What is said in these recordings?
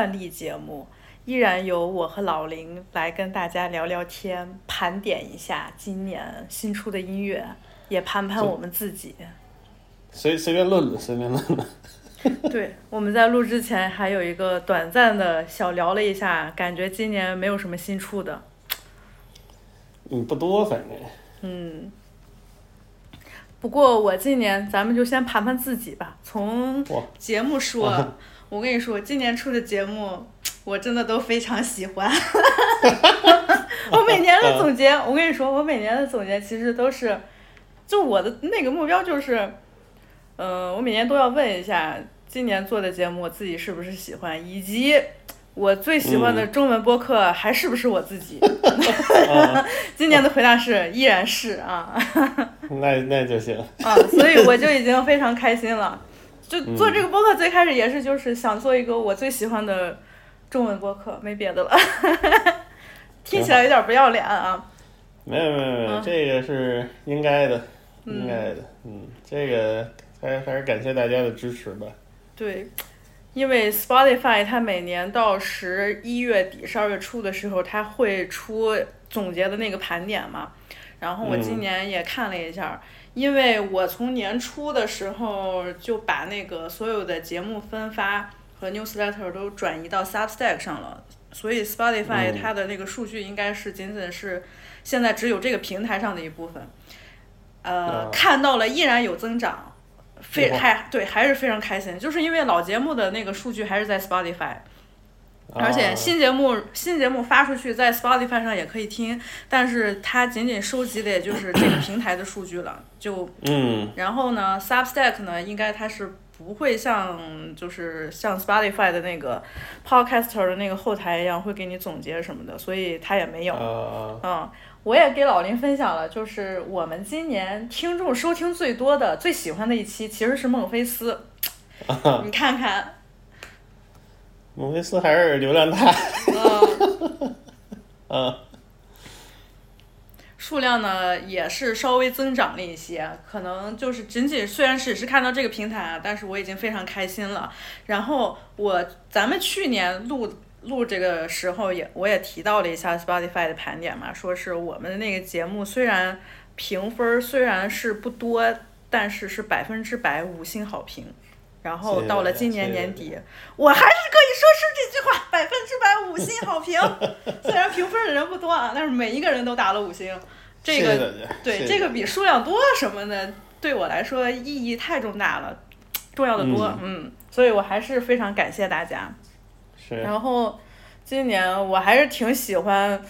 惯例节目，依然由我和老林来跟大家聊聊天，盘点一下今年新出的音乐，也盘盘我们自己。随随便论论，随便论论。对，我们在录之前还有一个短暂的小聊了一下，感觉今年没有什么新出的。嗯，不多，反正。嗯，不过我今年咱们就先盘盘自己吧。从节目说，我跟你说，今年出的节目我真的都非常喜欢。我每年的总结，我跟你说，我每年的总结其实都是，就我的那个目标就是，嗯、我每年都要问一下今年做的节目我自己是不是喜欢，以及我最喜欢的中文播客还是不是我自己。啊，今年的回答是依然是啊。那那就行。啊，所以我就已经非常开心了。就做这个播客，最开始也是就是想做一个我最喜欢的中文播客，没别的了。听起来有点不要脸啊。没有没有没有，嗯这个是应该的，应该的。嗯，这个还还是感谢大家的支持吧。对，因为 Spotify 它每年到十一月底、十二月初的时候，它会出总结的那个盘点嘛。然后我今嗯年也看了一下，因为我从年初的时候就把那个所有的节目分发和 newsletter 都转移到 Substack 上了，所以 Spotify 嗯。它的那个数据应该是仅仅是现在只有这个平台上的一部分。呃，哦看到了依然有增长，非哇还对还是非常开心，就是因为老节目的那个数据还是在 Spotify，而且啊新节目新节目发出去在 Spotify 上也可以听，但是它仅仅收集的也就是这个平台的数据了，就嗯然后呢，Substack 呢，应该它是不会像就是像 Spotify 的那个 Podcaster 的那个后台一样会给你总结什么的，所以它也没有。啊嗯，我也给老林分享了，就是我们今年听众收听最多的、最喜欢的一期其实是孟菲斯，啊！你看看，孟菲斯还是流量大。嗯。啊 数量呢也是稍微增长了一些，可能就是仅仅虽然只是看到这个平台啊，但是我已经非常开心了。然后我咱们去年录录这个时候也我也提到了一下 Spotify 的盘点嘛，说是我们的那个节目虽然评分儿虽然是不多，但是是百分之百五星好评。然后到了今年年底，我还是可以说出这句话，百分之百五星好评。虽然评分的人不多啊，但是每一个人都打了五星。这个对这个比数量多什么的，对我来说意义太重大了，重要的多。嗯所以我还是非常感谢大家。是然后今年我还是挺喜欢，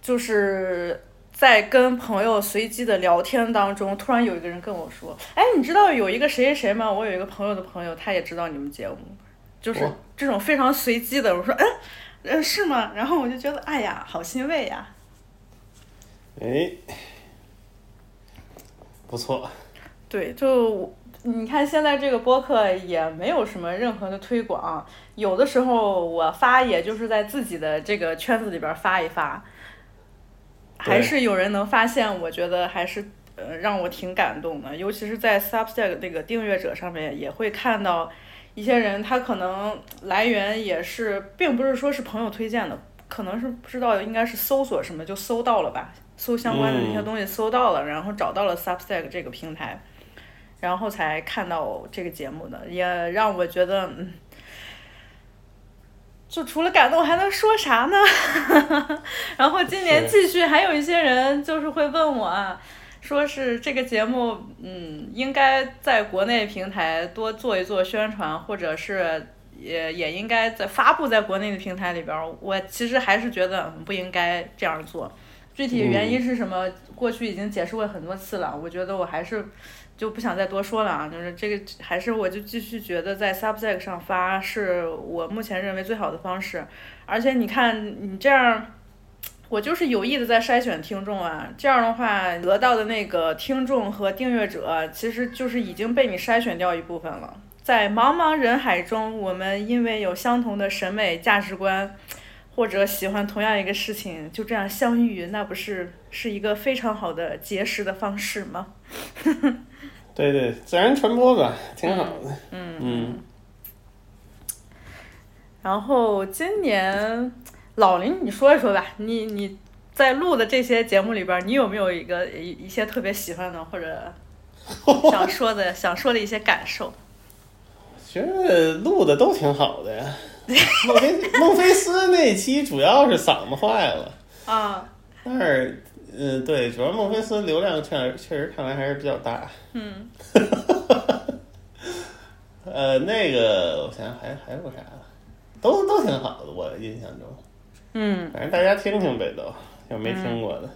就是在跟朋友随机的聊天当中，突然有一个人跟我说：“哎，你知道有一个谁谁谁吗？我有一个朋友的朋友，他也知道你们节目。”就是这种非常随机的，我说：“嗯，呃，是吗？”然后我就觉得，哎呀，好欣慰呀。哎，不错。对，就你看现在这个播客也没有什么任何的推广，有的时候我发也就是在自己的这个圈子里边发一发，还是有人能发现，我觉得还是呃让我挺感动的，尤其是在 Substack 那个订阅者上面也会看到一些人，他可能来源也是，并不是说是朋友推荐的，可能是不知道应该是搜索什么就搜到了吧，搜相关的那些嗯。东西搜到了，然后找到了 Substack 这个平台。然后才看到这个节目的，也让我觉得，嗯，就除了感动还能说啥呢？然后今年继续还有一些人就是会问我啊，说是这个节目，嗯，应该在国内平台多做一做宣传，或者是也也应该在发布在国内的平台里边儿。我其实还是觉得嗯不应该这样做。具体原因是什么？过去已经解释过很多次了，我觉得我还是就不想再多说了啊。就是这个，还是我就继续觉得在 Substack 上发是我目前认为最好的方式。而且你看，你这样，我就是有意的在筛选听众啊。这样的话，得到的那个听众和订阅者，其实就是已经被你筛选掉一部分了。在茫茫人海中，我们因为有相同的审美价值观。或者喜欢同样一个事情，就这样相遇，那不是是一个非常好的结识的方式吗？对对，自然传播吧，挺好的。嗯嗯，然后今年老林，你说一说吧，你你在录的这些节目里边，你有没有一个一一些特别喜欢的或者 想说的想说的一些感受？觉得录的都挺好的呀。孟菲孟菲斯那期主要是嗓子坏了，啊，但是，嗯，对，主要孟菲斯流量确确实看来还是比较大。嗯，呃，那个我想想还还有啥，都都挺好的，我印象中。嗯，反正大家听听呗，都有没听过的。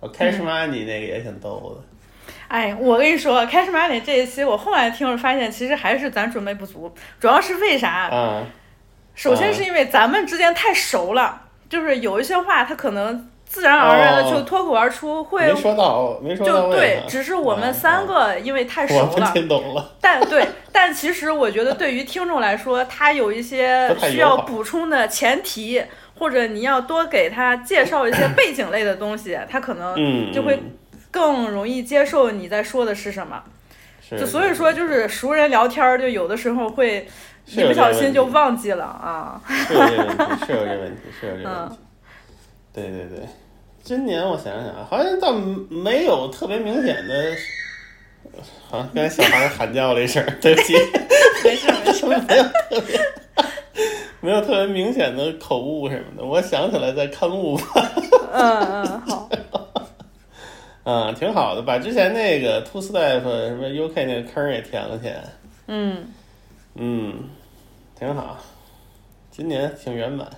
我开始玛尼那个也挺逗的。哎，我跟你说，开始玛尼这一期我后来听了发现，其实还是咱准备不足，主要是为啥？啊，首先是因为咱们之间太熟了，就是有一些话他可能自然而然的就脱口而出，会没说到，没说到就对啊，只是我们啊三啊个因为太熟了，听懂了。但对，但其实我觉得对于听众来说，他有一些需要补充的前提，或者你要多给他介绍一些 背景类的东西，他可能嗯，就会嗯更容易接受你在说的是什么。就所以说，就是熟人聊天儿，就有的时候会一不小心就忘记了啊。是有这问题，是有这问题，是有这问嗯题。对对对，今年我想想，好像倒没有特别明显的，好像刚才小孩喊叫了一声，对不起，没事儿没事儿。没有特别，没有特别明显的口误什么的。我想起来再刊物吧，嗯嗯，好。嗯，挺好的，把之前那个 Two Step 什么 UK 那个坑也填了填，嗯，嗯，挺好，今年挺圆满，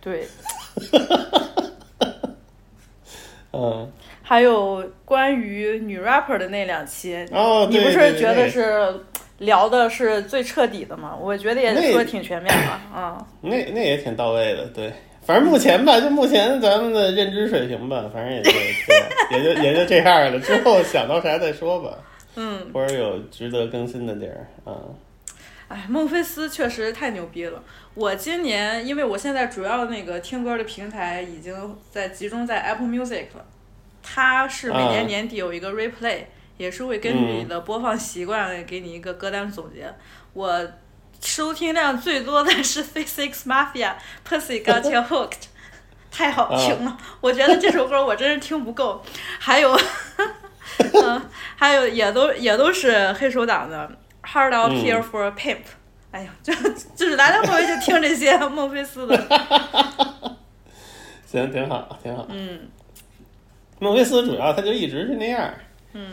对。嗯，还有关于女 rapper 的那两期，哦，你不是觉得是聊的是最彻底的吗？我觉得也说的挺全面了，嗯。那那也挺到位的，对。反正目前吧，就目前咱们的认知水平吧，反正也就，也就也就这样了。之后想到啥再说吧，嗯，或者有值得更新的地儿啊。哎，孟菲斯确实太牛逼了。我今年，因为我现在主要那个听歌的平台已经在集中在 Apple Music 了，它是每年啊年底有一个 replay，、也是会根据你的播放习惯给你一个歌单总结。我收听量最多的是 Physics Mafia Pussy Got You Hooked，太好听了，我觉得这首歌我真是听不够。还有，嗯，还有也都也都是黑手党的 Hard Out Here for a Pimp。哎呀，就就是来来回回就听这些孟菲斯的，行，挺好，挺好。嗯孟菲斯主要他就一直是那样，嗯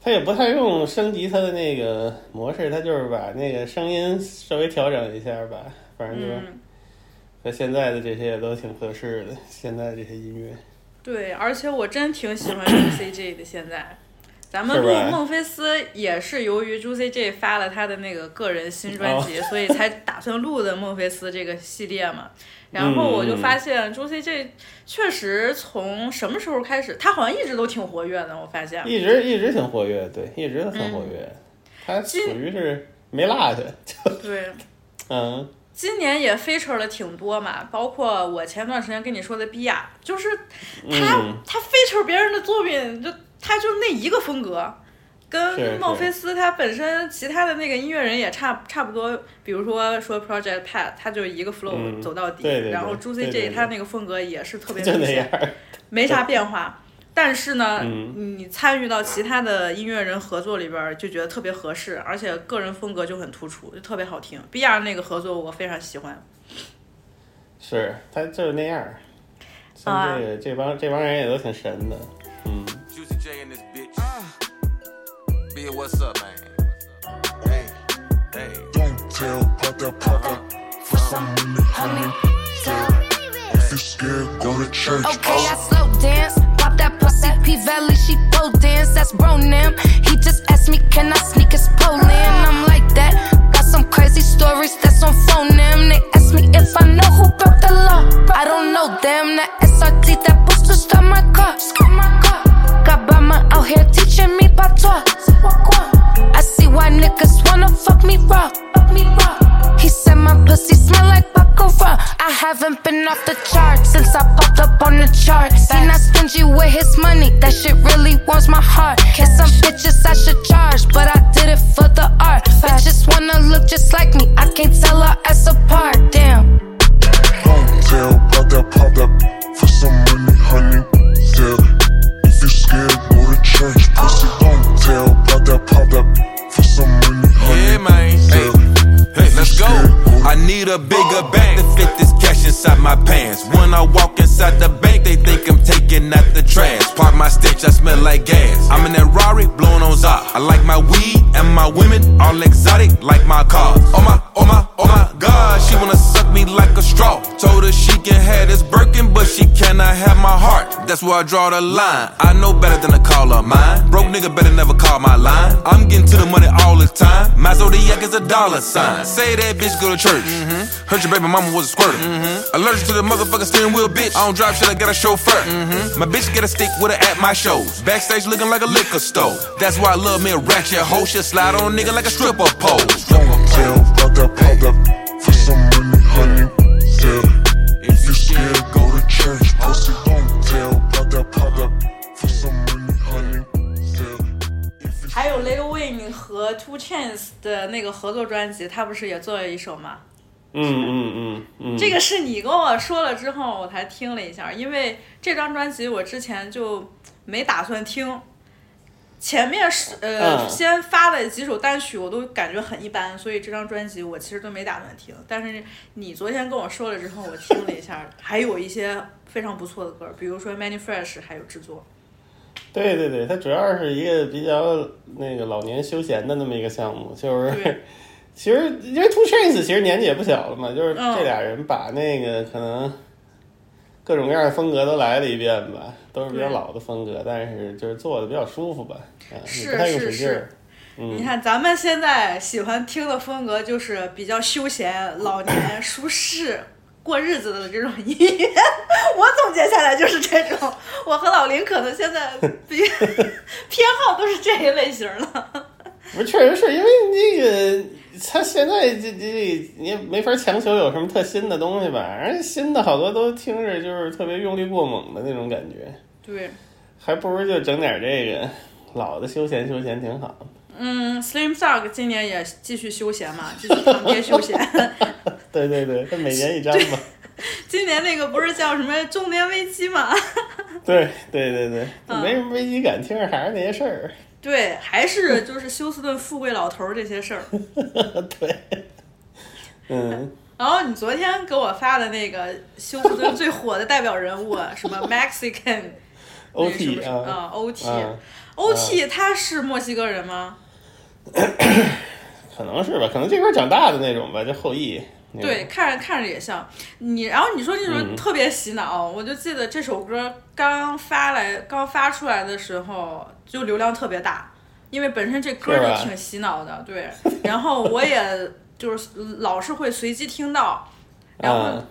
他也不太用升级他的那个模式，他就是把那个声音稍微调整一下吧，反正就是嗯，和现在的这些也都挺合适的。现在这些音乐，对，而且我真挺喜欢 JCJ 的。现在，咱们录孟菲斯也是由于 JCJ 发了他的那个个人新专哦辑，所以才打算录的孟菲斯这个系列嘛。然后我就发现 JCJ 确实从什么时候开始，他好像一直都挺活跃的。我发现，一直一直挺活跃，对，一直都很活跃。他属于是没落下，对。嗯，今年也 feature 了挺多嘛，包括我前段时间跟你说的比亚，就是他、嗯他 feature 别人的作品，就他就那一个风格，是跟孟菲斯他本身其他的那个音乐人也差差不多。比如说说 Project Pat，他就一个 flow 嗯走到底，对对对然后 Juicy 对对 J 他那个风格也是特别明显样，没啥变化。但是呢，嗯你参与到其他的音乐人合作里边儿，就觉得特别合适，而且个人风格就很突出，就特别好听。Beyond 那个合作我非常喜欢。是他就是那样儿。像啊这个、这帮这帮人也都挺神的，what's up, man? Hey, hey. Don't tell, pop that, pop that for some money, honey. If you scared, go to church. Okay, I slow dance. Pop that pussy, P Valley, she pole dance. That's bro Nam. He just asked me, can I sneak his pole in? I'm like that. Got some crazy stories that's on phone them. They ask me if I know who broke the law. I don't know them. That SRT, that boost to start my car. Start my car. Got Bama out here teaching me patois. I see why niggas wanna fuck me raw. He said my pussy smell like baccarat. I haven't been off the chart since I popped up on the chart. He not stingy with his money, that shit really warms my heart. Kiss some bitches I should charge, but I did it for the art. Bitches wanna look just like me, I can't tell our ass apart. Damn. Don't tell, pop that, pop that for some money, honey. Yeah. Scared, go to church. Pussy, don't tell, pop that, pop that for some money, honey. Yeah, man. Hey, hey, let's go. I need a bigger bag to fit this cash inside my pants. When I walk inside the bank, they think I'm taking out the trash. Park my stitch, I smell like gas. I'm in that Rari, blowing on Zop. I like my weed and my women, all exotic, like my cars. Oh my, oh my, oh my God, she wanna suck me like a straw. Told her she can have this Birkin, but she cannot have my heart. That's where I draw the line. I know better than to call her mine. Broke nigga better never call my line. I'm getting to the money all the time. My zodiac is a dollar sign. Say that bitch go to church. Heard your baby mama was a squirter. Allergic to the motherfucking steering wheel, bitch. I don't drive shit, I got a chauffeur. My bitch get a stick with her at my shows. Backstage looking like a liquor store. That's why I love me a ratchet hoe. She'll slide on a nigga like a stripper pole. Don't tell, that, pop that for some money, honey. Yeah. If you scared, go to church. Pussy, 和 Two Chains 的那个合作专辑，他不是也做了一首吗？嗯嗯嗯嗯，这个是你跟我说了之后，我才听了一下，因为这张专辑我之前就没打算听。前面是呃、嗯先发的几首单曲我都感觉很一般，所以这张专辑我其实都没打算听。但是你昨天跟我说了之后，我听了一下，还有一些非常不错的歌，比如说 Many Fresh 还有制作。对对对，它主要是一个比较那个老年休闲的那么一个项目，就是其实因为 Two Chains 其实年纪也不小了嘛，就是嗯这俩人把那个可能各种各样的风格都来了一遍吧，都是比较老的风格，但是就是做的比较舒服吧，是不太用是使劲儿是。嗯你看咱们现在喜欢听的风格就是比较休闲、老年、舒适。过日子的这种音乐，我总结下来就是这种。我和老林可能现在比偏好都是这一类型了。不是，确实是因为那个他现在这这你也没法强求有什么特新的东西吧，而且新的好多都听着就是特别用力过猛的那种感觉，对，还不如就整点这个老的休闲休闲挺好。嗯，Slim Thug 今年也继续休闲嘛，继续躺街休闲。对对对，他每年一张嘛。今年那个不是叫什么中年危机吗？对对对对，嗯没什么危机感，听着还是那些事儿。对，还是就是休斯顿富贵老头儿这些事儿。对，嗯，然后你昨天给我发的那个休斯顿最火的代表人物，什么 Mexican 那个是 OT 啊啊，OT 啊 OT 他是墨西哥人吗？可能是吧，可能这边长大的那种吧，就后裔。对，，看着看着也像你。然后你说那嗯种特别洗脑，我就记得这首歌刚发来、刚发出来的时候，就流量特别大，因为本身这歌就挺洗脑的。对，然后我也 就是老是会随机听到，然后嗯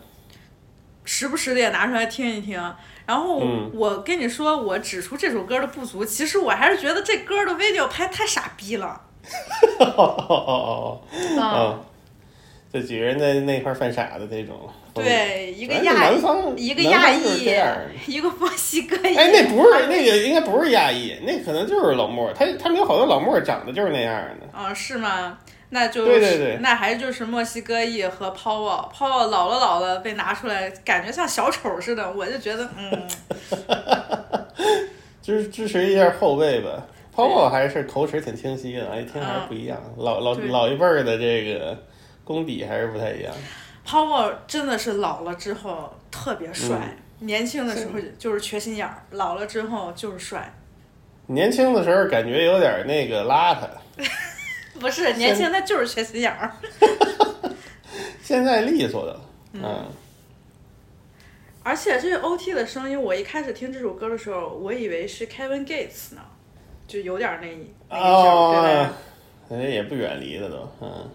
时不时的也拿出来听一听。然后嗯我跟你说，我指出这首歌的不足，其实我还是觉得这歌的 video 拍太傻逼了。哦哦哦哦啊，哦，就几个人在那块儿犯傻的那种。对，一个亚一个亚裔，一个墨西哥裔。哎，那不是那个，应该不是亚裔，那可能就是老莫。他他们有好多老莫长得就是那样的。啊，是吗？那就是对对对那还就是墨西哥裔和 Paul Paul 老了老了被拿出来，感觉像小丑似的，我就觉得嗯，支支持一下后辈吧。Popo 还是口齿挺清晰的，一听还是不一样。老老老一辈儿的这个功底还是不太一样。Power 真的是老了之后特别帅，年轻的时候就是缺心眼儿，老了之后就是帅。年轻的时候感觉有点那个邋遢，不是年轻，他就是缺心眼儿。现在利索的了。嗯，而且这个 OT 的声音，我一开始听这首歌的时候，我以为是 Kevin Gates 呢，就有点那那一首，对哦吧？，人家也不远离的都。嗯，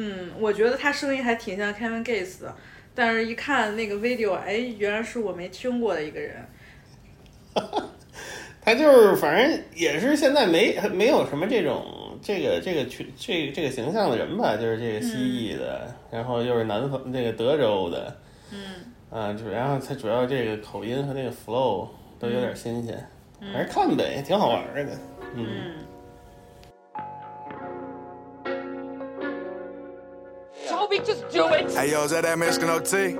嗯，我觉得他声音还挺像 Kevin Gates 的，但是一看那个 video，哎，原来是我没听过的一个人。他就是反正也是现在没没有什么这种这个这个群这个这个形象的人吧，就是这个蜥蜴的，然后又是南方这个德州的，嗯，啊，主然后他主要这个口音和那个 flow 都有点新鲜，还是看呗，挺好玩的。嗯，嗯，Toby, just do it. Hey yo, is that that Mexican OT?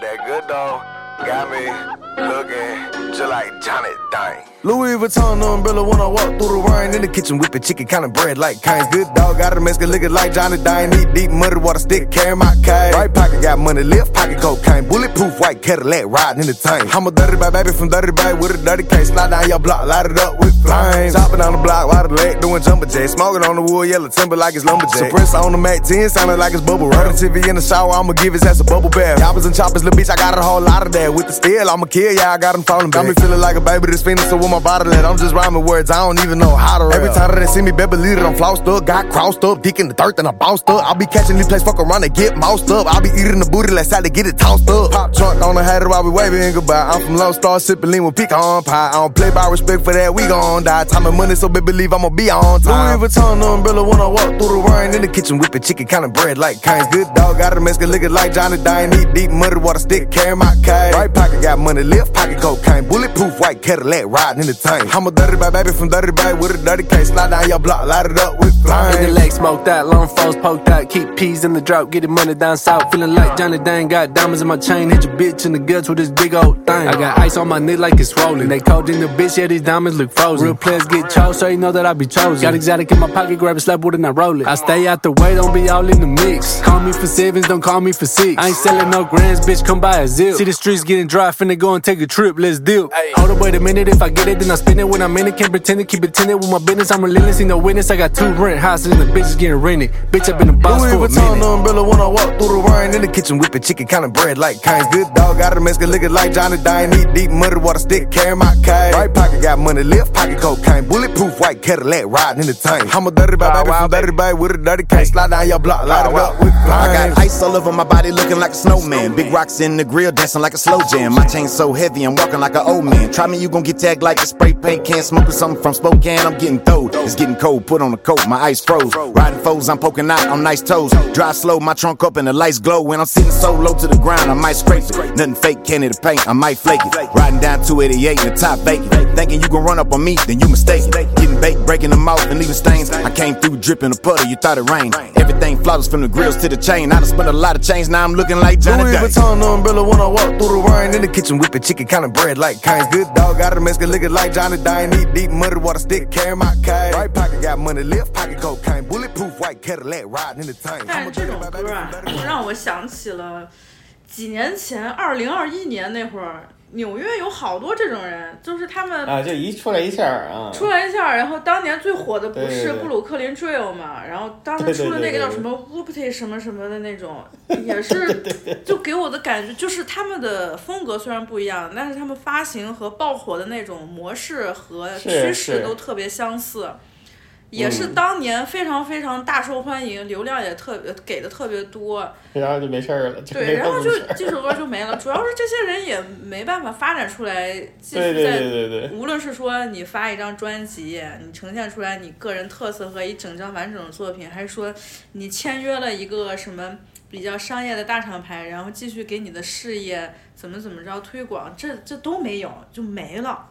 That good dog got me looking just like Johnny Dang. Louis Vuitton umbrella when I walk through the rain. In the kitchen whipping chicken of bread like Kane's good dog got a Mexican looking like Johnny Dang. Deep deep muddy water stick carry my cane. Right pocket got money left pocket cocaine. Bulletproof white Cadillac riding in the tank. I'm a dirty bad baby from dirty bag with a dirty case slide down your block light it up with flames. Chopping on the block while the doing jumper jacks. Smoking on the wood yellow timber like it's lumberjack. Suppressor on the Mac 10 sounding like it's bubble wrap. TV in the shower I'ma give his ass a bubble bath. Choppers and choppers little bitch I got a whole lot of that. With the steel I'ma kill yeah yeah, I got him falling back got me feeling like a baby that's fiending so with my bottle at I'm just rhyming words I don't even know how to rap. every time that they see me better believe that I'm flossed up got crossed up dick in the dirt then I bounced up. I'll be catching these plays fuck around and get moused up. I'll be eating the booty like how to get it tossed up. Pop trunk on the hat while we waving goodbye. I'm from Lone Star sipping lean with pecan pie. I don't play by respect for that we gon' die. Time and money so baby believe I'ma be on time. Louis Vuitton umbrella when I walk through the rain in the kitchen whipping chicken kind of bread like Kane's good dog got a Mexican looking like Johnny Dang deep deep muddy water stick carry my cane right pocket got money left pocket cocaine bulletproof white Cadillac riding in the tank I'm a dirty bad baby from dirty bag with a dirty case slide down your block light it up with Hit the flames leg, smoke that, long foes poke that, keep peas in the drought, getting money down south. Feeling like Johnny Dang, got diamonds in my chain, hit your bitch in the guts with this big old thing. I got ice on my neck like it's swollen. They cold in the bitch, yeah, these diamonds look frozen. Real players get chose, so you know that I be chosen. Got exotic in my pocket, grab a slap it and I roll it. I stay out the way, don't be all in the mix. Call me for sevens, don't call me for six. I ain't selling no grands, bitch, come buy a zip. See the streets getting dry, finna go and take a trip, let's dip. Hold up, wait a minute, if I get it, then I spin it. When I'm in it, can't pretend to keep it tinted with my business. I'm relentless, see no witness. I got two rent houses and the bitches getting rented. Bitch, I been a boss Louis for a Vuitton minute. umbrella when I walk through the rain in the kitchen whipping chicken kind of bread like Kane's good dog got a Mexican looking like Johnny Dang deep deep muddy water stick carry my cane right pocket got money left pocket cocaine bulletproof white Cadillac riding in the tank I'm a dirty bad baby from dirty bag with a dirty case slide down your block light it up with I got ice all over my body looking like a snowman. Big rocks in the grill dancing like a slow jam. My chain so heavy, I'm walking like an old man. Try me, you gon' get tagged like a spray paint can. Smoking something from Spokane, I'm getting throwed. It's getting cold, put on a coat, my ice froze. Riding foes, I'm poking out on nice toes. Drive slow, my trunk up and the lights glow. When I'm sitting so low to the ground, I might scrape it. Nothing fake, candy to paint, I might flake it. Riding down 288 in the top vacant. Thinking you gon' run up on me, then you mistaken. Getting baked, breaking them off and leaving stains. I came through dripping a puddle, you thought it rained. Everything flawless from the grills to the chain. I done spent a lot of change, now I'm looking like Johnny Louis. Vuitton umbrella when I walk through the rain in the kitchen whipping chicken kind of bread like Kane's good dog got a Mexican looking like Johnny Dang deep deep muddy water stick carry my cane right pocket got money left pocket cocaine bulletproof white Cadillac riding in the tank 但是这种歌啊，让我想起了几年前，二零二一年那会儿， 纽约有好多这种人，就是他们啊，就一出来一下儿啊，出来一下，然后当年最火的不是布鲁克林 Drill 嘛，然后当时出的那个叫什么 Whoopty 什么什么的那种，也是就给我的感觉就是他们的风格虽然不一样，但是他们发行和爆火的那种模式和趋势都特别相似。也是嗯当年非常非常大受欢迎，流量也特别给的特别多，然后就没事儿了，对，然后就这首歌就没了。主要是这些人也没办法发展出来，继对对续在对对对，无论是说你发一张专辑，你呈现出来你个人特色和一整张完整的作品，还是说你签约了一个什么比较商业的大厂牌，然后继续给你的事业怎么怎么着推广，这这都没有，就没了。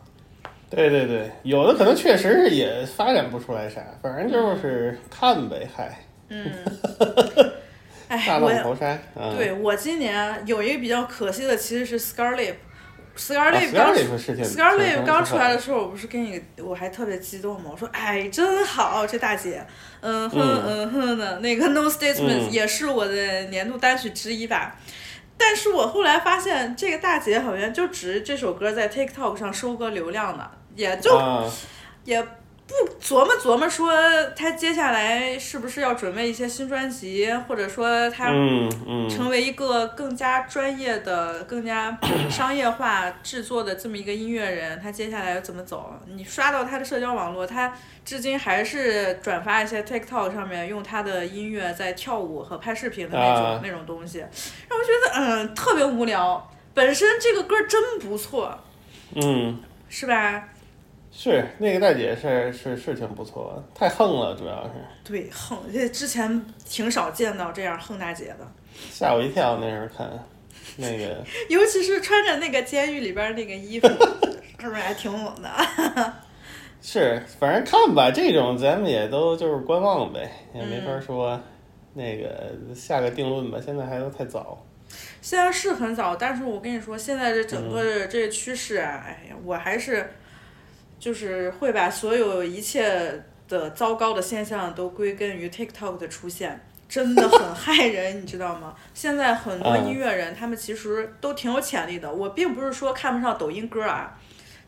对对对，有的可能确实是也发展不出来啥，反正就是看呗，嗨，嗯，大哎，我浪淘沙啊，对我今年有一个比较可惜的，其实是。Scarlet 啊刚 Scarlet Scarlet 刚出来的时候，我不是跟你我还特别激动吗？我说哎，真好，这大姐，嗯哼嗯嗯哼的，那个 No Statement 嗯也是我的年度单曲之一吧。但是我后来发现，这个大姐好像就只这首歌在 TikTok 上收割流量的，也就啊，也不琢磨琢磨说他接下来是不是要准备一些新专辑，或者说他成为一个更加专业的、更加 商业化制作的这么一个音乐人，他接下来要怎么走？你刷到他的社交网络，他至今还是转发一些 TikTok 上面用他的音乐在跳舞和拍视频的那种、啊那种东西，让我觉得嗯特别无聊。本身这个歌真不错，嗯，是吧？是那个大姐是是是挺不错，太横了，主要是对，横，这之前挺少见到这样横大姐的。吓我一跳。那时候看那个，尤其是穿着那个监狱里边那个衣服，是不是还挺猛的？是反正看吧，这种咱们也都就是观望呗，也没嗯法说。那个下个定论吧，现在还都太早。现在是很早，但是我跟你说，现在这整个这趋势啊，哎呀，我还是就是会把所有一切的糟糕的现象都归根于 TikTok 的出现，真的很害人，你知道吗？现在很多嗯音乐人，他们其实都挺有潜力的。我并不是说看不上抖音歌啊，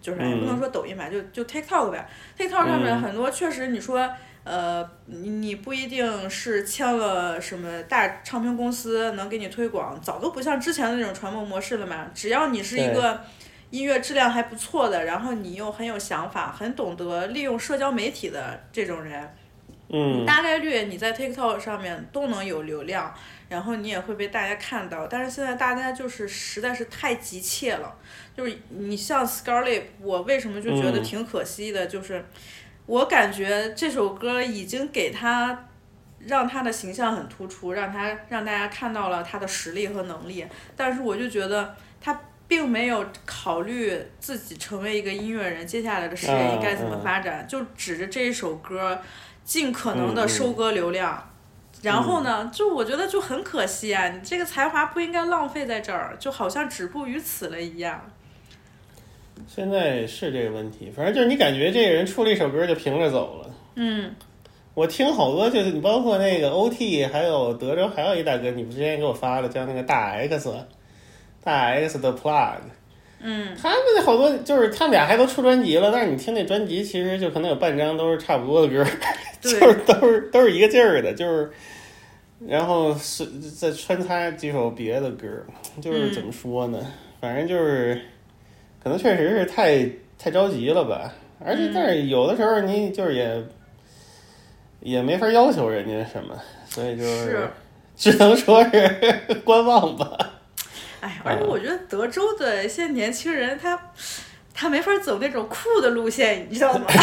就是哎，嗯不能说抖音吧，就就 TikTok 呗。TikTok 上面嗯很多确实你说。呃，你你不一定是签了什么大唱片公司能给你推广，早都不像之前的那种传播模式了嘛。只要你是一个音乐质量还不错的，然后你又很有想法，很懂得利用社交媒体的这种人，嗯，大概率你在 TikTok 上面都能有流量，然后你也会被大家看到。但是现在大家就是实在是太急切了，就是你像 Scarlett，我为什么就觉得嗯挺可惜的，就是我感觉这首歌已经给他。让他的形象很突出，让他让大家看到了他的实力和能力，但是我就觉得他并没有考虑自己成为一个音乐人，接下来的事业应该怎么发展，就指着这一首歌，尽可能的收割流量。然后呢，就我觉得就很可惜啊，你这个才华不应该浪费在这儿，就好像止步于此了一样。现在是这个问题，反正就是你感觉这个人出了一首歌就平着走了。嗯，我听好多，就是你包括那个 OT，还有德州还有一大哥，你不之前给我发了，叫那个大 X，大 S 的 Plug。嗯，他们好多就是他们俩还都出专辑了，但是你听那专辑，其实就可能有半张都是差不多的歌，就是都是都是一个劲儿的，就是，然后是再穿插几首别的歌，就是嗯怎么说呢？反正就是，可能确实是太太着急了吧，而且嗯但是有的时候你就是也也没法要求人家什么，所以就是是只能说是观望吧。哎，而且我觉得德州的现在年轻人，他他没法走那种酷的路线，你知道吗？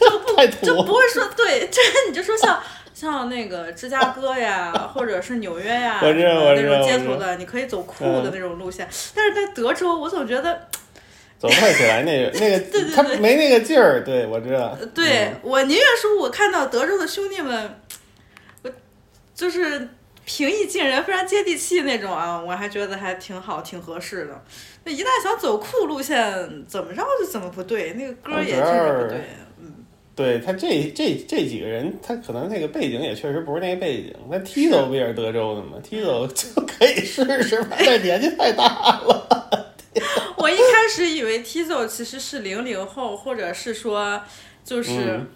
就不就土不会说对，这你就说像像那个芝加哥呀，或者是纽约呀，我知道我知道那种街头的，你可以走酷嗯的那种路线。但是在德州，我总觉得，走快起来那个那个，对他没那个劲儿，对我知道。对、嗯我宁愿说我看到德州的兄弟们，我就是平易近人、非常接地气那种啊，我还觉得还挺好、挺合适的。那一旦想走酷路线，怎么着就怎么不对，那个歌也听着不对。对他这这这几个人，他可能那个背景也确实不是那个背景。那 Tito 不也是德州的吗？Tito 就可以试试吧，但年纪太大了。我一开始以为 Tizo 其实是零零后，或者是说就是嗯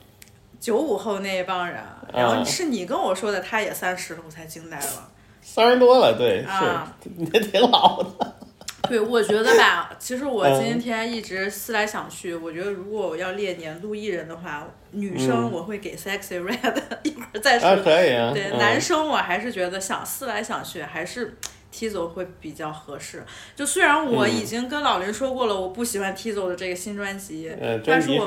九五后那一帮人，然后是你跟我说的，他也三十了，我才惊呆了。三十多了，对，啊是也挺老的。对，我觉得吧，其实我嗯今天一直思来想去，我觉得如果我要列年度艺人的话，女生嗯我会给 Sexy Red，一会儿再说。啊，可以啊。对，嗯男生我还是觉得想思来想去，还是 Tizo 会比较合适。就虽然我嗯已经跟老林说过了，我不喜欢 Tizo 的这个新专辑，但是我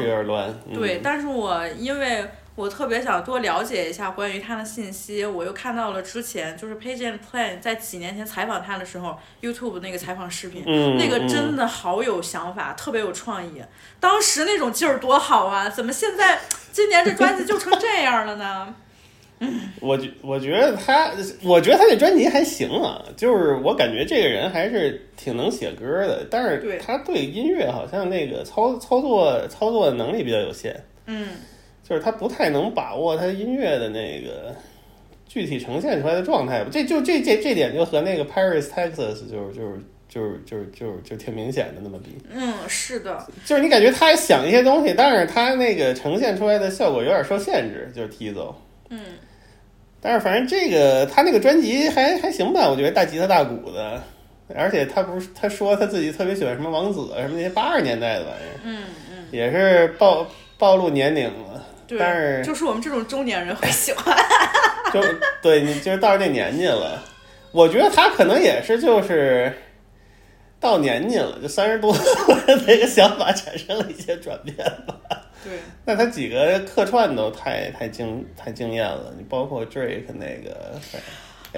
对，但是我因为我特别想多了解一下关于他的信息，我又看到了之前就是 Page and Plan 在几年前采访他的时候，YouTube 那个采访视频，嗯那个嗯真的好有想法，特别有创意。当时那种劲儿多好啊！怎么现在今年这专辑就成这样了呢？我觉我觉得他，我觉得他这专辑还行啊，就是我感觉这个人还是挺能写歌的，但是对他对音乐好像那个操操作操作能力比较有限，嗯，就是他不太能把握他音乐的那个具体呈现出来的状态吧。这就这这这点就和那个 Paris Texas 就是就是就是就是就是就挺明显的那么比，嗯，是的，就是你感觉他想一些东西，但是他那个呈现出来的效果有点受限制，就是 Tizo。嗯，但是反正这个他那个专辑还还行吧，我觉得大吉他大鼓的，而且他不是他说他自己特别喜欢什么王子啊什么那些八十年代的玩意儿，嗯嗯，也是暴暴露年龄了。对，但是就是我们这种中年人会喜欢。就对你就是到这年纪了，我觉得他可能也是就是到年纪了，就三十多，那个想法产生了一些转变吧。对，那他几个客串都太太惊太惊艳了，你包括 Drake 那个，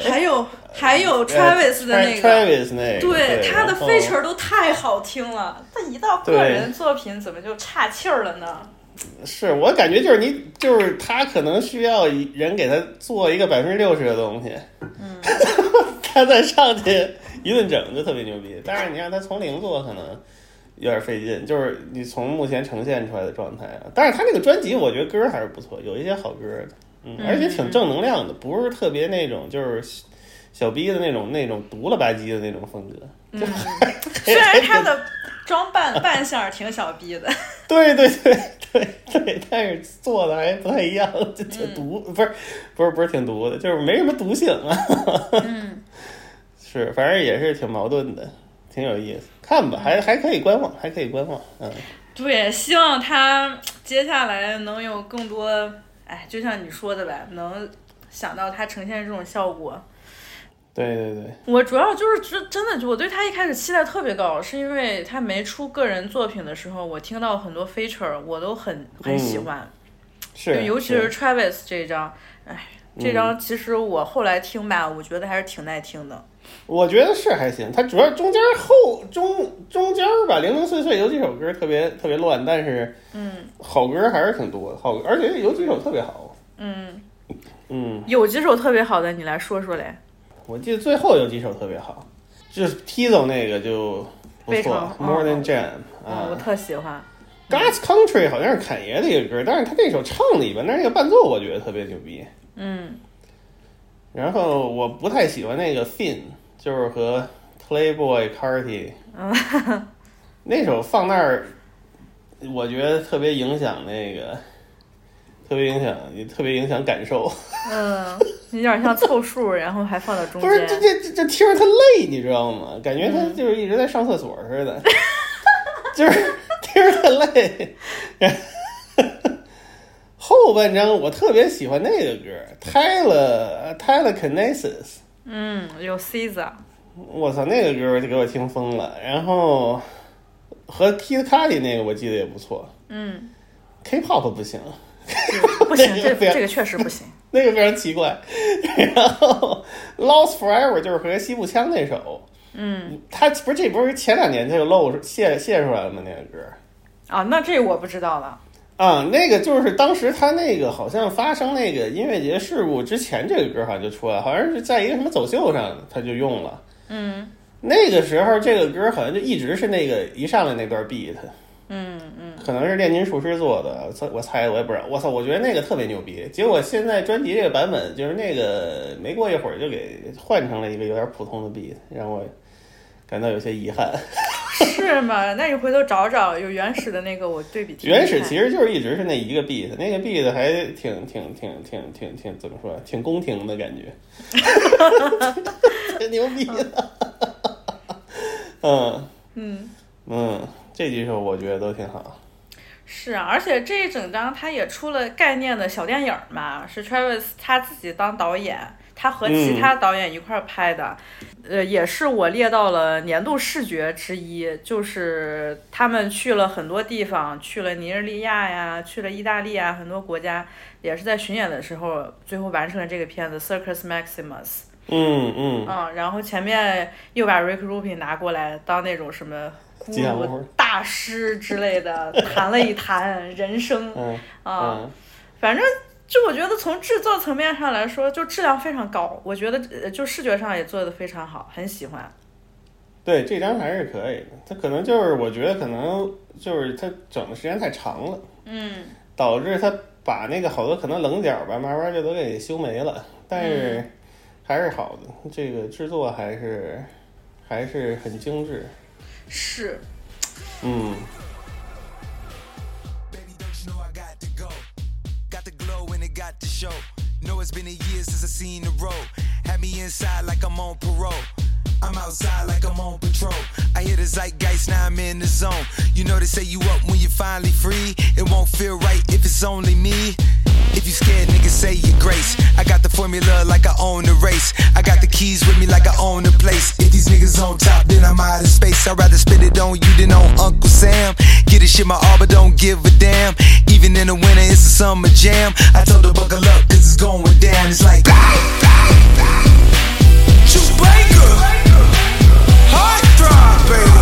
还有还有 Travis 的那个 Travis 那个，对他的 feature 都太好听了，他一到个人作品怎么就岔气儿了呢？是我感觉就是你就是他可能需要人给他做一个百分之六十的东西，嗯，他再上去一顿整就特别牛逼。但是你让他从零做可能有点费劲，就是你从目前呈现出来的状态啊。但是他那个专辑我觉得歌还是不错，有一些好歌的，嗯，而且挺正能量的，不是特别那种就是小逼的那种那种毒了吧唧的那种风格。嗯，虽然他的装扮扮相挺小逼的，对对对对对，但是做的还不太一样，就挺毒，不是不是不是挺毒的，就是没什么毒性啊。嗯，是，反正也是挺矛盾的，挺有意思。看吧，还还可以观望，还可以观望。嗯，对，希望他接下来能有更多，哎，就像你说的呗，能想到他呈现这种效果。对对对，我主要就是真真的，我对他一开始期待特别高，是因为他没出个人作品的时候，我听到很多 feature，我都很很喜欢，嗯、是，尤其是。Travis 这一张，哎，这张其实我后来听吧，我觉得还是挺耐听的。我觉得是还行，它主要中间后中中间吧，零零碎碎有几首歌特别特别乱，但是嗯，好歌还是挺多的，好，而且有几首特别好。嗯。嗯，有几首特别好的，你来说说嘞。我记得最后有几首特别好，就是 Tizo 那个就不错，More Than Jam 啊，我特喜欢。God's Country 好像是侃爷的一个歌，但是他那首唱的一般，但是那个伴奏我觉得特别牛逼。嗯。然后我不太喜欢那个 Thin，就是和 Playboy Carti，那首放那儿，我觉得特别影响那个。特别影响，也特别影响感受。嗯，有点像凑数，然后还放到中间。不是，这这这这听着他累，你知道吗？感觉他就是一直在上厕所似的，就是听着他累。后半张我特别喜欢那个歌，Tyler Telekinesis。嗯，有 Caesar。我操，那个歌就给我听疯了。然后和 Kid Cudi 那个我记得也不错。嗯，K-pop 不行。不行，这这个确实不行，那个非常奇怪。然后《Lost Forever》就是和西部枪那首，嗯，他不是这不是前两年就露泄泄出来了吗？那个歌啊，那这我不知道了。啊，那个就是当时他那个好像发生那个音乐节事故之前，这个歌好像就出来，好像是在一个什么走秀上他就用了。嗯，那个时候这个歌好像就一直是那个一上来那段 beat。嗯嗯，可能是炼金术师做的，我猜我也不知道。我操，我觉得那个特别牛逼。结果现在专辑这个版本，就是那个没过一会儿就给换成了一个有点普通的 beat，让我感到有些遗憾。是吗？那你回头找找有原始的那个，我对比听。原始其实就是一直是那一个 beat，那个 beat 还挺挺挺挺挺挺怎么说，挺宫廷的感觉，挺牛逼嗯 嗯。这几首我觉得都挺好，是啊，而且这一整张他也出了概念的小电影嘛，是 Travis 他自己当导演，他和其他导演一块拍的，嗯、呃，也是我列到了年度视觉之一，就是他们去了很多地方，去了尼日利亚呀，去了意大利啊，很多国家，也是在巡演的时候，最后完成了这个片子 Circus Maximus。嗯嗯。嗯，然后前面又把 Rick Rubin 拿过来当那种什么。吉祥物大师之类的，谈了一谈人生嗯啊，反正就我觉得从制作层面上来说，就质量非常高，我觉得呃就视觉上也做的非常好，很喜欢。对，这张还是可以的。它可能就是，我觉得可能就是它整的时间太长了，嗯，导致它把那个好多可能棱角吧，慢慢就都给修没了。但是还是好的，这个制作还是还是很精致。是，嗯. Know it's been a year since I seen the road. Had me inside like I'm on parole. I'm outside like I'm on patrol. I hear the zeitgeist, now I'm in the zone. You know they say you up when you're finally free. It won't feel right if it's only me. If you scared, niggas say your grace. I got the formula like I own the race. I got the keys with me like I own the place. If these niggas on top, then I'm out of space. I'd rather spit it on you than on Uncle Sam. Get this shit my all, but don't give a damn. Even in the winter, it's a summer jam. I told her buckle up, cause it's going down. It's like. Chewbacca. Heart throb, baby.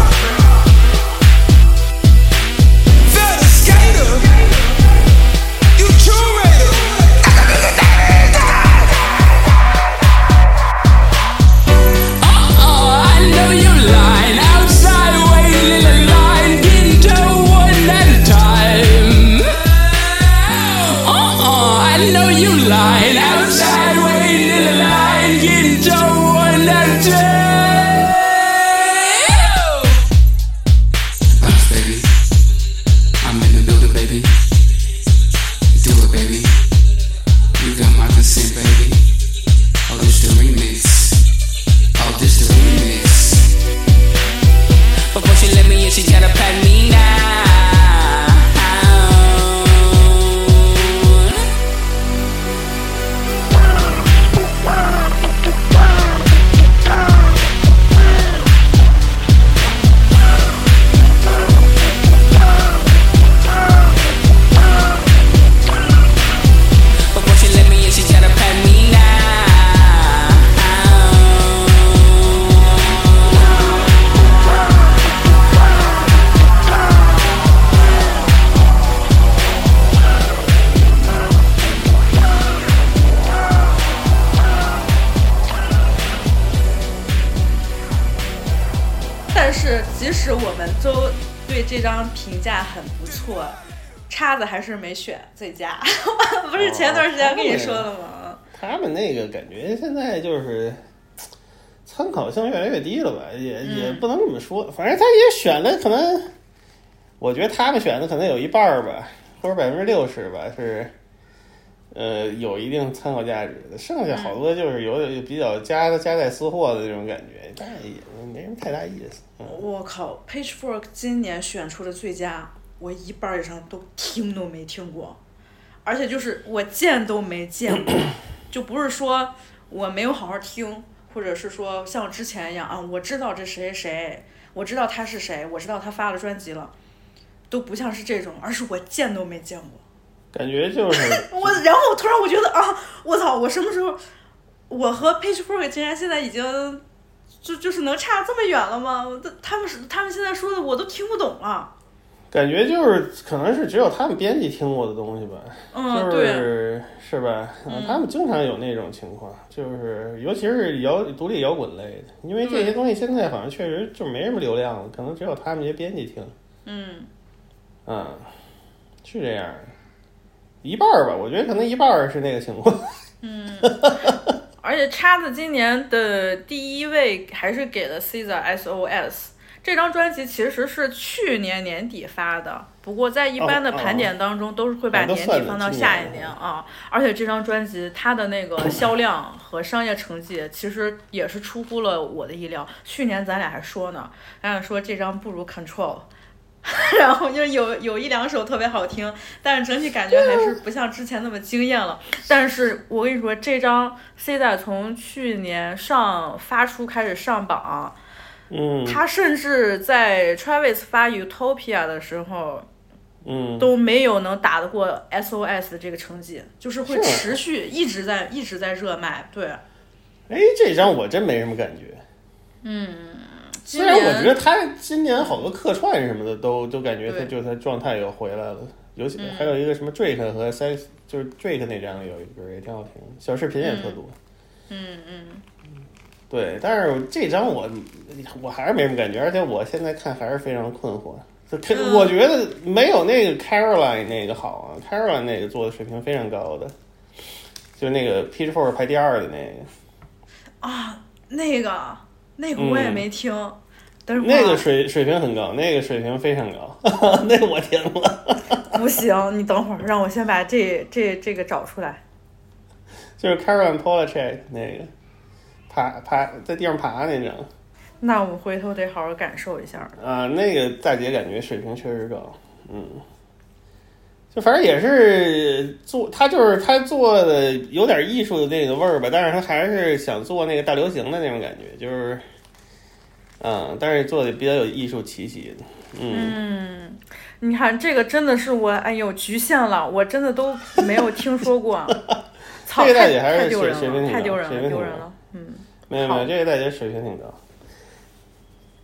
叉子还是没选最佳。不是前段时间跟你说了吗？他们那个感觉现在就是参考性越来越低了吧，也、也不能这么说。反正他也选了，可能我觉得他们选的可能有一半儿吧，或者百分之六十吧，是呃有一定参考价值的。剩下好多就是有点比较夹夹带私货的那种感觉，但是也没什么太大意思。嗯，我靠，Pagefork 今年选出的最佳，我一半儿以上都听都没听过，而且就是我见都没见过，就不是说我没有好好听，或者是说像之前一样啊，我知道这谁谁谁，我知道他是谁，我知道他发了专辑了，都不像是这种，而是我见都没见过。感觉就是我，然后突然我觉得啊，我操，我什么时候，我和 Pitchfork 竟然现在已经，就就是能差这么远了吗？我都他们是他们现在说的我都听不懂了。感觉就是可能是只有他们编辑听过的东西吧，嗯就是是吧？嗯，他们经常有那种情况，就是尤其是摇独立摇滚类的，因为这些东西现在好像确实就没什么流量了，可能只有他们这些编辑听，嗯，嗯，是这样，一半儿吧，我觉得可能一半儿是那个情况，嗯而且叉子今年的第一位还是给了 Caesar SOS。这张专辑其实是去年年底发的，不过在一般的盘点当中都是会把年底放到下一年年啊。而且这张专辑它的那个销 量和商业成绩其实也是出乎了我的意料。去年咱俩还说呢，咱俩说这张不如 Control。然后就有有一两首特别好听，但是整体感觉还是不像之前那么惊艳了。但是我跟你说，这张 C 仔从去年上发出开始上榜，嗯他甚至在 Travis 发 Utopia 的时候嗯，都没有能打得过 SOS 的这个成绩，就是会持续一直在一直在热卖。对，哎，这张我真没什么感觉。嗯虽然我觉得他今年好多客串什么的都都感觉他就他状态又回来了，尤其嗯还有一个什么 Drake 和 Sex，就是 Drake 那张有一个歌也挺好听，小视频也特多。嗯嗯，对，但是这张我我还是没什么感觉，而且我现在看还是非常困惑。就嗯我觉得没有那个 Caroline 那个好啊，Caroline 那个做的水平非常高的，就那个 Pitchfork 排第二的那个，啊，那个那个我也没听，等会儿嗯那个水水平很高，那个水平非常高，那个我听了，不行，你等会儿让我先把这这这个找出来。就是 Caroline Polachek 那个爬爬在地上爬那种那我回头得好好感受一下。啊，那个大姐感觉水平确实高，嗯。就反正也是做，她就是她做的有点艺术的那个味儿吧，但是她还是想做那个大流行的那种感觉，就是，嗯，但是做的比较有艺术气息的，嗯，嗯，你看这个真的是我，哎呦，局限了，我真的都没有听说过。操，这个大姐还是太丢人了，水水平挺高太丢人了，丢人了。嗯，没有没有，这个大姐水平挺高。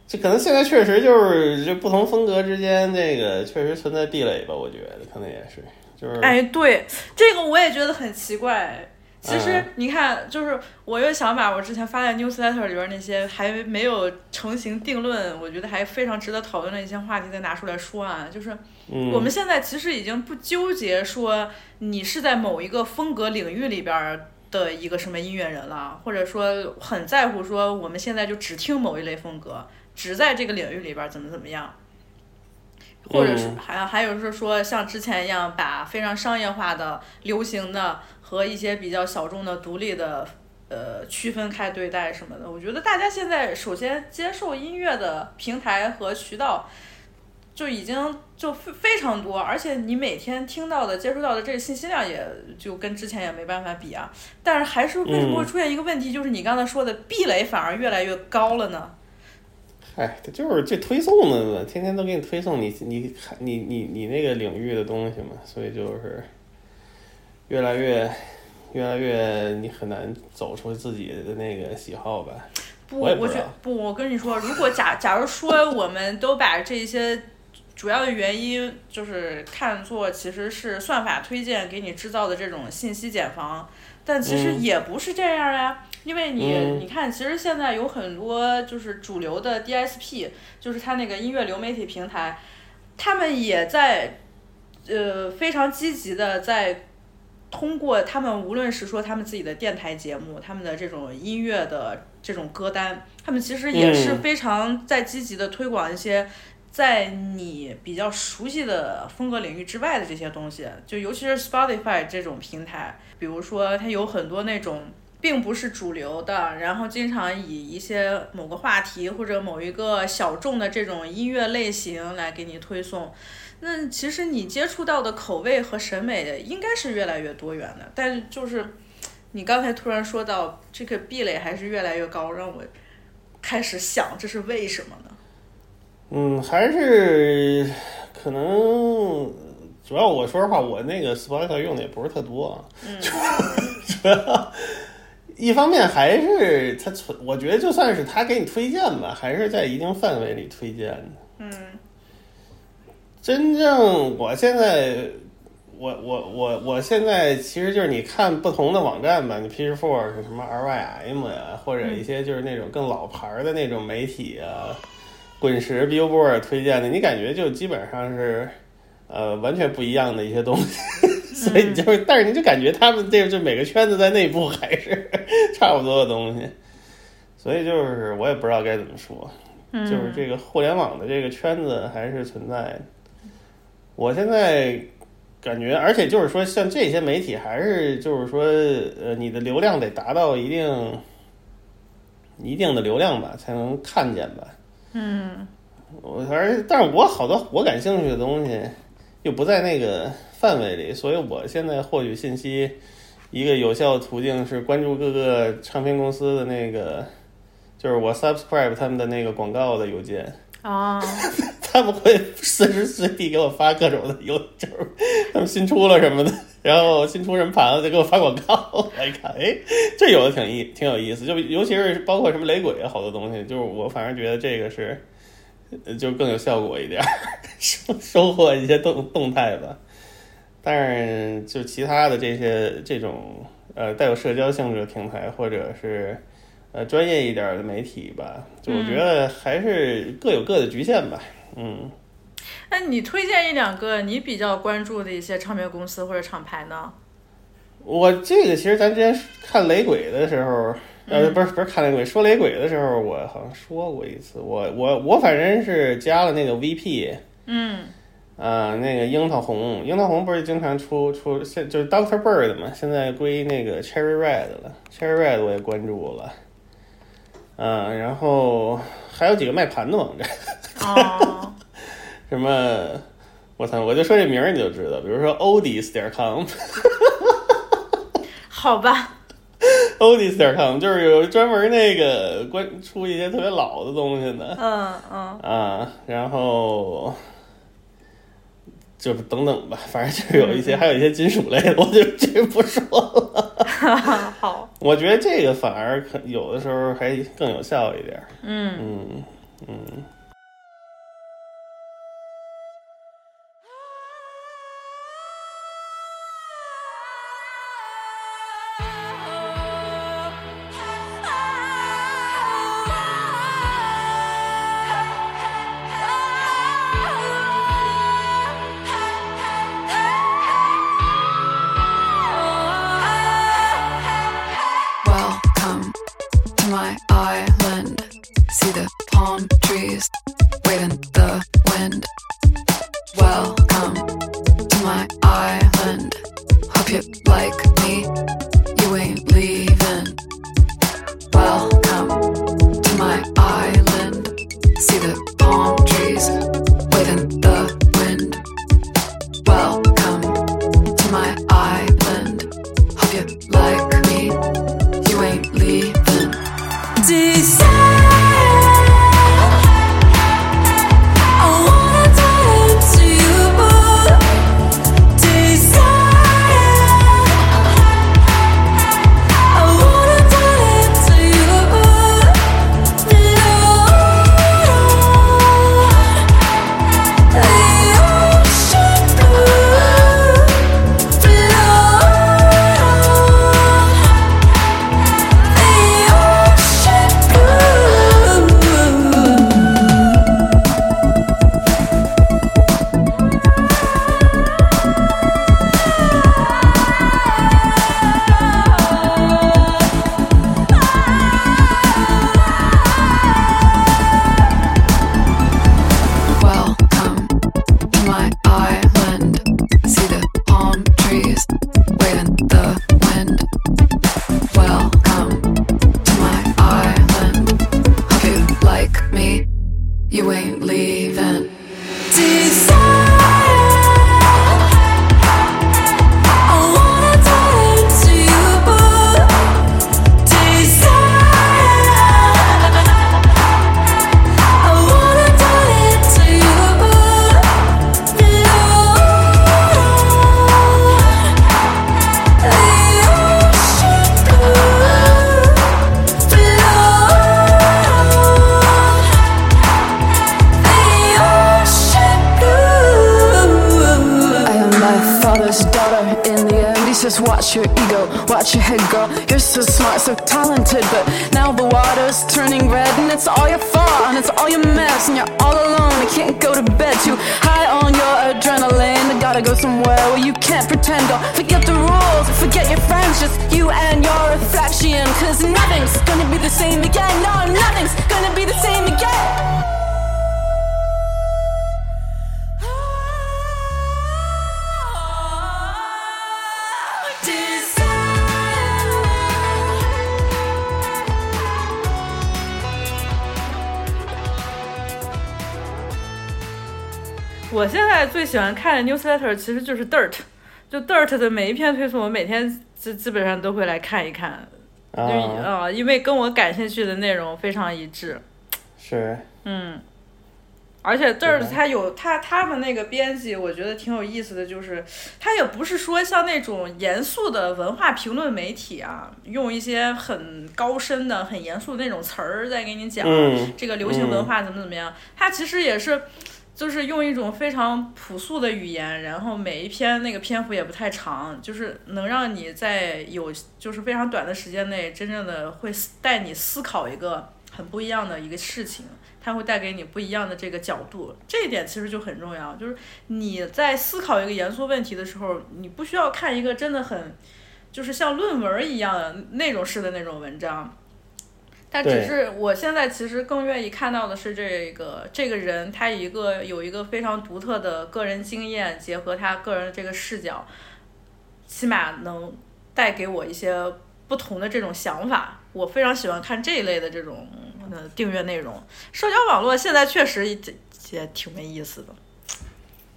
这可能现在确实就是这不同风格之间，这个确实存在壁垒吧，我觉得可能也是，就是，哎，对，这个我也觉得很奇怪。其实嗯你看，就是我又想把我之前发在 newsletter 里边那些还没有成型定论，我觉得还非常值得讨论的一些话题再拿出来说啊。就是嗯我们现在其实已经不纠结说你是在某一个风格领域里边儿的一个什么音乐人了，或者说很在乎说我们现在就只听某一类风格，只在这个领域里边儿怎么怎么样。或者是嗯还还有是说像之前一样，把非常商业化的、流行的和一些比较小众的、独立的，呃，区分开对待什么的。我觉得大家现在首先接受音乐的平台和渠道就已经就非非常多，而且你每天听到的、接触到的这个信息量也就跟之前也没办法比啊。但是还是为什么会嗯出现一个问题，就是你刚才说的壁垒反而越来越高了呢？哎，它就是这推送的嘛，天天都给你推送你你看你你你那个领域的东西嘛，所以就是越来越越来越你很难走出自己的那个喜好吧。不，我觉不，我跟你说，如果假假如说我们都把这些主要的原因就是看作其实是算法推荐给你制造的这种信息茧房，但其实嗯也不是这样呀。因为你、嗯你看，其实现在有很多就是主流的 DSP，就是它那个音乐流媒体平台，他们也在呃非常积极的在通过他们无论是说他们自己的电台节目，他们的这种音乐的这种歌单，他们其实也是嗯非常在积极的推广一些在你比较熟悉的风格领域之外的这些东西，就尤其是 Spotify 这种平台，比如说它有很多那种。并不是主流的，然后经常以一些某个话题或者某一个小众的这种音乐类型来给你推送，那其实你接触到的口味和审美应该是越来越多元的，但就是你刚才突然说到这个壁垒还是越来越高，让我开始想这是为什么呢？嗯，还是可能主要我说实话，我那个 Spotify 用的也不是特多啊，嗯。主要一方面还是它存，我觉得就算是他给你推荐吧，还是在一定范围里推荐的。嗯。真正我现在，我我我我现在其实就是你看不同的网站吧，你 Pitchfork 什么 RYM 呀，或者一些就是那种更老牌儿的那种媒体啊，滚石、Billboard 推荐的，你感觉就基本上是呃完全不一样的一些东西，所以你就是，但是你就感觉他们这就每个圈子在内部还是 差不多的东西，所以就是我也不知道该怎么说。就是这个互联网的这个圈子还是存在的。我现在感觉，而且就是说，像这些媒体，还是就是说，呃，你的流量得达到一定一定的流量吧，才能看见吧。嗯我而但是我好多我感兴趣的东西又不在那个范围里，所以我现在获取信息一个有效的途径是关注各个唱片公司的那个，就是我 subscribe 他们的那个广告的邮件。啊，他们会随时随地给我发各种的邮，就是他们新出了什么的，然后新出什么盘子就给我发广告，我一看，哎，这有的挺意挺有意思，就尤其是包括什么雷鬼啊，好多东西，就是我反正觉得这个是，呃就更有效果一点儿，收收获一些动动态吧。但是就其他的这些这种呃带有社交性质的平台，或者是呃专业一点的媒体吧，就我觉得还是各有各的局限吧。嗯，那你推荐一两个你比较关注的一些唱片公司或者厂牌呢？我这个其实咱之前看雷鬼的时候，呃，不是不是看雷鬼，说雷鬼的时候，我好像说过一次，我我我反正是加了那个 VP，嗯。啊、那个樱桃红，樱桃红不是经常出出现就是 Doctor Bird 嘛，现在归那个 Cherry Red 了，Cherry Red 我也关注了，嗯、然后还有几个卖盘的网站，哦，什么，我操，我就说这名儿你就知道，比如说 Oldies 点 com。好吧，Oldies 点 com 就是有专门那个关出一些特别老的东西的嗯嗯，啊，然后就是等等吧，反正就是有一些，还有一些金属类的，我就这不说了。好，我觉得这个反而可有的时候还更有效一点。嗯嗯嗯。See the palm trees wave in the wind. Welcome to my island. Hope you like me. You ain't leaving. Welcome to my island. See the palm trees 喜欢看的 newsletter 其实就是 Dirt，就 Dirt 的每一篇推送，我每天基基本上都会来看一看，就啊，啊、因为跟我感兴趣的内容非常一致。是，嗯，而且 Dirt 它有它他们那个编辑，我觉得挺有意思的，就是它也不是说像那种严肃的文化评论媒体啊，用一些很高深的、很严肃的那种词儿在给你讲、嗯。这个流行文化怎么怎么样。它其实也是就是用一种非常朴素的语言，然后每一篇那个篇幅也不太长，就是能让你在有就是非常短的时间内，真正的会思带你思考一个很不一样的一个事情，它会带给你不一样的这个角度，这一点其实就很重要。就是你在思考一个严肃问题的时候，你不需要看一个真的很就是像论文一样的那种式的那种文章。但只是我现在其实更愿意看到的是这个这个人，他一个有一个非常独特的个人经验，结合他个人这个视角，起码能带给我一些不同的这种想法。我非常喜欢看这一类的这种呃订阅内容。社交网络现在确实也也挺没意思的。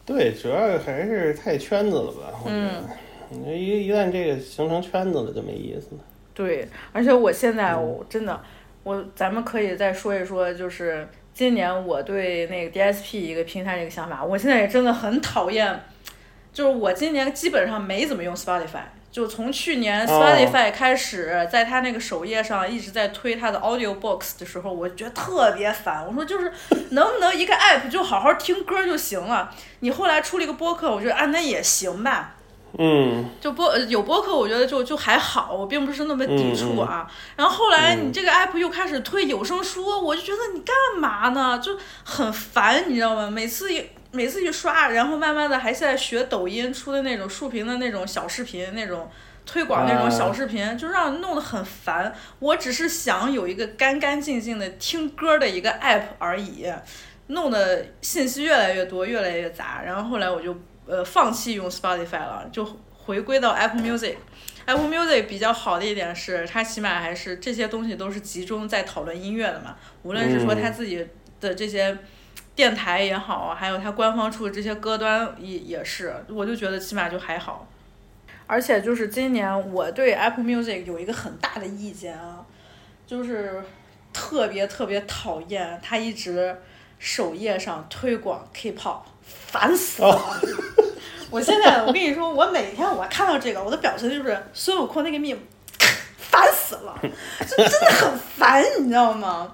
对，主要还是太圈子了吧？我觉得，你这一一旦这个形成圈子了，就没意思了。对，而且我现在我真的，我咱们可以再说一说，就是今年我对那个 DSP 一个平台的一个想法，我现在也真的很讨厌，就是我今年基本上没怎么用 Spotify。就从去年哦 Spotify 开始，在它那个首页上一直在推它的 Audio Box 的时候，我觉得特别烦。我说就是能不能一个 app 就好好听歌就行了？你后来出了一个播客，我觉得啊那也行吧。嗯，就播呃有播客，我觉得就就还好，我并不是那么抵触啊。然后后来你这个 app 又开始推有声书，我就觉得你干嘛呢？就很烦，你知道吗？每次一每次一刷，然后慢慢的还现在学抖音出的那种竖屏的那种小视频，那种推广那种小视频，就让人弄得很烦。我只是想有一个干干净净的听歌的一个 app 而已，弄得信息越来越多，越来越杂。然后后来我就呃放弃用 Spotify 了，就回归到 Apple Music。Apple Music 比较好的一点是，它起码还是这些东西都是集中在讨论音乐的嘛，无论是说他自己的这些电台也好啊，还有它官方出的这些歌单也也是，我就觉得起码就还好。而且就是今年我对 Apple Music 有一个很大的意见啊，就是特别特别讨厌它一直首页上推广 K-pop，烦死了。我现在我跟你说，我每天我看到这个，我的表情就是孙悟空那个 meme，烦死了，就真的很烦，你知道吗？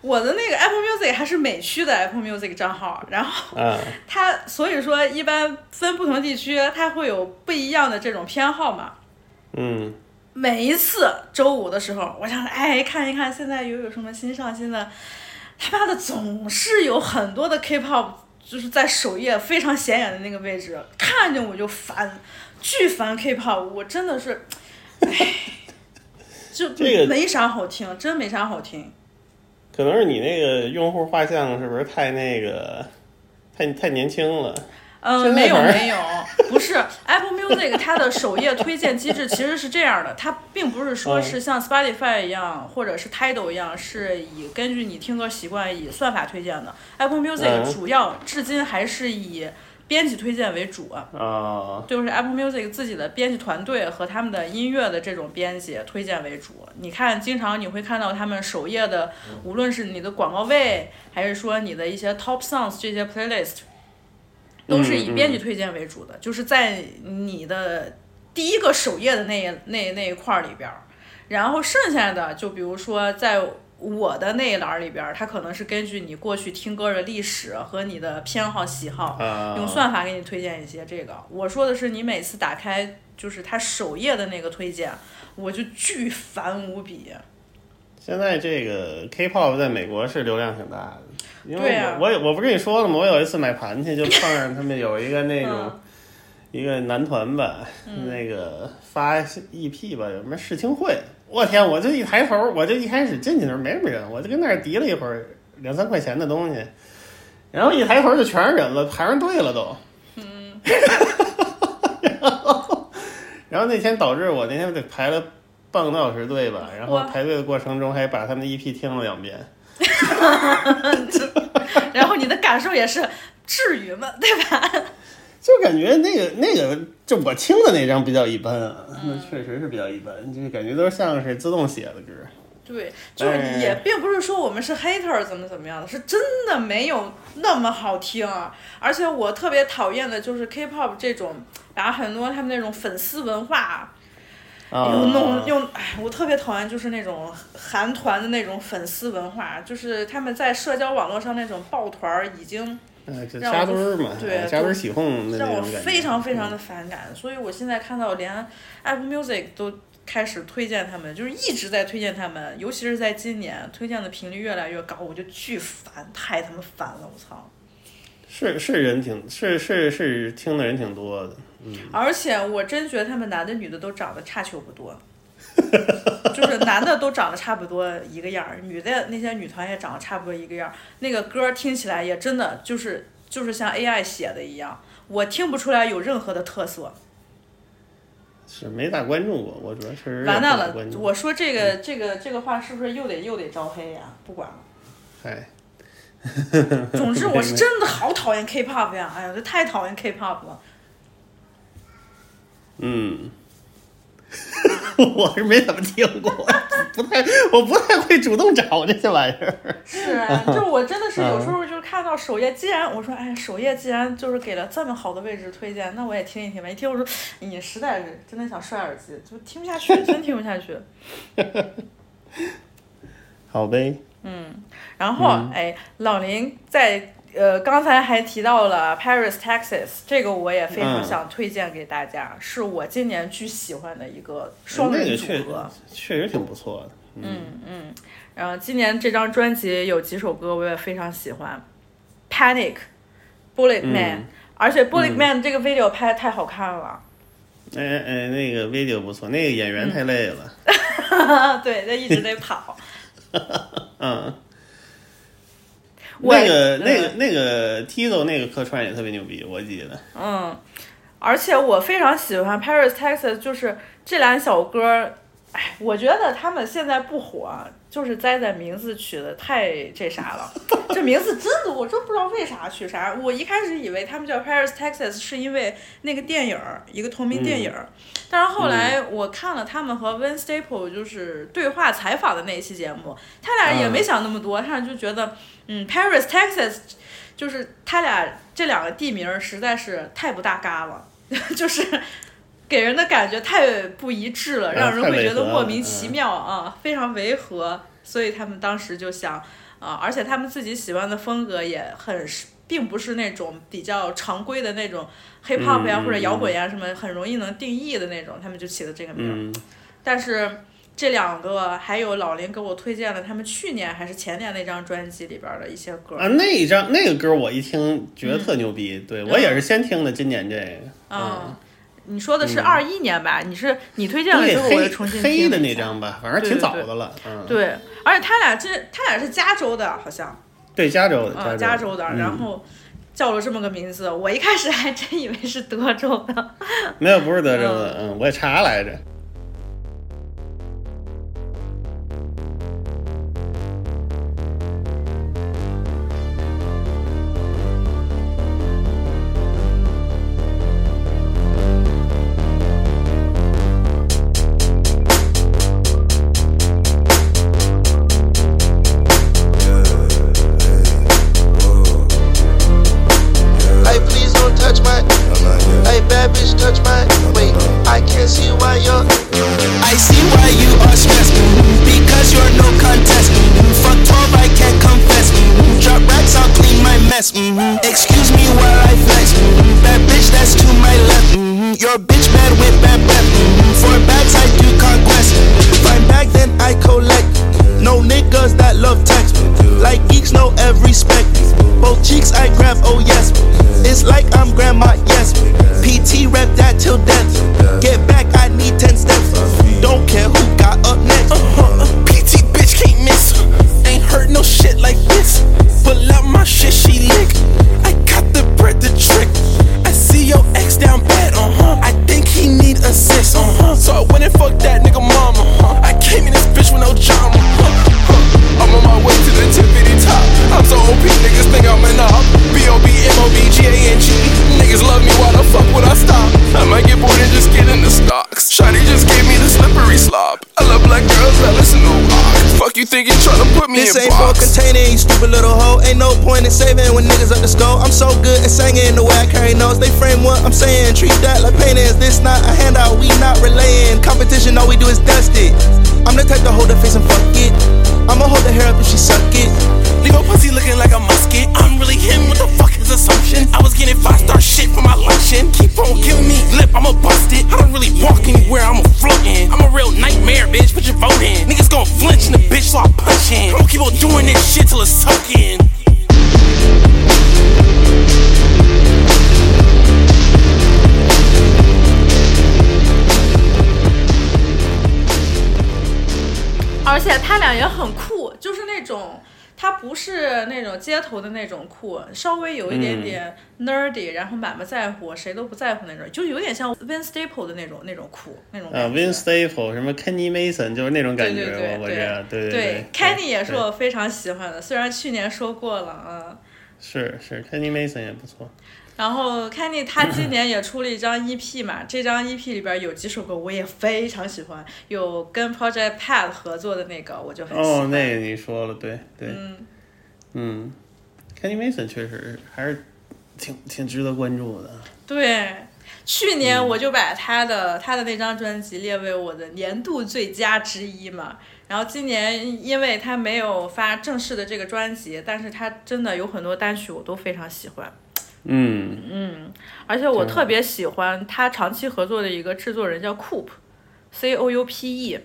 我的那个 Apple Music 还是美区的 Apple Music 账号，然后啊，它所以说一般分不同地区，它会有不一样的这种偏好嘛。嗯，每一次周五的时候，我想哎看一看现在又有什么新上新的，他妈的总是有很多的 K-pop 就是在首页非常显眼的那个位置，看见我就烦，巨烦 K-pop，我真的是，唉，就这个没啥好听，真没啥好听。可能是你那个用户画像是不是太那个，太太年轻了？嗯，没有没有，不是 Apple Music 它的首页推荐机制其实是这样的，它并不是说嗯是像 Spotify 一样，或者是 Tidal 一样，是以根据你听歌习惯以算法推荐的。Apple Music 嗯主要至今还是以编辑推荐为主，啊，就是 Apple Music 自己的编辑团队和他们的音乐的这种编辑推荐为主。你看，经常你会看到他们首页的，无论是你的广告位，还是说你的一些 Top Songs 这些 playlist，都是以编辑推荐为主的，就是在你的第一个首页的那一那那一块儿里边儿，然后剩下的就比如说在我的那一栏儿里边儿，它可能是根据你过去听歌的历史和你的偏好喜好，啊用算法给你推荐一些这个。我说的是你每次打开就是它首页的那个推荐，我就巨烦无比。现在这个 K-pop 在美国是流量挺大的，因为我、我我不跟你说了吗？我有一次买盘去，就碰上他们有一个那种、嗯一个男团吧，那个发 EP 吧，有什么试听会，我天！我就一抬头，我就一开始进去的时候没什么人，我就跟那儿提了一会儿两三块钱的东西，然后一抬头就全是人了，排上队了都。嗯，然后那天导致我那天得排了半个多小时队吧，然后排队的过程中还把他们的 EP 听了两遍。然后你的感受也是至于吗？对吧？就感觉那个那个，就我听的那张比较一般啊，那确实是比较一般，就是感觉都像是自动写的歌。对，就是哎也并不是说我们是 hater 怎么怎么样的，是真的没有那么好听啊。而且我特别讨厌的就是 K-pop 这种，把很多他们那种粉丝文化。啊又弄又哎，我特别讨厌就是那种韩团的那种粉丝文化，就是他们在社交网络上那种抱团儿，已经呃，扎堆儿嘛，对哎扎堆儿起哄让我。非常非常的反感。所以我现在看到连 Apple Music 都开始推荐他们，就是一直在推荐他们，尤其是在今年推荐的频率越来越高，我就巨烦，太他妈烦了，我操！是是人挺是是是听的人挺多的，嗯，而且我真觉得他们男的女的都长得差球不多，就是男的都长得差不多一个样儿，女的那些女团也长得差不多一个样儿。那个歌儿听起来也真的就是就是像 AI 写的一样，我听不出来有任何的特色。是没咋关注过，我主要是完蛋了我说这个这个这个话是不是又得又得招黑呀？不管了。嗨，总之，我是 真的好讨厌 K-pop 呀！哎呀，这太讨厌 K-pop 了。嗯，我是没怎么听过，不太，我不太会主动找这些玩意儿。是啊，就我真的是有时候就看到首页，既然我说，哎，首页既然就是给了这么好的位置推荐，那我也听一听呗。一听我说，你实在是真的想摔耳机，就听不下去，真听不下去。好呗，嗯，然后、嗯哎，老林在呃刚才还提到了 Paris Texas，这个我也非常嗯想推荐给大家，是我今年巨喜欢的一个双人组合。确实挺不错的。嗯嗯，然后今年这张专辑有几首歌我也非常喜欢，Panic、Bullet Man，、嗯而且 Bullet 嗯 Man 这个 video 拍的太好看了，哎哎，那个 video 不错，那个演员太累了。对，他一直得跑。嗯，我那个嗯那个那个 Tito 那个客串也特别牛逼，我记得。嗯，而且我非常喜欢 Paris Texas，就是这俩小歌儿，哎，我觉得他们现在不火，就是栽在名字取的太这啥了。这名字真的我真不知道为啥取啥。我一开始以为他们叫 Paris Texas 是因为那个电影儿，一个同名电影儿。但是后来我看了他们和 Vin Staple 就是对话采访的那一期节目，他俩也没想那么多，他俩就觉得，嗯，Paris Texas 就是他俩这两个地名儿实在是太不搭嘎了，就是给人的感觉太不一致了，啊让人会觉得莫名其妙啊，非常违和。所以他们当时就想啊，而且他们自己喜欢的风格也很是，并不是那种比较常规的那种 hip hop 呀、或者摇滚呀什么很容易能定义的那种，他们就起了这个名儿。嗯但是这两个还有老林给我推荐了他们去年还是前年那张专辑里边儿的一些歌。啊，那一张那个歌我一听觉得特牛逼，对我也是先听的今年这个。嗯，你说的是嗯二一年吧？你是你推荐了对之后，我又重新黑的听了一下那张吧，反正挺早的了。嗯，对，而且他俩这他俩是加州的，好像，对，加州的，嗯，加州的，嗯然后叫了这么个名字，我一开始还真以为是德州的。没有不是德州的，嗯，我也查来着。they frame what I'm saying. Treat that like pain is this not a handout, we not relaying. Competition, all we do is dust it. I'm the type to hold her face and fuck it. I'ma hold her hair up if she suck it. Leave her pussy looking like a musket. I'm really him, what the fuck is assumption? I was getting five star shit for my luncheon. Keep on giving me lip, I'ma bust it. I don't really walk anywhere, I'ma float in. I'm a real nightmare, bitch, put your vote in. Niggas gon' flinch in the bitch, so I punch in. I'm gonna keep on doing this shit till it's soaking. 他俩也很酷，就是那种他不是那种街头的那种酷，稍微有一点点 nerdy，、然后满不在乎，谁都不在乎那种，就有点像 Vin Staple 的那种那种酷那种啊感觉。，Vin Staple 什么 Kenny Mason 就是那种感觉，对对对对对 Kenny 也是我非常喜欢的，虽然去年说过了啊。是是 Kenny Mason 也不错。然后 Kenny 他今年也出了一张 EP 嘛，这张 EP 里边有几首歌我也非常喜欢，有跟 Project Pat 合作的那个我就很喜欢哦，那个你说了，对对，嗯嗯，Kenny Mason 确实还是挺挺值得关注的。对，去年我就把他的、他的那张专辑列为我的年度最佳之一嘛。然后今年因为他没有发正式的这个专辑，但是他真的有很多单曲我都非常喜欢。嗯，嗯，而且我特别喜欢他长期合作的一个制作人叫 Coop，C O U P E。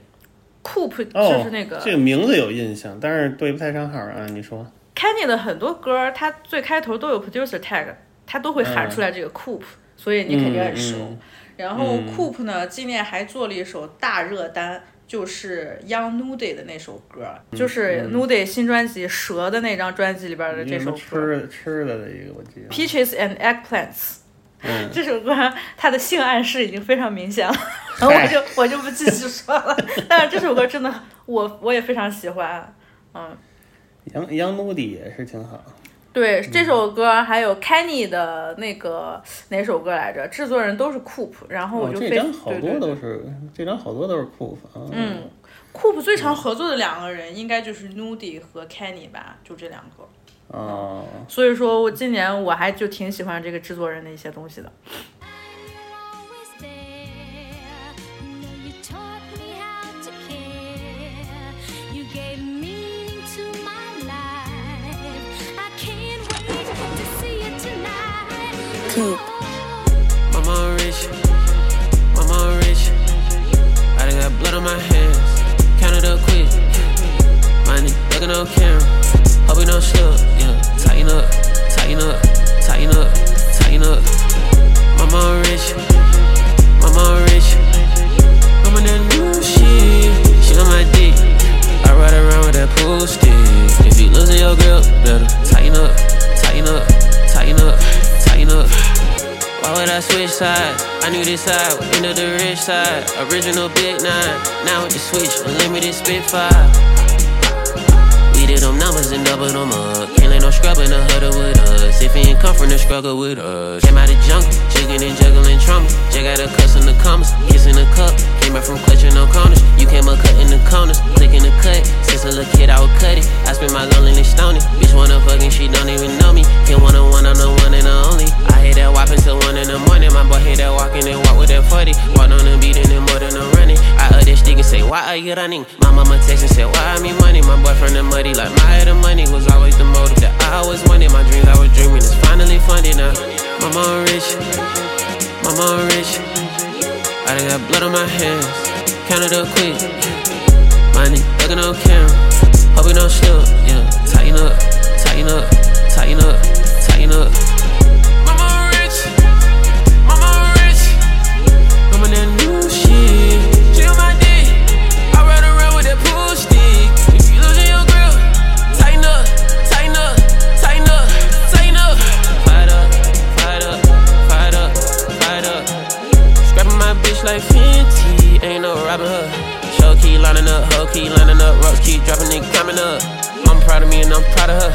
Coop 哦，就是那个、这个名字有印象，但是对不太上号啊。你说，Kenny 的很多歌，他最开头都有 producer tag，他都会喊出来这个 Coop，、所以你肯定很熟。嗯然后嗯 Coop 呢，今年还做了一首大热单，就是 Young Nude 的那首歌，就是嗯 Nude 新专辑《蛇》的那张专辑里边的这首歌吃的吃的的一个，我记得。，Peaches and Eggplants。嗯，这首歌它的性暗示已经非常明显了，然后我就我就不继续说了。但是这首歌真的，我我也非常喜欢，嗯。杨杨努迪也是挺好。对这首歌，还有 Kenny 的那个哪首歌来着？制作人都是 Coop，然后我哦，就非、这张好多都是，这张好多都是 Coop 啊。嗯，Coop 最常合作的两个人应该就是 Nudy 和 Kenny 吧，就这两个。哦，所以说我今年我还就挺喜欢这个制作人的一些东西的。Coop. Mama rich, mama rich. I done got blood on my hands. Count it up quick. Money, looking on camera. Hope we don't slip. Yeah, tighten up, tighten up, tighten up, tighten up. Mama rich, mama rich. I'm on that new shit. She on my dick. I ride around with that pool stick. If you losing your grip, better tighten up, tighten up, tighten up, tighten up. Why would I switch sides? I knew this side would end up the rich side. Original big nine, now with the switch, unlimited spitfire. We did them numbers and doubled them up. Can't let no scrub in the huddle with us. If he ain't come from the struggle with us. Came out the jungle, jigging and juggling trauma. Jig got a cuss in the commas, kissing the cup. Came back from clutching no corners. You came up cutting the corners, clicking the cut. Since a little kid, I would cut it. I spent my loneliness stony. Bitch wanna fucking, she don't even know me. Can't one on one, I'm the one and the only. I hit that whop until one in the morning. My boy hit that walking and walk with that 40. Walked on the beat and then more than a running. I heard that stick and say, why are you running? My mama text and said, why I me money? My boyfriend the muddy, like my head of money was always the motive that I always wanted. My dreams I was dreaming is finally funded now. My mom rich, my mom rich. I done got blood on my hands. Count it up quick. Money, looking on camera. Hope we don't slip. Yeah, tighten up, tighten up, tighten up, tighten up. Robbing her. Show key lining up, hoe key lining up, ropes keep dropping, nigga coming up. I'm proud of me and I'm proud of her.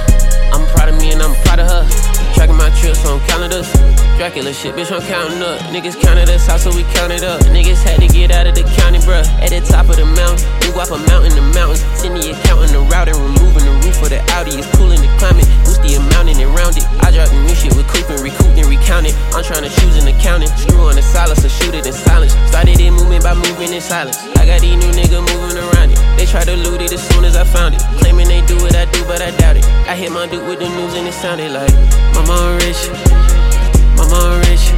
I'm proud of me and I'm proud of her. Tracking my trips on calendars. Dracula shit, bitch, I'm counting up. Niggas counted us out, so we counted up. Niggas had to get out of the county, bruh. At the top of the mountain, we walk a mountain the mountains. Send the accountant the route and removing the roof of the Audi. It's cooling the climate, boost the amount and it. I dropped the new shit with cooping, recouped and recounted. I'm trying to choose an accountant. Screw on the silence or shoot it in silence. Started it movement by moving in silence. I got these new niggas moving around it. They try to loot it as soon as I found it. Claiming they do what I do, but I doubt it. I hit my dude with the news and it sounded like my mom rich, Mama rich.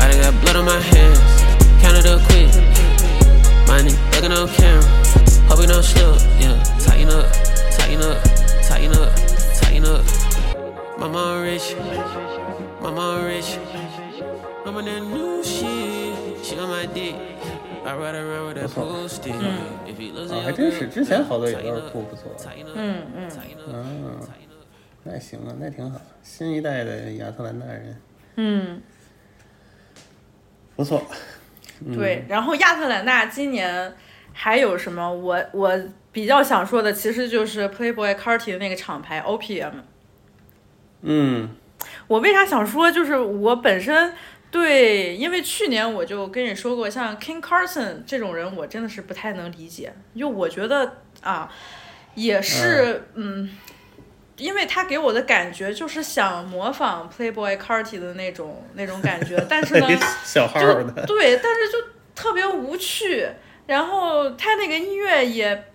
I done got blood on my hands. Counted up quick. Money looking on camera. Hope you don't slip. Yeah, tighten up, tighten up, tighten up, tighten up. Mama rich. Mama rich. I'm on that new shit. She on my dick. I ride around with that hmm. pool stick. 那行啊，那挺好。新一代的亚特兰大人嗯，不错。嗯、对。然后亚特兰大今年还有什么？我我比较想说的，其实就是 Playboy Carti 的那个厂牌 OPM。嗯我为啥想说？就是我本身对，因为去年我就跟你说过，像 King Carson 这种人，我真的是不太能理解。就我觉得啊，也是嗯因为他给我的感觉就是想模仿 Playboy Carti 的那种那种感觉，但是呢，小号就的，对，但是就特别无趣。然后他那个音乐也，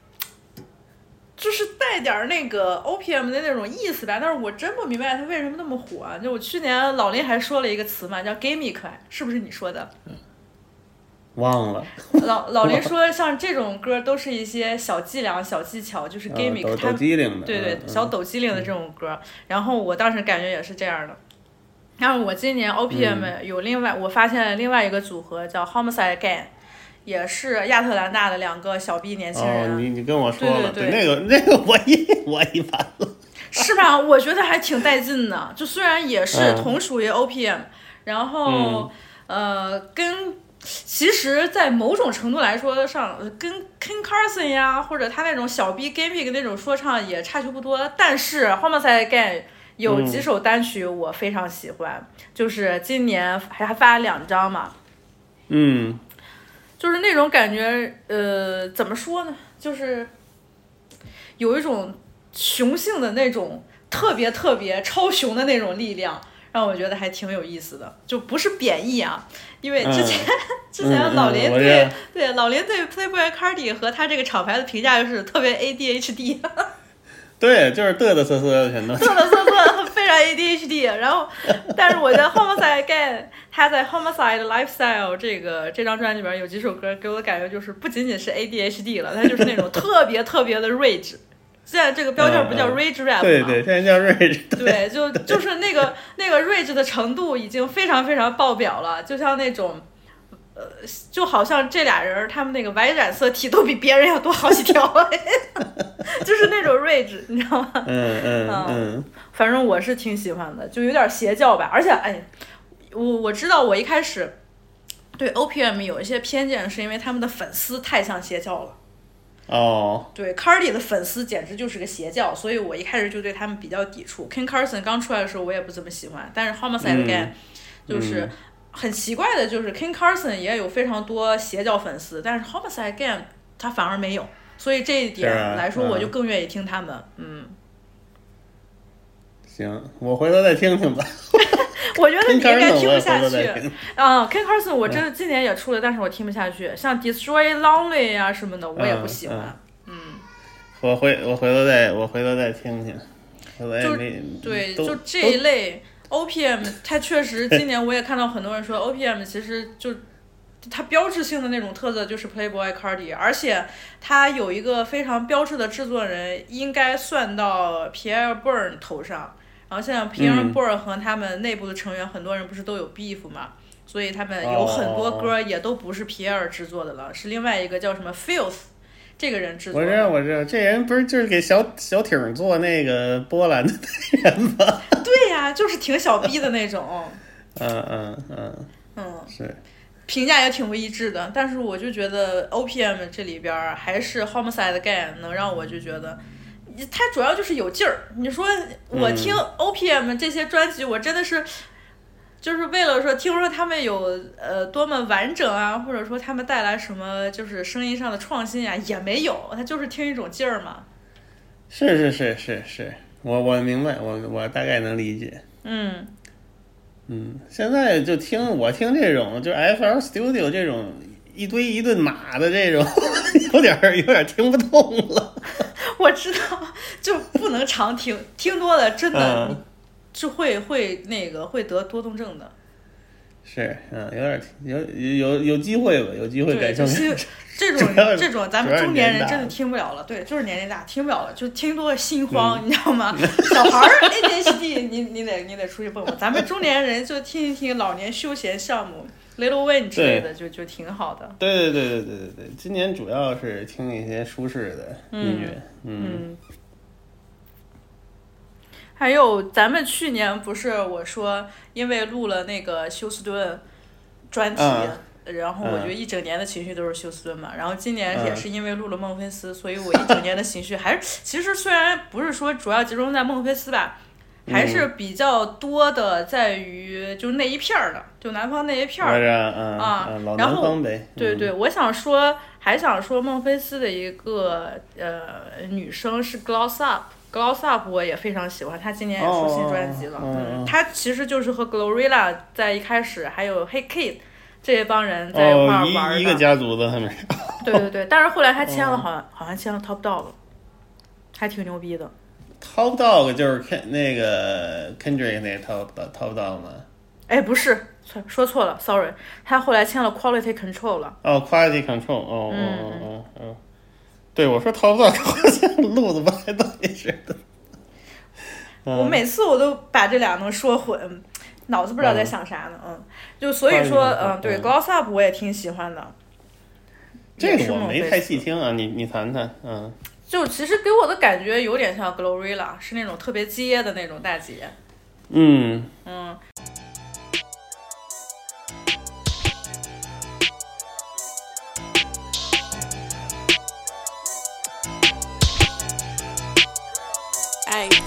就是带点儿那个 OPM 的那种意思吧。但是我真不明白他为什么那么火、啊。就我去年老林还说了一个词嘛，叫 “gamic”，是不是你说的？忘了。老老林 说，像这种歌都是一些小伎俩、小技巧，就是啊 gamic，、抖机灵的对对小抖机灵的这种歌。然后我当时感觉也是这样的。然后我今年 OPM 嗯有另外，我发现了另外一个组合叫 Homicide Gang，也是亚特兰大的两个小 B 年轻人。哦，你你跟我说了，对对那个那个我一我一般了。是吧？我觉得还挺带劲的。就虽然也是嗯同属于 OPM，、然后、呃，跟其实，在某种程度来说上，跟 King Carson 呀，或者他那种小 B Gaming 那种说唱也差距不多。但是 Homicide Gang 有几首单曲我非常喜欢，就是今年还还发了两张嘛，嗯就是那种感觉，呃，怎么说呢？就是有一种雄性的那种特别特别超雄的那种力量，让我觉得还挺有意思的。就不是贬义啊，因为之前、之前嗯老林嗯对、对老林对 Playboy Cardi 和他这个厂牌的评价就是特别 ADHD。对，就是嘚嘚瑟瑟的全都。嘚嘚瑟瑟，非常 ADHD。然后，但是我觉得 Homicide Again 他在 Homicide Lifestyle 这个这张专辑里边有几首歌给我的感觉就是不仅仅是 ADHD 了，他就是那种特别特别的 rage。现在这个标签不叫 rage rap 吗？对对，现在叫 rage。对，就就是那个那个 rage 的程度已经非常非常爆表了，就像那种。呃，就好像这俩人儿他们那个 Y 染色体都比别人要多好几条 就是那种 rage，你知道吗？嗯 嗯嗯，反正我是挺喜欢的，就有点邪教吧。而且，哎，我我知道我一开始对 OPM 有一些偏见，是因为他们的粉丝太像邪教了。哦，对 Cardi 的粉丝简直就是个邪教，所以我一开始就对他们比较抵触。King Carson 刚出来的时候我也不怎么喜欢，但是 Homicide 嗯 Again、就是嗯很奇怪的，就是 King Carson 也有非常多邪教粉丝，但是 Homicide Again 他反而没有，所以这一点来说，我就嗯更愿意听他们。嗯，行，我回头再听听吧。我觉得你应该听不下去听。啊、k i n g Carson 我真的今年也出了，但是我听不下去，像 Destroy Lonely 呀、什么的，我也不喜欢。嗯我回我回头再我回头再听听。就对，就这一类 OPM，它确实今年我也看到很多人说 OPM 其实就它标志性的那种特色就是 Playboy Cardi，而且它有一个非常标志的制作人，应该算到 Pierre Bourne 头上。然后现在 Pierre 嗯 Bourne 和他们内部的成员很多人不是都有 beef 嘛，所以他们有很多哦歌也都不是 Pierre 制作的了，是另外一个叫什么 Filth 这个人制作的。我知道，我知道，这人不是就是给小小艇做那个波兰的那人吗？对呀、就是挺小逼的那种。嗯嗯嗯，嗯，是，评价也挺不一致的，但是我就觉得 OPM 这里边儿还是 Homicide Gang 能让我就觉得，它主要就是有劲儿。你说我听嗯 OPM 这些专辑，我真的是。就是为了说，听说他们有呃多么完整啊，或者说他们带来什么就是声音上的创新啊，也没有，他就是听一种劲儿嘛。是是是是是，我我明白，我我大概能理解。嗯，嗯，现在就听我听这种，就 FL Studio 这种一堆一顿码的这种，有点儿有点儿听不懂了。我知道，就不能常听，听多了真的嗯就会会那个会得多动症的。是，嗯，有点有有有机会吧，有机会改对，就这种这种咱们中年人真的听不了了，对，就是年龄大听不了了，就听多了心嗯慌，你知道吗？小孩儿 ADHD，你你得你得出去蹦蹦，咱们中年人就听一听老年休闲项目，Little Wayne 之类的，就就挺好的。对对对对对对对，今年主要是听一些舒适的音乐，嗯嗯。还有，咱们去年不是我说，因为录了那个休斯顿专题，嗯然后我嗯觉得一整年的情绪都是休斯顿嘛。然后今年也嗯是因为录了孟菲斯，所以我一整年的情绪还是，其实虽然不是说主要集中在孟菲斯吧，还是嗯比较多的在于就是那一片儿的，就南方那一片儿啊然后对对，我想说还想说孟菲斯的一个呃女生是 Gloss Up。Gloss Up 我也非常喜欢，她今年也出新专辑了。她其实就是和 Glorilla 在一开始，还有 Hey Kid 这一帮人在一块儿哦，玩的。一一个家族的他们是，对对对，但是后来她签了，哦好像、好像签了 Top Dog，还挺牛逼的。Top Dog 就是 Ken 那个 Kendrick 那个 Top Top Dog 吗？哎，不是，错说错了，sorry，他后来签了 Quality Control 了。哦，Quality Control，哦哦嗯哦哦哦，对我说 Top Dog 好像路子不太对似的。我每次我都把这俩能说混，脑子不知道在想啥呢。嗯，就所以说，嗯，对嗯，Gloss Up 我也挺喜欢的。这个我没太细听啊，你你谈谈，嗯，就其实给我的感觉有点像 Glorilla，是那种特别街的那种大姐。嗯，嗯，Ay.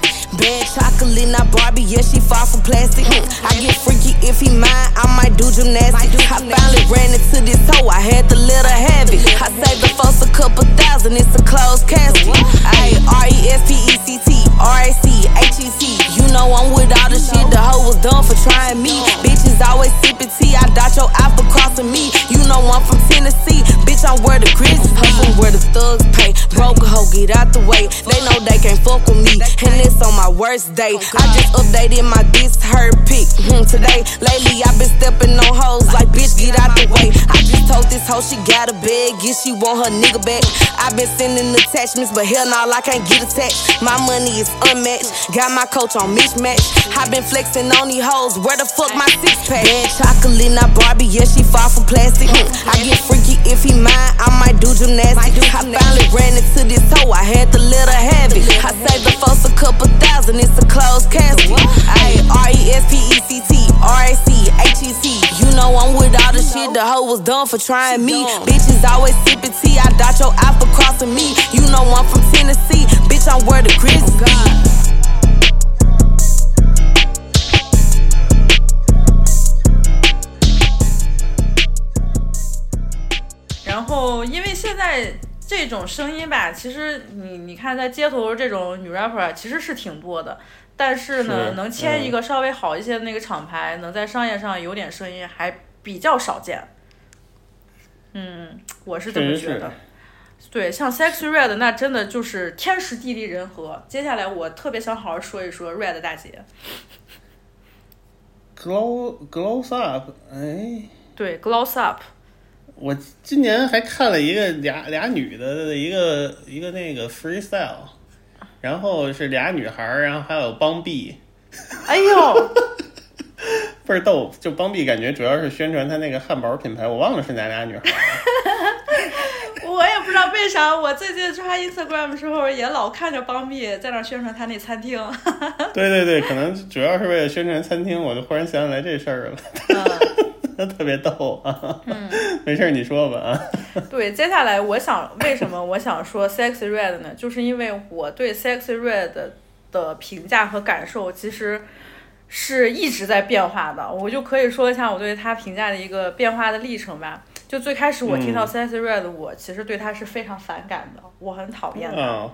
Bad chocolate, not Barbie, yeah, she far from plastic. I get freaky if he mine, I might do gymnastics. I finally ran into this hoe, I had to let her have it. I saved the folks a couple thousand, it's a closed casket. Ay, R E S P E C T, R A C H T. You know I'm with all the shit, the hoe was done for trying me. Bitches always sipping tea, I dot your apple crossing me. You know I'm from Tennessee, bitch, I'm where the grits hustle, where the thugs pay. Broke hoe, get out the way. They know they can't fuck with me, and it's on my worst day. I just updated my this her pic hmm, today. Lately I've been stepping on hoes like bitch, get out the way. I just told this hoe she got a bag, guess she want her nigga back. I've been sending attachments, but hell no, I can't get attached. My money is unmatched, got my coach on mismatch. I've been flexing on these hoes, where the fuck my six pack? Bad chocolate, not Barbie, yeah, she far from plastic. Hmm, I get freaky if he mine, I might do gymnastics. I finally ran into this hoe, I had to let her have it. I saved the folks a couple thousand, it's a closed casket. Ayy, R E S P E C T, R A C H E T. You know I'm with all the shit, the hoe was done for trying me. Bitches always sipping tea, I dot your apple crossing me. You know I'm from Tennessee, bitch, I'm where the grits be. 然后因为现在这种声音吧，其实你你看在街头这种女 rapper 其实是挺多的，但是呢，是能签一嗯个稍微好一些的那个厂牌，能在商业上有点声音，还比较少见。嗯，我是这么觉得。对，像 Sexy Red 那真的就是天时地利人和。接下来我特别想好好说一说 Red 大姐。Glow Glows Up，哎，对，Gloss Up。我今年还看了一个俩俩女的的一个一个那个 freestyle，然后是俩女孩儿，然后还有邦比，哎呦，倍儿逗。就邦比感觉主要是宣传他那个汉堡品牌，我忘了是哪俩女孩儿。知道为啥，我最近刷 Instagram 的时候也老看着邦比在那宣传他那餐厅。对对对，可能主要是为了宣传餐厅，我就忽然想起来这事儿了，特别逗啊。嗯，没事儿你说吧啊。对，接下来我想为什么我想说 Sexy Red 呢？就是因为我对 Sexy Red 的评价和感受其实是一直在变化的。我就可以说一下我对他评价的一个变化的历程吧。就最开始我听到 sense red，、我其实对他是非常反感的，我很讨厌他。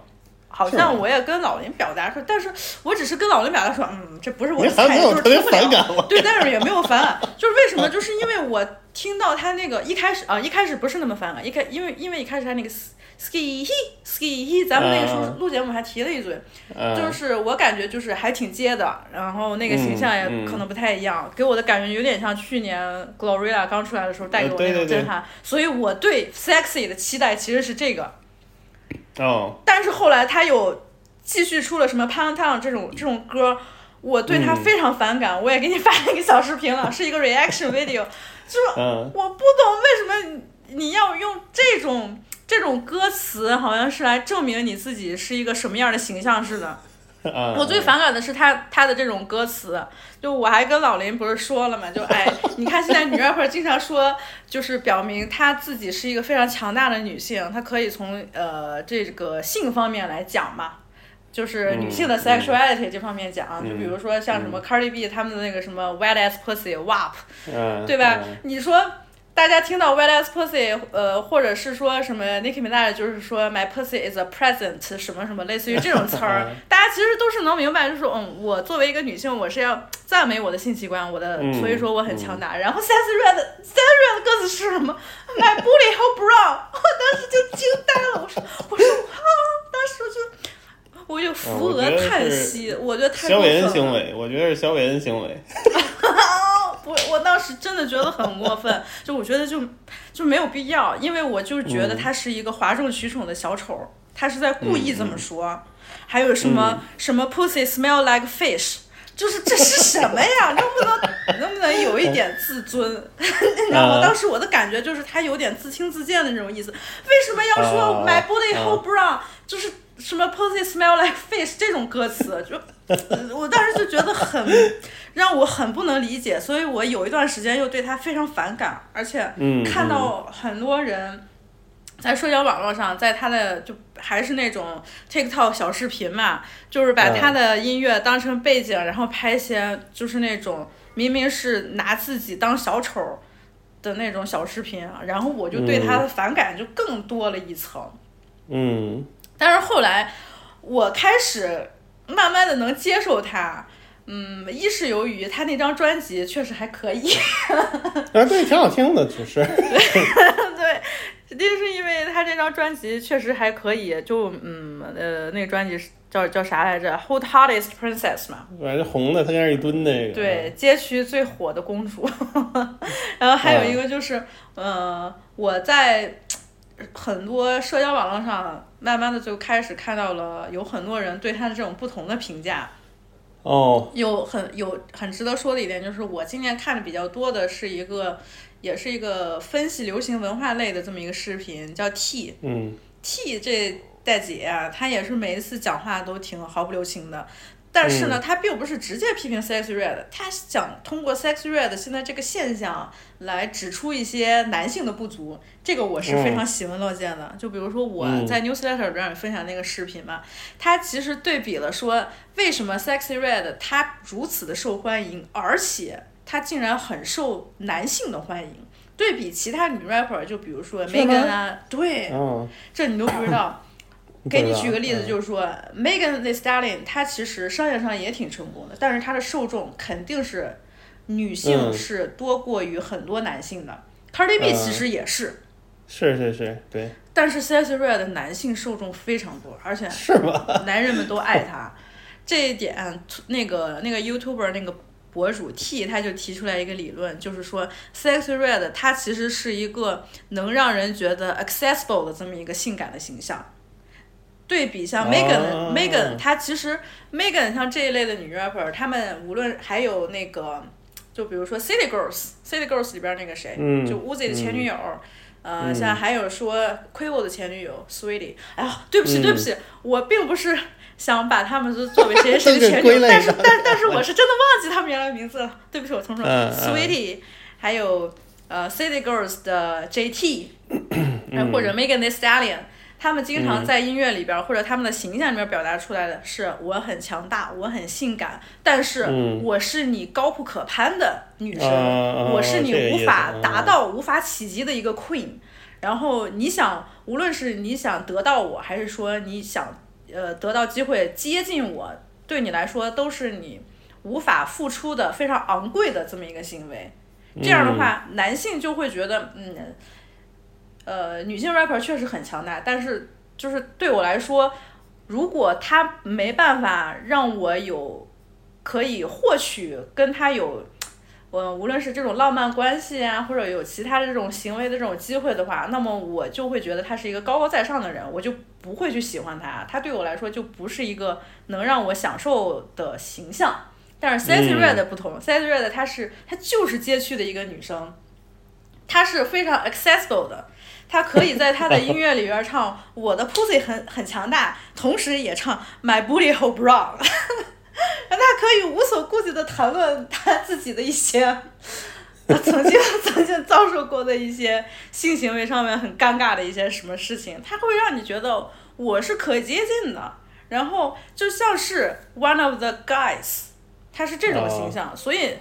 哦好像我也跟老林表达说，但是我只是跟老林表达说，嗯，这不是我你的菜，就是吃不。了对，但是也没有反感，就是为什么？就是因为我听到他那个一开始啊，一开始不是那么反感，一开因为因为一开始他那个 ski he ski he，咱们那个时候嗯录节目还提了一嘴，嗯就是我感觉就是还挺接的，然后那个形象也可能不太一样，给我的感觉有点像去年 Gloria 刚出来的时候带给我那种震撼，所以我对 sexy 的期待其实是这个。哦，但是后来他有继续出了什么《Pound Town》这种这种歌，我对他嗯。非常反感，我也给你发了一个小视频了，是一个 reaction video，就是嗯。我不懂为什么你要用这种这种歌词，好像是来证明你自己是一个什么样的形象似的。啊，我最反感的是他他的这种歌词，就我还跟老林不是说了嘛，就哎，你看现在女 rapper 经常说，就是表明她自己是一个非常强大的女性，她可以从呃这个性方面来讲嘛。就是女性的嗯。sexuality 这方面讲，嗯就比如说像什么 Cardi B 他们的那个什么 wet ass pussy WAP，嗯，对吧？嗯。你说大家听到 wet ass pussy，呃，或者是说什么 Nicki Minaj 就是说 my pussy is a present 什么什么，类似于这种词儿，大家其实都是能明白，就是说，嗯，我作为一个女性，我是要赞美我的性器官，我的，嗯所以说我很强大。然后 Sexy Red Sexy Red 的歌词是什么？My booty how brown，我当时就惊呆了，我说，我说，啊，当时我就。我就扶额叹息，我觉得太小韦恩。行为，我觉得是小伟恩行为。我我当时真的觉得很过分，就我觉得就就没有必要，因为我就是觉得嗯他是一个哗众取宠的小丑，他是在故意这么说。还有什么、嗯什么 pussy smell like fish，就是这是什么呀？能不能能不能有一点自尊？你知道吗？啊当时我的感觉就是他有点自轻自贱的那种意思。为什么要说啊 my body 啊 how brown？就是什么 pussy smell like fish 这种歌词，就我当时就觉得很让我很不能理解，所以我有一段时间又对他非常反感，而且嗯看到很多人在社交网络上，在他的就还是那种 TikTok 小视频嘛，就是把他的音乐当成背景，然后拍一些就是那种明明是拿自己当小丑的那种小视频啊，然后我就对他的反感就更多了一层。嗯，但是后来我开始慢慢的能接受他，嗯，一是由于他那张专辑确实还可以，啊，对，挺好听的，其实。对，一是因为他这张专辑确实还可以，就嗯呃那个专辑是叫叫啥来着 the Hottest Princess 嘛，反正红的，他跟那儿一蹲那个。对，街区最火的公主。然后还有一个就是，呃，我在很多社交网络上，慢慢的就开始看到了有很多人对他的这种不同的评价。哦，有很有很值得说的一点就是，我今年看的比较多的是一个，也是一个分析流行文化类的这么一个视频，叫 T。嗯 T 这大姐啊，她也是每一次讲话都挺毫不留情的。但是呢，他并不是直接批评 Sexy Red，他想通过 Sexy Red 现在这个现象来指出一些男性的不足，这个我是非常嗯喜闻乐见的。就比如说我嗯在 Newsletter 上分享那个视频嘛，他其实对比了说为什么 Sexy Red 它如此的受欢迎，而且它竟然很受男性的欢迎。对比其他女 rapper，就比如说 Megan 啊，对，嗯，这你都不知道。给你举个例子，嗯就是说、Megan Thee Stallion，她其实商业上也挺成功的，但是她的受众肯定是女性嗯是多过于很多男性的。Cardi B 嗯其实也是，是是是，对。但是 Sexy Red 的男性受众非常多，而且是吗 男人们都爱他。这一点，那个那个 YouTuber 那个博主 T 他就提出来一个理论，就是说 Sexy Red 它其实是一个能让人觉得 accessible 的这么一个性感的形象。对比像 Megan、哦。Megan，她其实 Megan 像这一类的女 rapper，她们无论还有那个，就比如说 City Girls，City Girls 里边那个谁，嗯就 Uzi 的前女友，呃，嗯像还有说 Quavo 的前女友 Sweetie，哎呀，对不起嗯。对不起，我并不是想把他们都作为谁谁 都给的前女友，但是但但是我是真的忘记他们原来的名字了，对不起，我重说、Sweetie，还有呃 City Girls 的 JT，嗯。或者 Megan Thee Stallion。他们经常嗯在音乐里边儿、或者他们的形象里面表达出来的是我很强大，我很性感，但是嗯我是你高不可攀的女生，我是你无法啊达到、无法企及的一个 queen。然后你想，无论是你想得到我，还是说你想呃得到机会接近我，对你来说都是你无法付出的非常昂贵的这么一个行为。这样的话，男性就会觉得，嗯，呃，女性 rapper 确实很强大，但是就是对我来说，如果他没办法让我有可以获取跟他有，我无论是这种浪漫关系啊，或者有其他的这种行为的这种机会的话，那么我就会觉得他是一个高高在上的人，我就不会去喜欢他，他对我来说就不是一个能让我享受的形象。但是 Sassy 嗯 Red 不同、s a s s y Red 她是她就是街区的一个女生，她是非常 accessible 的，她可以在他的音乐里边唱 我的 pussy 很很强大，同时也唱 My booty hole brown，他可以无所顾忌的谈论他自己的一些。呃曾经曾经遭受过的一些性行为上面很尴尬的一些什么事情，他会让你觉得我是可接近的，然后就像是 one of the guys，他是这种形象，所以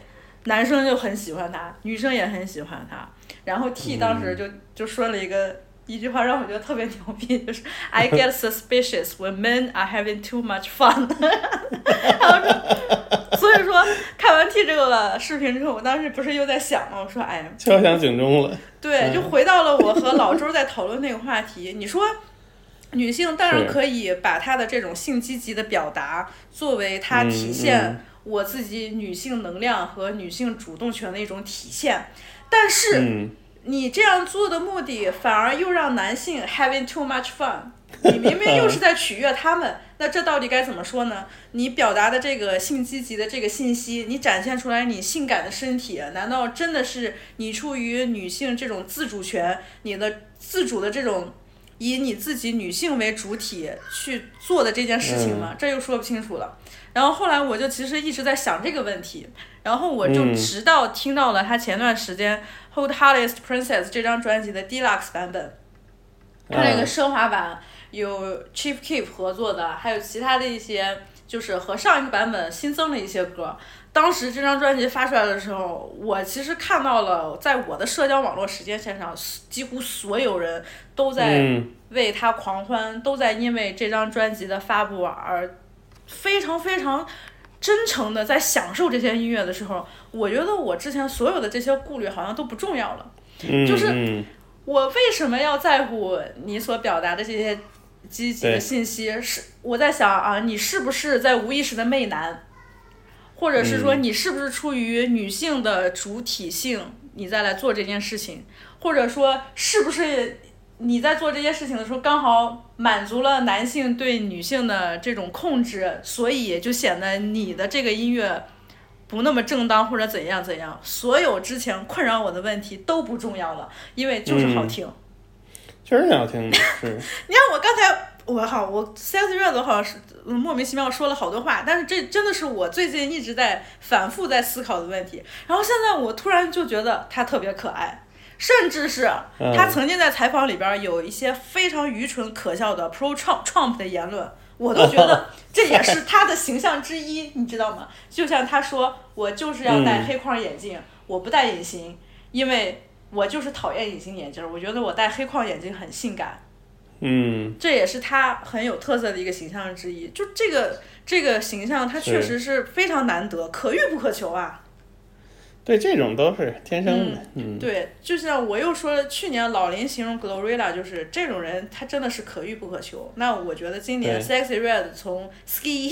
男生就很喜欢他，女生也很喜欢他。然后 T 当时就、就说了一个一句话，让我觉得特别牛逼，就是 I get suspicious when men are having too much fun 然后说，所以说看完 T 这个视频之后，我当时不是又在想吗？我说，哎呀，敲响警钟了。对，嗯就回到了我和老周在讨论那个话题。你说，女性当然是可以把她的这种性积极的表达作为她嗯体现嗯我自己女性能量和女性主动权的一种体现，但是。嗯，你这样做的目的，反而又让男性 having too much fun。你明明又是在取悦他们，那这到底该怎么说呢？你表达的这个性积极的这个信息，你展现出来你性感的身体，难道真的是你出于女性这种自主权，你的自主的这种以你自己女性为主体去做的这件事情吗？这又说不清楚了。然后后来我就其实一直在想这个问题，然后我就嗯。直到听到了他前段时间《Hold Hardest Princess》这张专辑的 Deluxe 版本，它那个嗯升华版有 Chief Keef 合作的，还有其他的一些就是和上一个版本新增的一些歌。当时这张专辑发出来的时候，我其实看到了，在我的社交网络时间线上，几乎所有人都在嗯。为他狂欢，都在因为这张专辑的发布而非常非常真诚的在享受这些音乐的时候，我觉得我之前所有的这些顾虑好像都不重要了。嗯就是嗯我为什么要在乎你所表达的这些积极的信息？是我在想啊，你是不是在无意识的媚男，或者是说嗯你是不是出于女性的主体性，你再来做这件事情，或者说是不是你在做这些事情的时候刚好满足了男性对女性的这种控制，所以就显得你的这个音乐。不那么正当或者怎样怎样，所有之前困扰我的问题都不重要了，因为就是好听。确实挺好听的，是。你看我刚才我好，我 Seth Red 好像是嗯莫名其妙说了好多话，但是这真的是我最近一直在反复在思考的问题。然后现在我突然就觉得他特别可爱，甚至是嗯他曾经在采访里边有一些非常愚蠢可笑的 pro Trump Trump 的言论。我都觉得 这也是他的形象之一，你知道吗？就像他说，我就是要戴嗯黑框眼镜，我不戴隐形，因为我就是讨厌隐形眼镜儿。我觉得我戴黑框眼镜很性感。嗯，这也是他很有特色的一个形象之一。就这个这个形象，他确实是非常难得，可遇不可求啊。对，这种都是天生的，嗯，对，就像我又说了，去年老林形容 Glorilla 就是这种人，他真的是可遇不可求。那我觉得今年 Sexy Red 从 Ski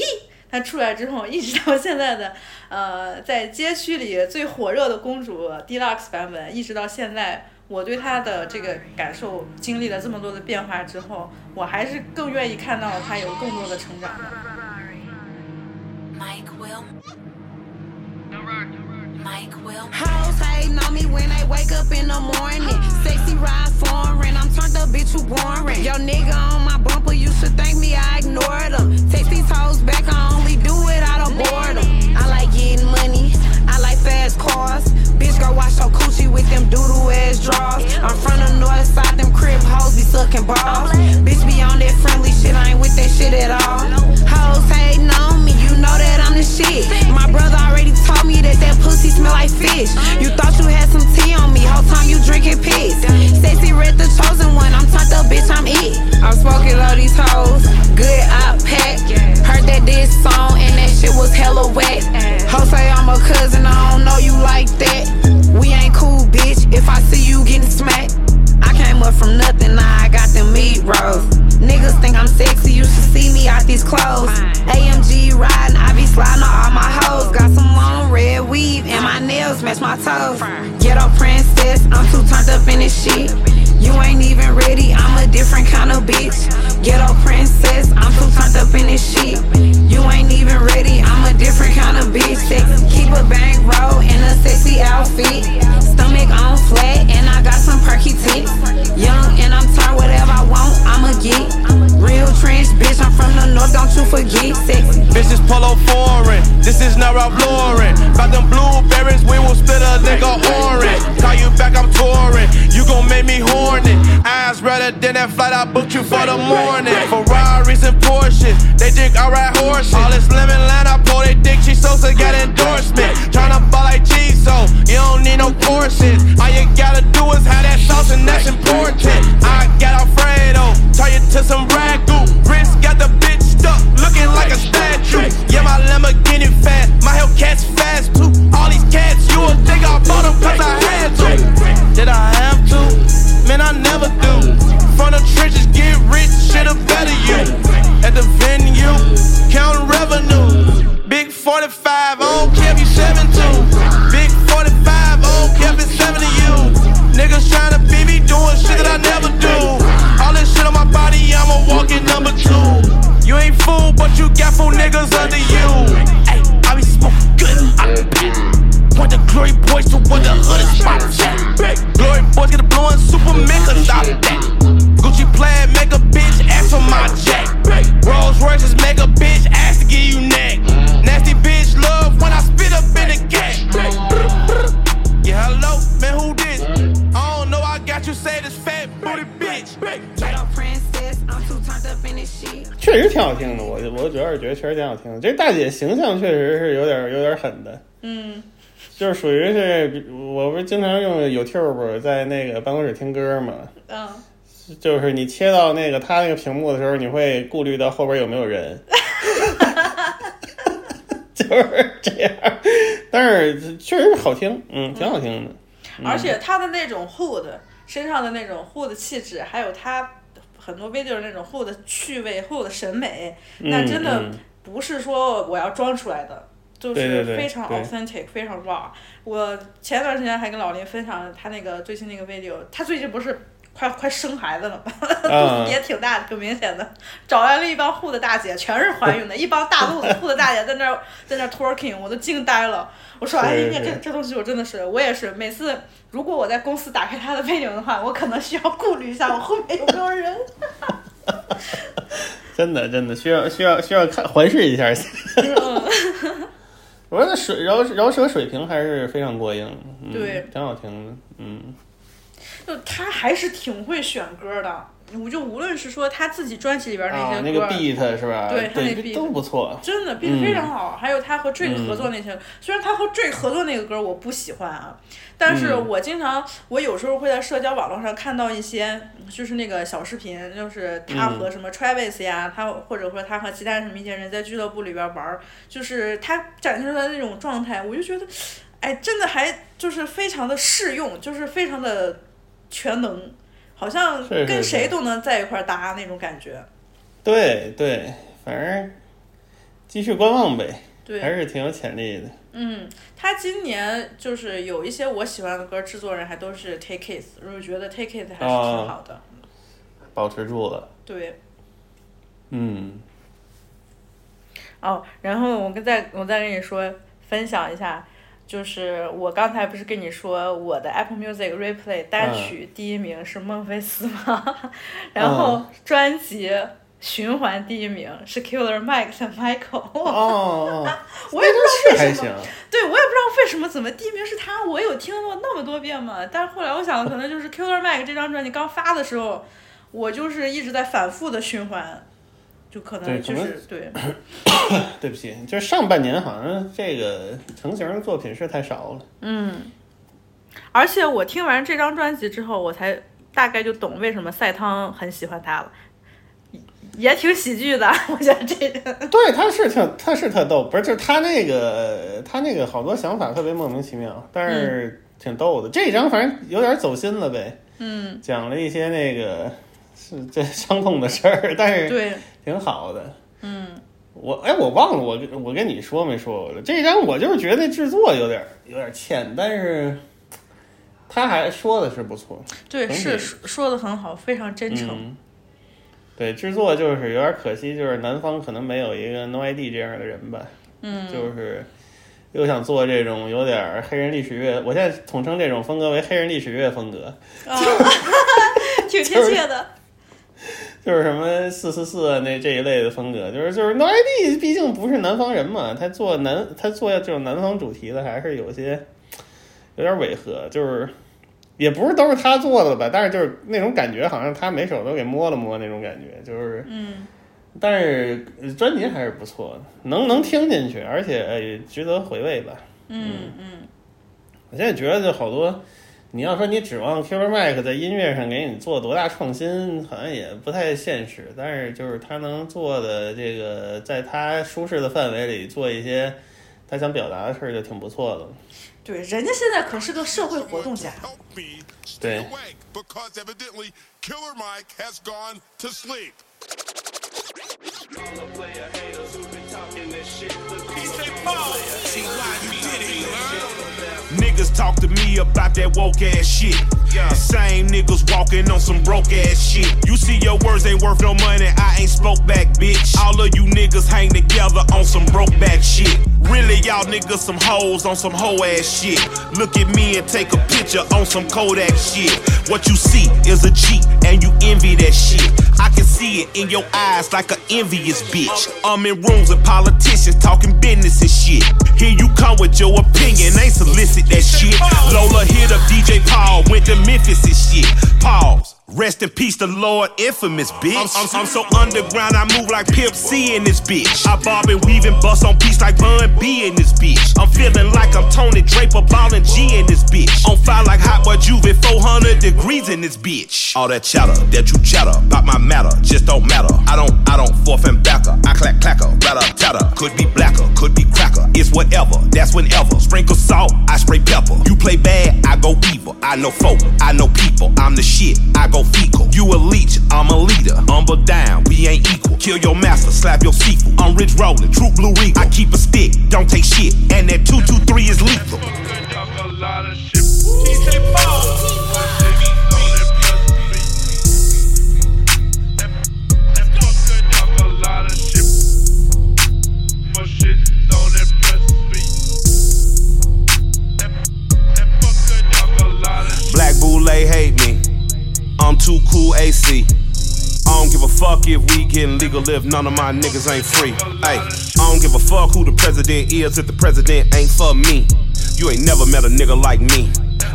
他出来之后，一直到现在的呃，在街区里最火热的公主 Deluxe 版本，一直到现在，我对他的这个感受经历了这么多的变化之后，我还是更愿意看到他有更多的成长的。Mike Will. Hoes hating on me when they wake up in the morning. Sexy ride foreign, I'm turned up, bitch, you boring. Yo, nigga on my bumper, you should thank me, I ignored them. Text these hoes back, I only do it out of boredom. I like getting money, I like fast cars. Bitch, go wash your coochie with them doodle ass drawers. I'm from the north side, them crib hoes be sucking balls. Bitch, be on that friendly shit, I ain't with that shit at all. Hoes hating on me, you know that I'm the shit. My brother already told me that that pussy smell like fish. You thought you had some tea on me, whole time you drinking piss. Sexy red, the chosen one, I'm turned up, bitch, I'm it. I'm smoking all these hoes, good, I pack. Heard that this song, and that shit was hella wet. Ho say I'm a cousin, I don't know you like that. We ain't cool, bitch. If I see you getting smacked, I came up from nothing, now I got them meat rolls. Niggas think I'm sexy, you should see me out these clothes. AMG riding, I be sliding on all my hoes. Got some long red weave, and my nails match my toes. Get up, princess, I'm too turned up in this shit. You ain't even ready, I'm a different kind of bitch. Get up, princess, I'm too turned up in this shit. You ain't even ready, I'm a different kind of bitch. Sexy, keep a bank roll in a sexy outfit. Stomach on flat, and I got some perky tits. Young and I'm turned, whatever I want, I'ma get. Real trench, bitch, I'm from the north, don't you forget. Sexy. Bitch, this polo foreign. This is not Ralph Lauren. Got them blueberries, we will split a nigga orange. Call you back, I'm touring. You gon' make me horny. Eyes redder than that flight I booked you for the morning. Ferraris and Porsches, they think I ride horses. All this lemon line I pull, they think she Sosa got endorsement. Tryna ball like cheese, so you don't need no courses. All you gotta do is have that sauce, and that's important. I got Alfredo, turn you to some ragu. Wrist got the bitch stuck, looking like a statue. Yeah, my Lamborghini fast, my Hellcat's fast too. All these cats, you would think I bought them cause I had to. Did I have to? Man, I never do. From the trenches, get rich, shit'll better you. At the venue, count revenue. Big 45, I don't care if you 72. Big 45, I don't care if it's 70 you. Niggas tryna be me doing shit that I you got fool niggas under you. Ay, I be smoking good. I Point the glory boys to what the hood is about. Glory boys get a blowing super mega stop that. Gucci plaid make a bitch ask for my check. Rolls Royces make a bitch ask to give you neck. Nasty bitch love when I spit up in the 确实挺好听的，我我主要是觉得确实挺好听的。这大姐形象确实是有点有点狠的，嗯，就是属于是，我不是经常用 YouTube 在那个办公室听歌嘛，嗯，就是你切到那个她那个屏幕的时候，你会顾虑到后边有没有人，就是这样。但是确实是好听，嗯，挺好听的。嗯而且她的那种 hood 身上的那种 hood 气质，还有他很多 video 那种 hood 趣味、hood 审美，那真的嗯不是说我要装出来的。就是非常 authentic，非常 raw。我前段时间还跟老林分享他那个最新那个 video，他最近不是快快生孩子了吧？肚啊子也挺大的，挺明显的。找来了一帮护的大姐，全是怀孕的，一帮大肚子 护的大姐在那儿在那儿 twerking，我都惊呆了。我说，哎呀，这这东西我真的是，我也是，每次如果我在公司打开他的背景的话，我可能需要顾虑一下我后面有没有人。真的真的需要需要需要看环视一下。我说那水饶饶舌水平还是非常过硬，嗯、对挺好听的，嗯。就他还是挺会选歌的。我就无论是说他自己专辑里边那些歌，啊，那个 beat 是吧？对他那 beat 都不错，真的 beat 嗯非常好。还有他和 Drake 合作那些，虽然他和 Drake 合作那个歌我不喜欢啊，但是嗯我经常我有时候会在社交网络上看到一些就是那个小视频，就是他和嗯什么 Travis 呀，他或者说他和其他什么一些人在俱乐部里边玩儿，就是他展现出来的那种状态，我就觉得，哎，真的还就是非常的适用，就是非常的全能。好像跟谁都能在一块儿搭那种感觉。对对，反正继续观望呗，对还是挺有潜力的。嗯，他今年就是有一些我喜欢的歌，制作人还都是 Take It，我觉得 Take It 还是挺好的。保持住了，对，嗯，哦，然后我跟再我再跟你说分享一下，就是我刚才不是跟你说我的 Apple Music Replay 单曲第一名是孟菲斯吗？然后专辑循环第一名是 Killer Mike 的 Michael。哦，我也不知道为什么，对我也不知道为什么怎么第一名是他，我有听过那么多遍嘛。但是后来我想，可能就是 Killer Mike 这张专辑刚发的时候，我就是一直在反复的循环，就可能就是对。对不起，就是上半年好像这个成型的作品是太少了。嗯，而且我听完这张专辑之后，我才大概就懂为什么赛汤很喜欢他了。也挺喜剧的，我觉得这个。对，他是挺，他是特逗，不是，就是他那个，他那个好多想法特别莫名其妙，但是挺逗的。这一章反正有点走心了呗，嗯，讲了一些那个是 这伤痛的事儿，但是对，挺好的。嗯，我哎，我忘了，我跟我跟你说没说过了。这张我就是觉得制作有点有点欠，但是他还说的是不错，对，是说说的很好，非常真诚。嗯对，制作就是有点可惜，就是南方可能没有一个 No ID 这样的人吧。嗯就是又想做这种有点黑人历史乐，我现在统称这种风格为黑人历史乐风格，啊，挺亲切的。就是什么四四四啊那这一类的风格，就是就是 No ID 毕竟不是南方人嘛，他做南他做这种南方主题的还是有些有点违和，就是也不是都是他做的吧，但是就是那种感觉，好像他每首都给摸了摸那种感觉，就是嗯，但是呃专辑还是不错的，能能听进去，而且呃值得回味吧。嗯嗯，我现在觉得就好多，你要说你指望 Killer Mike 在音乐上给你做多大创新，好像也不太现实。但是就是他能做的这个，在他舒适的范围里做一些他想表达的事儿，就挺不错的。对，人家现在可是个社会活动家。对，talk to me about that woke ass shit. Same niggas walking on some broke ass shit. You see your words ain't worth no money, I ain't spoke back, bitch. All of you niggas hang together on some broke back shit. Really, y'all niggas some hoes on some hoe ass shit. Look at me and take a picture on some Kodak shit. What you see is a G, and you envy that shit. I can see it in your eyes like an envious bitch. I'm in rooms with politicians talking business and shit. Here you come with your opinion, ain't solicit that shit. Lola hit up DJ Paul, went to Memphis and shit. Pause. Rest in peace, the Lord infamous bitch. I'm, I'm- I'm so underground, I move like Pimp C in this bitch. I bob and weave and bust on beats like Bun B in this bitch. I'm feeling like I'm Tony Draper, ballin' G in this bitch. On fire like hot boy Juve, 400 degrees in this bitch. All that chatter that you chatter about my matter just don't matter. I don't, I don't forth and backer. I clack clacker, ratter tatter. Could be blacker, could be cracker. It's whatever, that's whenever. Sprinkle salt, I spray pepper. You play bad, I go evil. I know folk, I know people. I'm the shit, I go You a leech, I'm a leader. Humble down, we ain't equal. Kill your master, slap your sequel. I'm rich rolling, true blue regal. I keep a stick, don't take shit. And that 223 is lethal. Black Boule hate me. I'm too cool AC. I don't give a fuck if we getting legal if none of my niggas ain't free. Hey, I don't give a fuck who the president is if the president ain't for me. You ain't never met a nigga like me.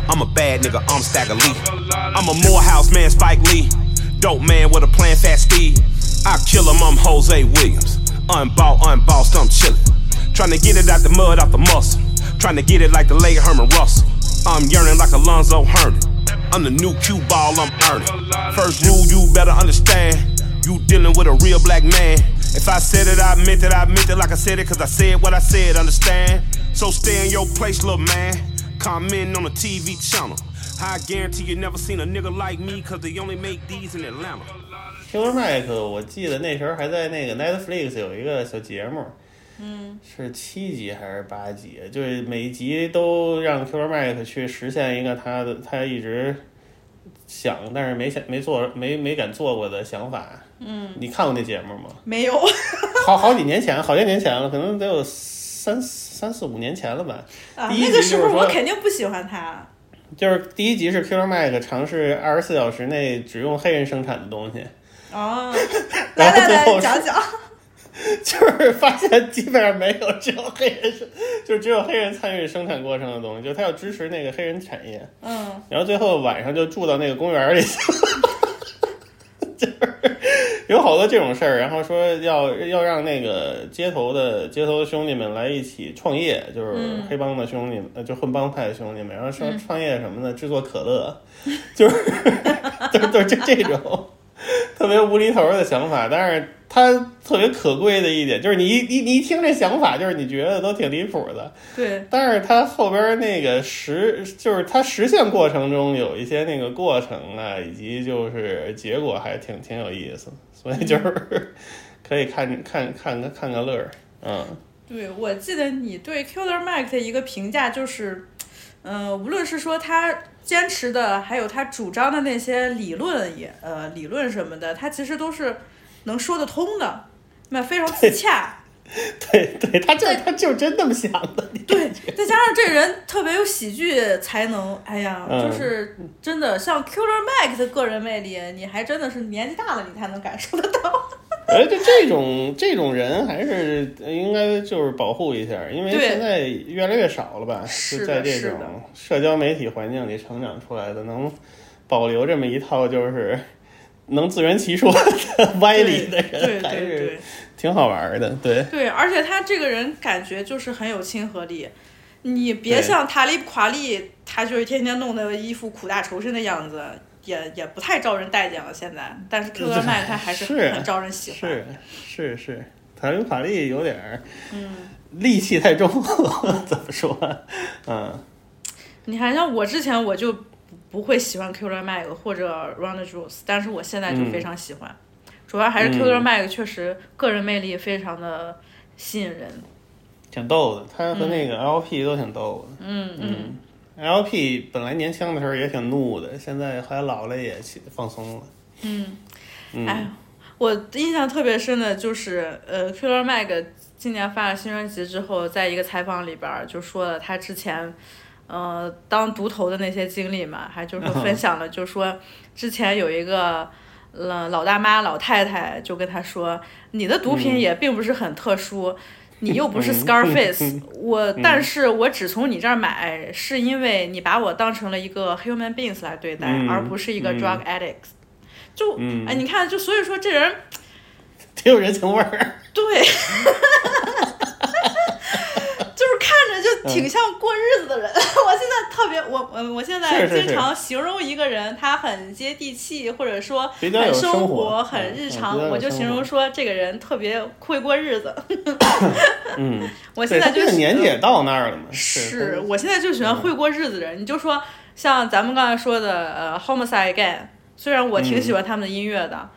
I'm a bad nigga, I'm Stagger Lee. I'm a Morehouse man, Spike Lee. Dope man with a plan, fast Steve. I kill him, I'm Jose Williams. Unbought, unbossed, I'm chillin'. Tryna get it out the mud, out the muscle. Tryna get it like the late Herman Russell. I'm yearning like Alonzo Hernan. I'm the new cue ball, I'm earning. First rule you better understand. You dealing with a real black man. If I said it, I meant it, I meant it like I said it, cause I said what I said, understand? So stay in your place, little man. Comment on the TV channel. I guarantee you never seen a nigga like me, cause they only make these in Atlanta. Killer Mike，我记得那时候还在那个 Netflix 有一个小节目， 嗯是七集还是八集？就是每一集都让 Killer Mike 去实现一个他的他一直想但是没想没做没没敢做过的想法。嗯，你看过那节目吗？没有。好好几年前，好些年前了，可能得有三三四五年前了吧。啊，那个时候就是我肯定不喜欢他。就是第一集是 Killer Mike 尝试二十四小时内只用黑人生产的东西，哦，然来来来，讲讲。就是发现基本上没有，只有黑人生，就只有黑人参与生产过程的东西，就他要支持那个黑人产业。嗯，然后最后晚上就住到那个公园里去，就是有好多这种事儿。然后说要要让那个街头的街头的兄弟们来一起创业，就是嗯黑帮的兄弟就混帮派的兄弟们，然后说嗯创业什么的，制作可乐，就是 就是就是这这种。特别无厘头的想法，但是它特别可贵的一点就是你一你你一听这想法，就是你觉得都挺离谱的，对，但是他后边那个实就是他实现过程中有一些那个过程啊，以及就是结果还挺挺有意思，所以就是可以看看看个看个乐儿，嗯。对，我记得你对 Killer Mike 的一个评价就是，嗯、无论是说他坚持的，还有他主张的那些理论也呃理论什么的，他其实都是能说得通的，那非常自洽。对对，他就他就真那么想的。对，再加上这人特别有喜剧才能，哎呀，嗯就是真的像 Killer Mike 的个人魅力，你还真的是年纪大了你才能感受得到。而且这种这种人还是应该就是保护一下，因为现在越来越少了吧？是在这种社交媒体环境里成长出来的，能保留这么一套就是能自圆其说的歪理的人，还对对是挺好玩的。对，对，而且他这个人感觉就是很有亲和力。你别像塔利夸利，他就是天天弄得一副苦大仇深的样子，也也不太招人待见了。现在，但是 Q 麦他还是是很招人喜欢。是是是，塔利卡利有点儿嗯，戾气太重，怎么说？嗯。你还，像我之前我就不不会喜欢 Killer Mike 或者 Run the Jewels，但是我现在就非常喜欢，主要还是嗯。Killer Mike 确实个人魅力非常的吸引人。挺逗的，他和那个 LP 都挺逗的。嗯嗯，LP 本来年轻的时候也挺怒的，现在后来老了也起放松了。嗯，嗯，哎，我印象特别深的就是，呃，Killer Mike 今年发了新专辑之后，在一个采访里边儿就说了他之前，呃，当独头的那些经历嘛，还就是 分享了，就说之前有一个。呃，老大妈、老太太就跟他说：“你的毒品嗯也并不是很特殊，你又不是嗯 Scarface，我，嗯但是我只从你这儿买，是因为你把我当成了一个 human beings 来对待，嗯而不是一个嗯 drug addict。就，嗯哎，你看，就所以说这人挺有人情味儿。对，挺像过日子的人。我现在特别，我我我现在是是经常形容一个人，他很接地气，或者说很生生活很日常，我就形容说这个人特别会过日子。嗯，我现在就对他这个喜年纪也到那儿了嘛。是我现在就喜欢嗯会过日子的人。你就说像咱们刚才说的，呃，Homicide Again，虽然我挺喜欢他们的音乐的，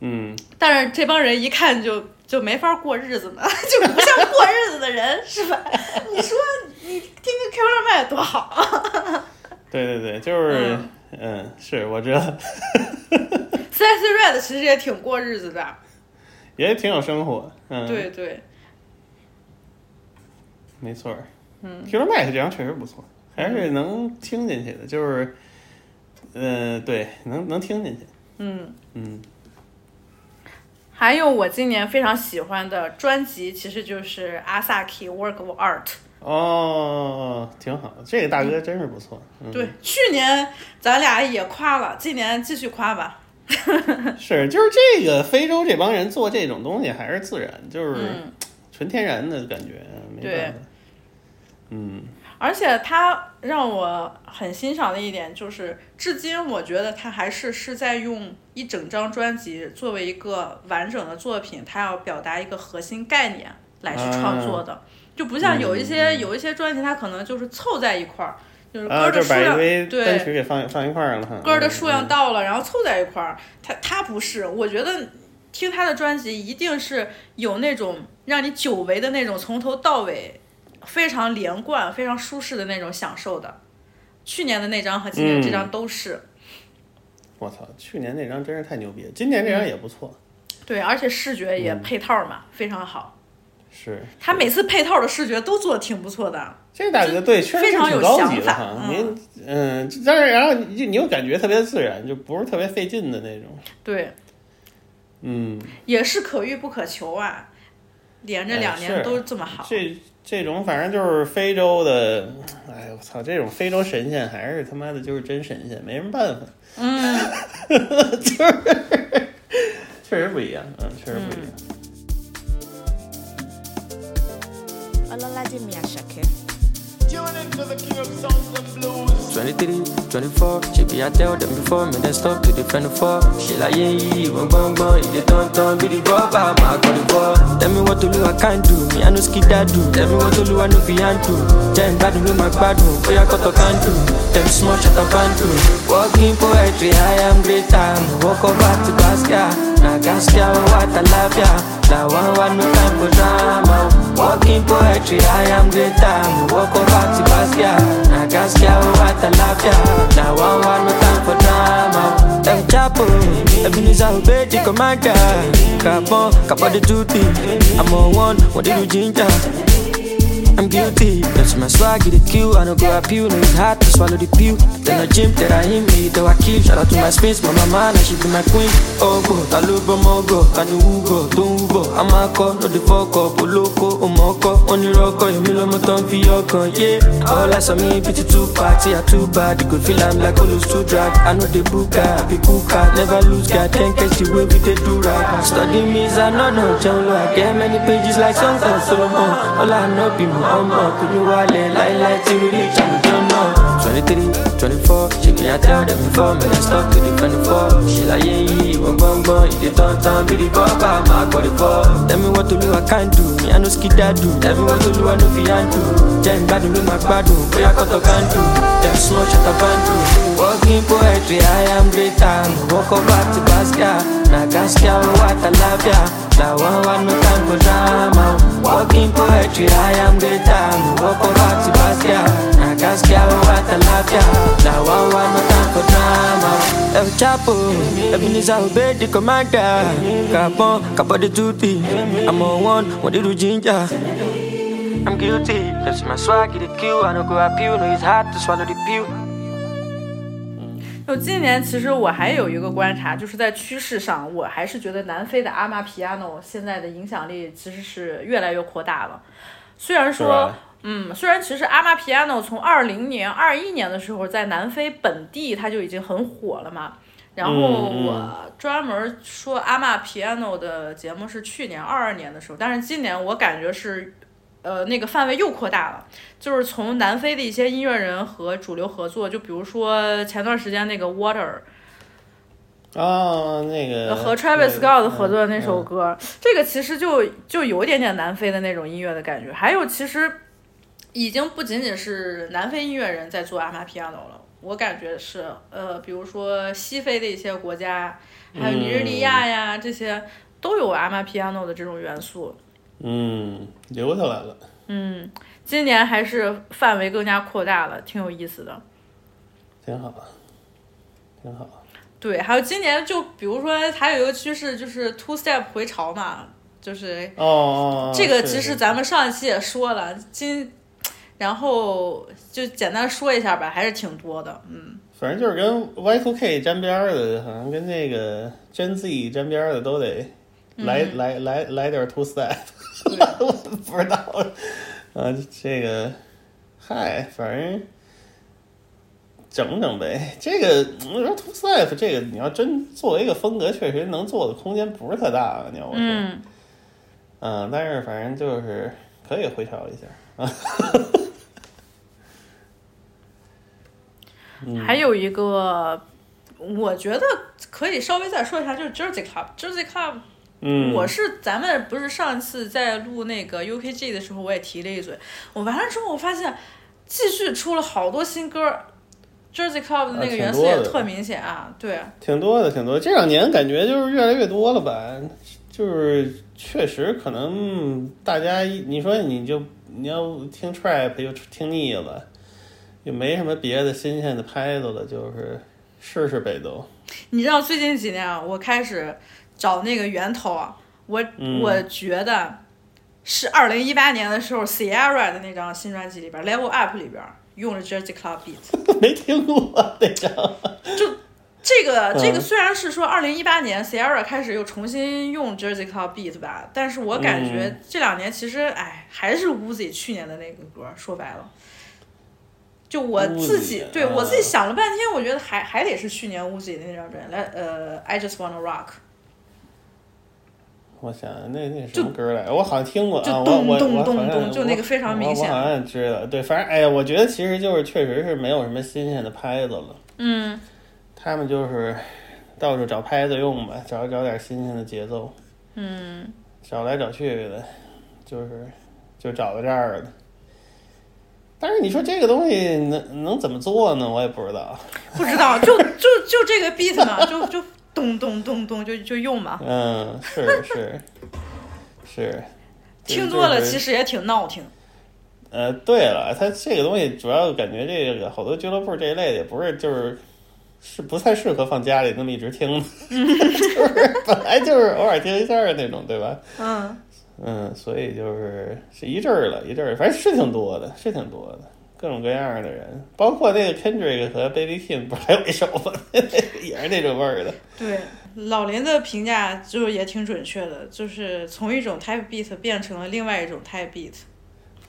嗯，但是这帮人一看就就没法过日子呢，就不像过日子的人，是吧？你说你听个 Killer Mike 多好啊 对对对，就是嗯是我知道，，Sexy Red 其实也挺过日子的，也挺有生活。嗯，对，对，没错儿。嗯 Killer Mike 这张确实不错，还是能听进去的，就是，呃，对，能能听进去。嗯。嗯，还有我今年非常喜欢的专辑，其实就是 Asaki Work of Art。哦，挺好，这个大哥真是不错。嗯、对，，去年咱俩也夸了，今年继续夸吧。是就是这个非洲这帮人做这种东西还是自然，就是嗯纯天然的感觉，没对办法。嗯而且他让我很欣赏的一点就是，至今我觉得他还是是在用一整张专辑作为一个完整的作品，他要表达一个核心概念来去创作的，就不像有一些、有一些专辑，它可能就是凑在一块儿，就是歌的数量、堆单曲对给放放一块儿了。歌的数量嗯到了，然后凑在一块儿。他他不是，我觉得听他的专辑一定是有那种让你久违的那种从头到尾非常连贯、非常舒适的那种享受的。去年的那张和今年这张嗯都是、我操，去年那张真是太牛逼了，今年这张也不错。对，而且视觉也嗯配套嘛，非常好。是，他每次配套的视觉都做的挺不错的。这大哥对，确实是非常有挺高级的想法哈。嗯您嗯，但是然后你你又感觉特别自然，就不是特别费劲的那种。对，嗯，也是可遇不可求啊，连着哎两年都这么好。这这种反正就是非洲的，哎我操，这种非洲神仙还是他妈的就是真神仙，没什么办法，嗯，就是确实不一样，嗯，确实不一样。23, 24, she be I tell them before me, then stop to defend the fall. She like, yeah, yeah, one bang bang, you dey turn turn, be the rubber, my God, the ball. Tell me what to do, I can't do, me, I no skid that do. Tell me what to do, I no be do. Then bad with my bad do, boy, I got to can do. Them small shut up and do. Walking poetry, I am great time. Walk over to Gaskia, na Gaskia, what I love ya. Now one one no time for drama. Walking poetry, I am great time. Walk over to Gaskia, na Gaskia, what I love ya. Now one one no time for drama. Them chapo, Ebenezer obey the commander. Capon, capo the duty. I'm on one, what did you ginger? I'm guilty. That's my swag, a kill. I don't go appeal. No, it's hard to swallow the pill. Then I gym, then I hit me, though I kill. Shout out to my space, my mama, she be my queen. Oh, go, Taluba, Mogo, Kanu Ugo, Dumbo. I'm a call, no the fuck up, Oloko, Omoko, Only Rocko, Emilo, Moton, Fioko, yeah. All I saw me, pity too party, I too bad. You could feel I'm like Olos too drag. I know the booker, I be cooker, never lose, God, can't catch the way we they do right. Study me, I know, no, John I get many pages like songs Solomon. All I know be more ọmọ kúrú wálé láíláí tí rí rí ìjàmùjọ náà. twenty three twenty four ṣe kí I tell them before me I stop to the twenty four. ṣe láyé yìí ìwọ̀n gbọ̀ngbọ̀n ìdè tán-tán bí di bọ́ọ̀bà máa kọ́ di fọ́. tell me what olúwa can do me I no skid that do. tell me what olúwa no fi handle. jẹ́ ìgbádùn ló máa gbádùn bóyá kọ́tọ̀ can do. dem small shut up and do. working poetry I am great time. walk over to Basquiat. Na Gaskia ó wà tàlàbíà. làwọn wà no time for drama. Walking poetry, I am great time. Walk over to Basquiat. I can't scare what I love ya. Now one one no time for drama. El Chapo, Ebenezer obey the commander. Capon, capo the duty. I'm on one, what did you ginger? I'm guilty. That's my swag, get the kill. I don't go appeal. No, it's hard to swallow the pill. 就今年，其实我还有一个观察，就是在趋势上，我还是觉得南非的阿玛皮亚诺现在的影响力其实是越来越扩大了。虽然说，嗯，虽然其实阿玛皮亚诺从二零年、二一年的时候在南非本地它就已经很火了嘛。然后我专门说阿玛皮亚诺的节目是去年二二年的时候，但是今年我感觉是。呃，那个范围又扩大了，就是从南非的一些音乐人和主流合作，就比如说前段时间那个 Water，哦，那个和 Travis Scott 合作的那首歌，这个其实就就有一点点南非的那种音乐的感觉。还有，其实已经不仅仅是南非音乐人在做阿玛皮亚诺了，我感觉是呃，比如说西非的一些国家，还有尼日利亚呀，这些都有阿玛皮亚诺的这种元素。嗯，留下来了。嗯，今年还是范围更加扩大了，挺有意思的。挺好，挺好。对，还有今年就比如说还有一个趋势就是 two step 回潮嘛，就是哦，这个其实咱们上一期也说了，今然后就简单说一下吧，还是挺多的，嗯。反正就是跟 Y two K 沾边儿的，好像跟那个 Gen Z 沾边儿的都得来、嗯来来来点 two step。我不知道，啊，这个，嗨，反正整整呗。这个我说 Two Step 这个，你要真作为一个风格，确实能做的空间不是特大。你要我说，嗯，嗯，但是反正就是可以回调一下啊。嗯还有一个，我觉得可以稍微再说一下，就是 Jersey Club。Jersey Club，嗯我是咱们不是上次在录那个 UKG 的时候，我也提了一嘴。我完了之后，我发现继续出了好多新歌，Jersey Club 的那个元素也特明显啊。对，挺多的，挺多。这两年感觉就是越来越多了吧？就是确实可能大家你说你就你要听 trap 又听腻了，也没什么别的新鲜的拍子了，就是试试呗都。你知道最近几年啊，我开始找那个源头啊，我、嗯我觉得是二零一八年的时候，Sierra 的那张新专辑里边，Level Up 里边用了 Jersey Club beat。没听过那张。就这个这个嗯虽然是说二零一八年 Sierra 开始又重新用 Jersey Club beat 吧，但是我感觉嗯这两年其实哎还是 Uzi 去年的那个歌，说白了。就我自己对啊我自己想了半天，我觉得还还得是去年 Uzi 的那张专辑，来呃，I just wanna rock。我想想那那什么歌来着？我好像听过就啊，我咚咚咚咚，就那个非常明显我我好像知道，对，反正哎呀，我觉得其实就是确实是没有什么新鲜的拍子了，嗯他们就是到处找拍子用吧，找找点新鲜的节奏，嗯，找来找去的，就是就找到这儿了。但是你说这个东西能能怎么做呢？我也不知道。不知道，就就就这个 beat 嘛，就就咚咚咚咚就就用嘛，嗯，是是是，听多了其实也挺闹挺。呃，对了，它这个东西主要感觉这个好多俱乐部这一类的也不是就是是不太适合放家里那么一直听的，就是本来就是偶尔听一下的那种，对吧？嗯，嗯，所以就是是一阵儿了，一阵儿，反正是挺多的，是挺多的，各种各样的人，包括那个 Kendrick 和 Baby Kim 不是还有一首吗？也是那种味儿的。对，老林的评价就也挺准确的，就是从一种 type beat 变成了另外一种 type beat。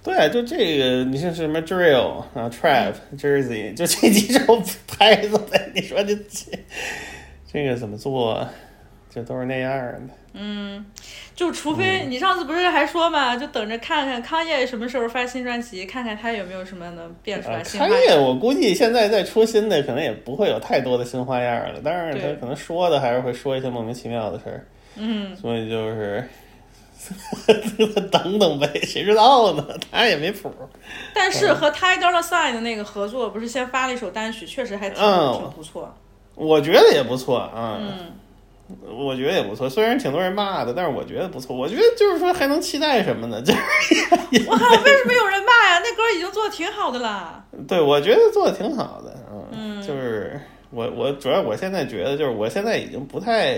对，就这个，你像什么 drill 啊、trap、Jersey，就这几种 拍子呗。你说这这这个怎么做啊？就都是那样的。嗯，就除非你上次不是还说嘛，就等着看看康业什么时候发新专辑，看看他有没有什么能变出来新花开业，样。我估计现在再出新的，可能也不会有太多的新花样了。但是他可能说的还是会说一些莫名其妙的事儿，嗯，所以就是 等等呗，谁知道呢？他也没谱。但是和 Dolla Sign 的那个合作，不是先发了一首单曲，确实还挺、嗯挺不错。我觉得也不错啊。嗯，我觉得也不错，虽然挺多人骂的，但是我觉得不错。我觉得就是说还能期待什么呢？就是我靠，为什么有人骂呀？那歌已经做的挺好的啦。对，我觉得做的挺好的，嗯，嗯就是我我主要我现在觉得就是我现在已经不太，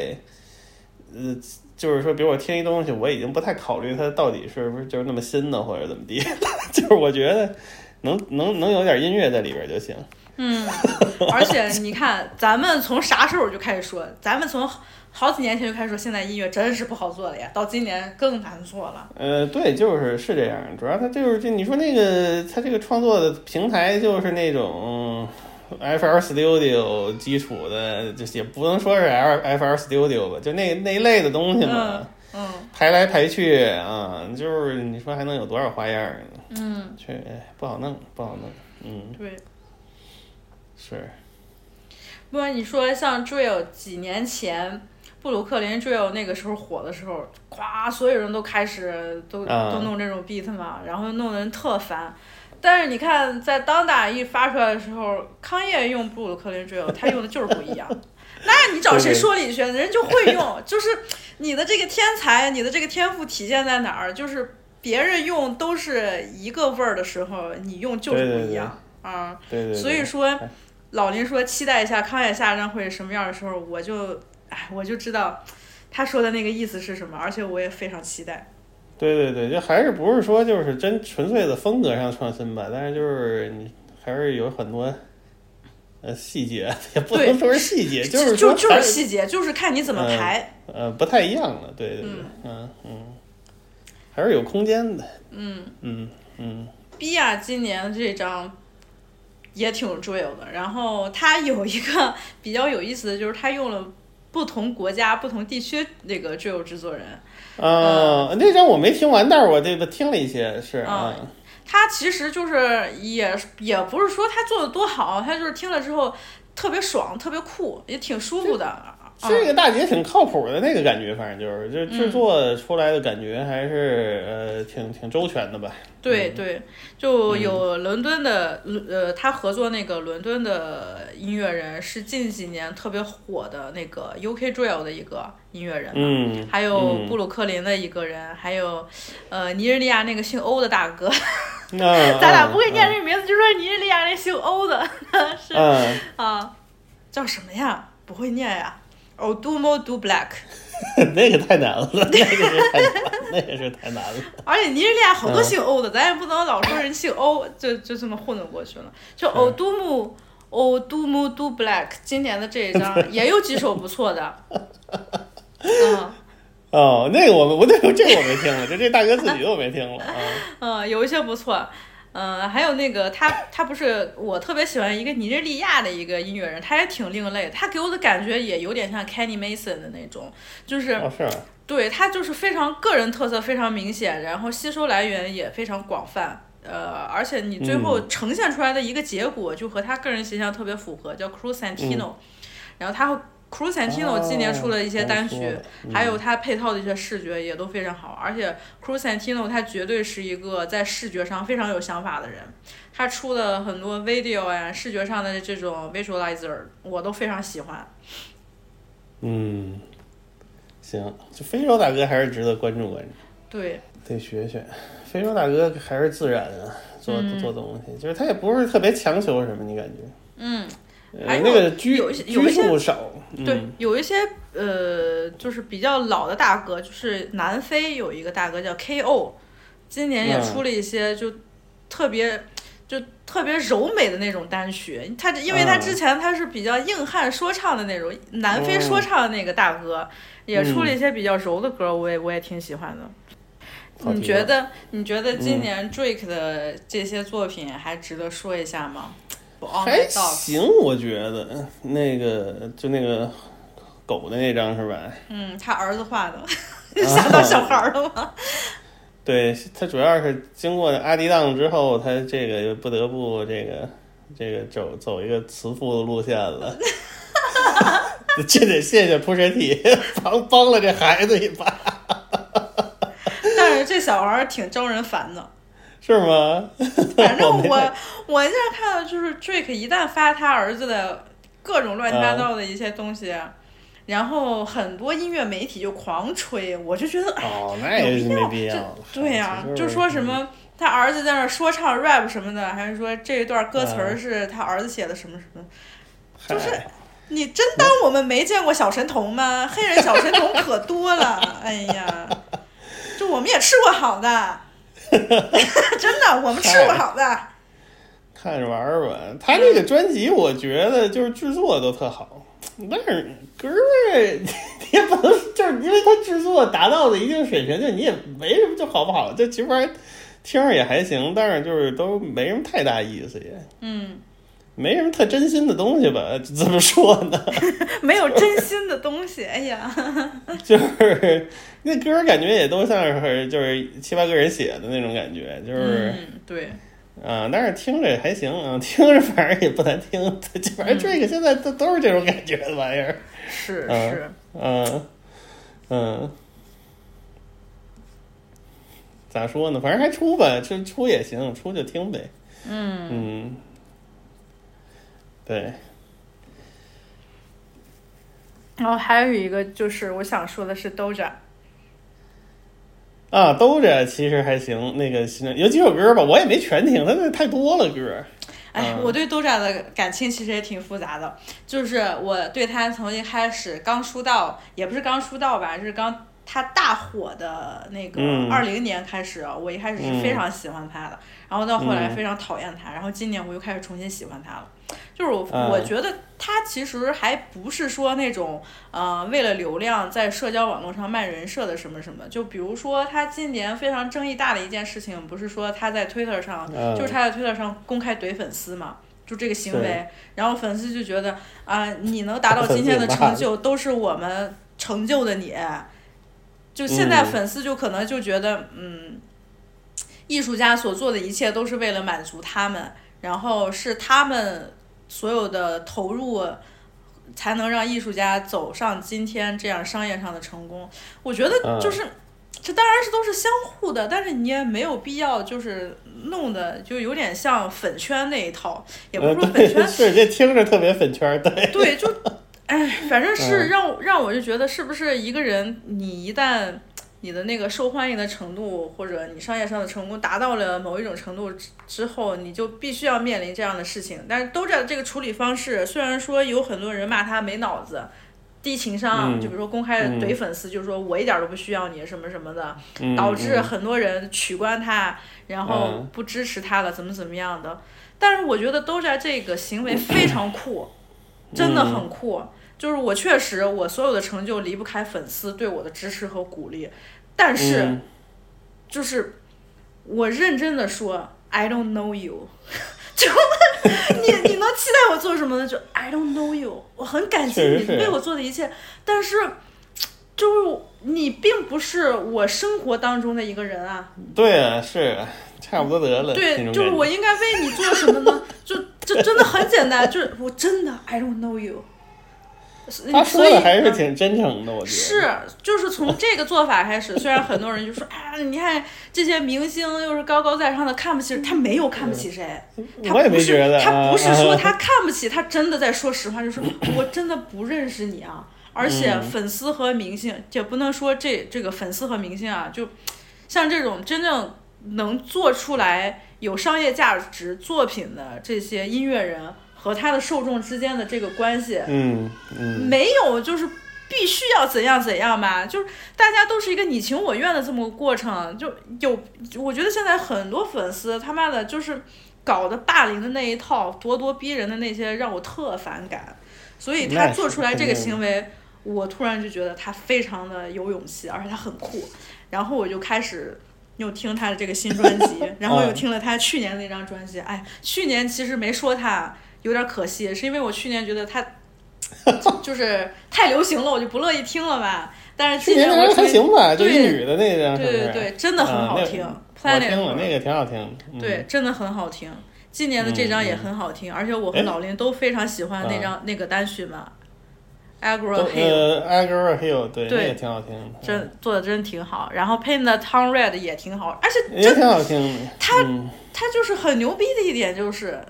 呃，就是说，比如我听一东西，我已经不太考虑它到底是不是就是那么新的或者怎么地，就是我觉得能能能有点音乐在里边就行。嗯，而且你看，咱们从啥时候就开始说，咱们从好几年前就开始说，现在音乐真是不好做了呀，到今年更难做了。呃，对，就是是这样。主要它就是这，你说那个它这个创作的平台就是那种 FL Studio 基础的，就也不能说是 L FL Studio 吧，就那那一类的东西嘛，嗯排来排去啊，就是你说还能有多少花样呢？嗯，确哎不好弄，不好弄。嗯，对。是，不然你说像 Drill 几年前，布鲁克林 Drill 那个时候火的时候，咵，所有人都开始都、啊都弄这种 beat 嘛，然后弄得人特烦。但是你看，在当打一发出来的时候，康业用布鲁克林 Drill，他用的就是不一样。那你找谁说理去？人就会用，就是你的这个天才，你的这个天赋体现在哪儿？就是别人用都是一个味儿的时候，你用就是不一样啊。对对对所以说，老林说期待一下康也下一张会是什么样的时候，我就，哎，我就知道他说的那个意思是什么，而且我也非常期待。对对对，就还是不是说就是真纯粹的风格上创新吧，但是就是你还是有很多呃细节，也不对能说是细节，就是就就是细节，就是看你怎么排。呃，呃，不太一样了，对对对，嗯嗯，还是有空间的，嗯嗯嗯，比亚今年这张也挺 drill 的，然后他有一个比较有意思的就是他用了不同国家、不同地区那个 drill 制作人。呃，那张我没听完，但是我这个听了一些，是啊，他其实就是也也不是说他做的多好，他就是听了之后特别爽、特别酷，也挺舒服的。这个大姐挺靠谱的那个感觉，反正就是就嗯制作出来的感觉还是呃挺挺周全的吧。对对，就有伦敦的呃，他合作那个伦敦的音乐人是近几年特别火的那个 UK Drill 的一个音乐人嘛，嗯还有嗯。布鲁克林的一个人，还有呃尼日利亚那个姓欧的大哥，那 咱俩不会念这个名字，就说尼日利亚那姓欧的 是、嗯啊，叫什么呀？不会念呀。O d u m o Du Black，那个太难了，那个是太难，那个是太难了。而且尼日利亚好多嗯姓欧的，咱也不能老说人姓欧，就就这么糊弄过去了。就 o d u m o d u m Du Black 今年的这一张也有几首不错的，嗯 哦，那个我们我那个这个我没听了，就这大哥自己我没听了啊。嗯，有一些不错。呃，还有那个他，他不是我特别喜欢一个尼日利亚的一个音乐人，他也挺另类，他给我的感觉也有点像 Kenny Mason 的那种，就是、哦是吗？对他就是非常个人特色非常明显，然后吸收来源也非常广泛，呃，而且你最后嗯呈现出来的一个结果就和他个人形象特别符合，叫 Cruz Santino，、然后他和 Cruz Santino 今年出了一些单曲，还有它配套的一些视觉也都非常好，而且 Cruz Santino 他绝对是一个在视觉上非常有想法的人，他出的很多 video 呀，视觉上的这种 visualizer 我都非常喜欢。嗯，行，就非洲大哥还是值得关注关注，对，得学学。非洲大哥还是自然啊，做、嗯做东西，就是他也不是特别强求什么，你感觉？嗯，呃还有那个拘有一些有一拘些束少，对嗯，有一些呃，就是比较老的大哥，就是南非有一个大哥叫 K.O，今年也嗯。出了一些就特别。就特别柔美的那种单曲，他因为他嗯。之前他是比较硬汉说唱的那种，南非说嗯唱的那个大哥，也出了一些比较柔的歌，我也我也挺喜欢的。你觉得你觉得今嗯。年 Drake 的这些作品还值得说一下吗还行，我觉得那个就那个狗的那张是吧？嗯，他儿子画的，吓到小孩儿了吗？对他主要是经过阿迪当之后，他这个不得不这个这个走走一个慈父的路线了。这得谢谢扑神体帮帮了这孩子一把，但是这小孩儿挺招人烦的。是吗？反正我我现在看到就是 Drake 一旦发他儿子的各种乱七八糟的一些东西，然后很多音乐媒体就狂吹，我就觉得哎，哦，那也是没必要了。对呀、就说什么他儿子在那说唱 rap 什么的，还是说这一段歌词儿嗯是他儿子写的什么什么，就是你真当我们没见过小神童吗？黑人小神童可多了，哎呀，就我们也吃过好的，真的，我们吃不好的。看着玩儿吧。他这个专辑，我觉得就是制作都特好，但是歌儿你也不能就是因为他制作达到了一定水平，就你也没什么就好不好，就其实还听着也还行，但是就是都没什么太大意思也。嗯，没什么特真心的东西吧？怎么说呢？没有真心的东西，哎呀，就是那歌儿感觉也都像是就是七八个人写的那种感觉，就是。嗯，对，啊，但是听着也还行啊，听着反正也不难听，反正这个现在都都是这种感觉的玩意儿。是嗯是，嗯嗯，咋说呢？反正还出吧，就出也行，出就听呗。嗯嗯，对，然后还有一个就是我想说的是 Doja，啊，兜着其实还行，那个有几首歌吧，我也没全听，他那太多了歌。哎，嗯我对 Doja 的感情其实也挺复杂的，就是我对他从一开始刚出道，也不是刚出道吧，就是刚他大火的那个嗯二零年开始，我一开始是非常喜欢他的，然后到后来嗯非常讨厌他，然后今年我又开始重新喜欢他了。就是我，嗯。我觉得他其实还不是说那种，呃，为了流量在社交网络上卖人设的什么什么。就比如说他今年非常争议大的一件事情，不是说他在 Twitter 上，嗯。就是他在 Twitter 上公开怼粉丝嘛，就这个行为，然后粉丝就觉得啊、你能达到今天的成就，都是我们成就的你。就现在嗯。粉丝就可能就觉得，嗯，艺术家所做的一切都是为了满足他们，然后是他们所有的投入，才能让艺术家走上今天这样商业上的成功。我觉得嗯就是，这当然是都是相互的，但是你也没有必要就是弄的就有点像粉圈那一套，也不呃，是说粉对，圈是这听着特别粉圈儿，对。对，就，哎，反正是嗯让、让我就觉得，是不是一个人，你一旦你的那个受欢迎的程度，或者你商业上的成功达到了某一种程度之之后，你就必须要面临这样的事情。但是都这这个处理方式，虽然说有很多人骂他没脑子。低情商，嗯就比如说公开怼粉丝，就是说我一点都不需要你什么什么的，嗯导致嗯很多人取关他，然后嗯不支持他了，怎么怎么样的。但是我觉得都在这个行为非常酷，真的很酷。就是我确实，我所有的成就离不开粉丝对我的支持和鼓励，但是，嗯就是我认真的说，I don't know you，就你你能期待我做什么呢？就 I don't know you，我很感激确实是你为我做的一切，但是就是你并不是我生活当中的一个人啊。对啊，是啊差不多得了。对，就是我应该为你做什么呢？就这真的很简单，就是我真的 I don't know you。他说所以的还是挺真诚的，我觉得。是，就是从这个做法开始，虽然很多人就说，哎，你看这些明星又是高高在上的，看不起，他没有看不起谁，他我也不是没觉得他不是啊说 他看不起，他真的在说实话，就是 我真的不认识你啊，而且嗯粉丝和明星也不能说这这个粉丝和明星啊，就像这种真正能做出来有商业价值作品的这些音乐人和他的受众之间的这个关系，嗯嗯，没有就是必须要怎样怎样吧，就是大家都是一个你情我愿的这么个过程。就有，我觉得现在很多粉丝他妈的就是搞的霸凌的那一套，咄咄逼人的那些，让我特反感。所以他做出来这个行为，我突然就觉得他非常的有勇气，而且他很酷。然后我就开始。又听他的这个新专辑，然后又嗯听了他去年那张专辑。哎，去年其实没说他，有点可惜，是因为我去年觉得他就是太流行了，我就不乐意听了吧。但是今年我重还行吧，就女的那张，是不是？对对对，真的很好听。我 Planet 听了那个挺好听。嗯对，，真的很好听。今年的这张也很好听，而且我和哎老林都非常喜欢那啊张那个单曲嘛，Agro 都 Hill。呃，Agro Hill，对，对那个挺好听，真做的真挺好，然后配的 Tom Red 也挺好，而且也挺好听的。他嗯他就是很牛逼的一点就是，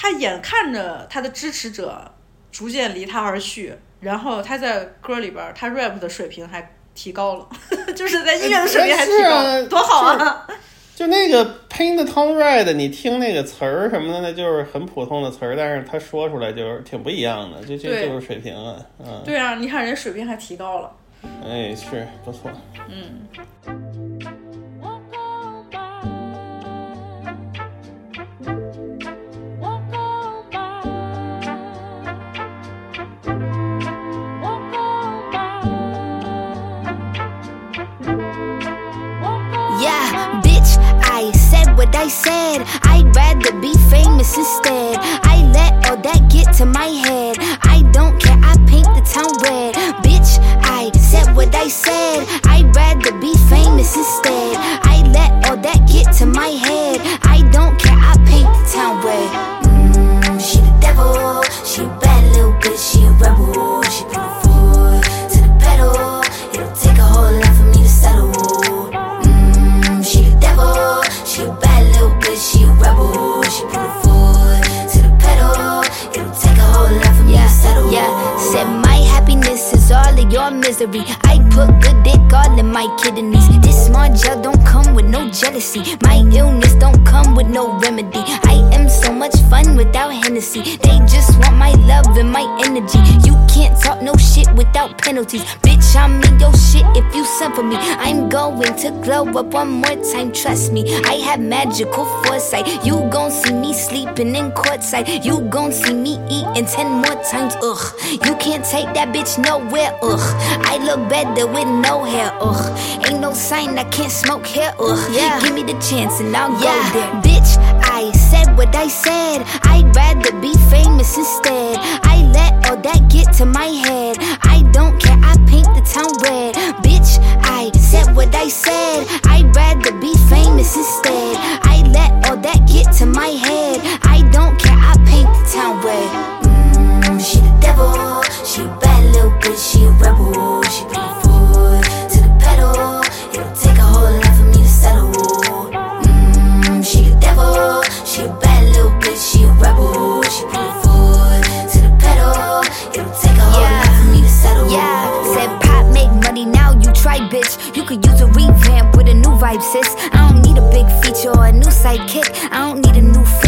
他眼看着他的支持者逐渐离他而去，然后他在歌里边他 rap 的水平还提高了，就是在音乐的水平还提高，多好啊！就那个 Paint Tom Red，你听那个词儿什么的，那就是很普通的词儿，但是他说出来就是挺不一样的，就这对就是水平啊，嗯，对啊，你看人水平还提高了，哎，是不错。嗯。What I said. I'd rather be famous instead. I let all that get to my head. I don't care, I paint the town red. Bitch, I said what I said. I'd rather be famous instead. I let all that get to my head. I don't care, I paint the town red. Mm, she the devil, she a bad little bitch, she a rebel. Your misery. I put good dick all in my kidneys. This small gel don't come with no jealousy. My illness don't come with no remedy. I am so much fun without Hennessy. They just want my love and my energy. You can't talk no shit without penalties. Bitch, I'm in your shit if you send for me. I'm going to glow up one more time, trust me. I have magical foresight. You gon' see me sleeping in courtside. You gon' see me eating ten more times, ugh. You can't take that bitch nowhere, ugh. I look better with no hair, ugh. Ain't no sign I can't smoke here, ugh. Yeah. Give me the chance and I'll go there. Bitch, I said what I said. I'd rather be famous instead. I let all that get to my head. I don't care, I paint the town red. Bitch, I said what I said. I'd rather be famous instead. I let all that get to my head. I don't care, I paint the town red. Devil, she a bad little bitch, she a rebel. She put her foot to the pedal. It'll take a whole lot for me to settle. Mm, she the devil, she a bad little bitch, she a rebel. She put her foot to the pedal. It'll take a whole lot for me to settle. Yeah, said pop make money now. You try, bitch. You could use a revamp with a new vibe, sis. I don't need a big feature or a new sidekick. I don't need a new cause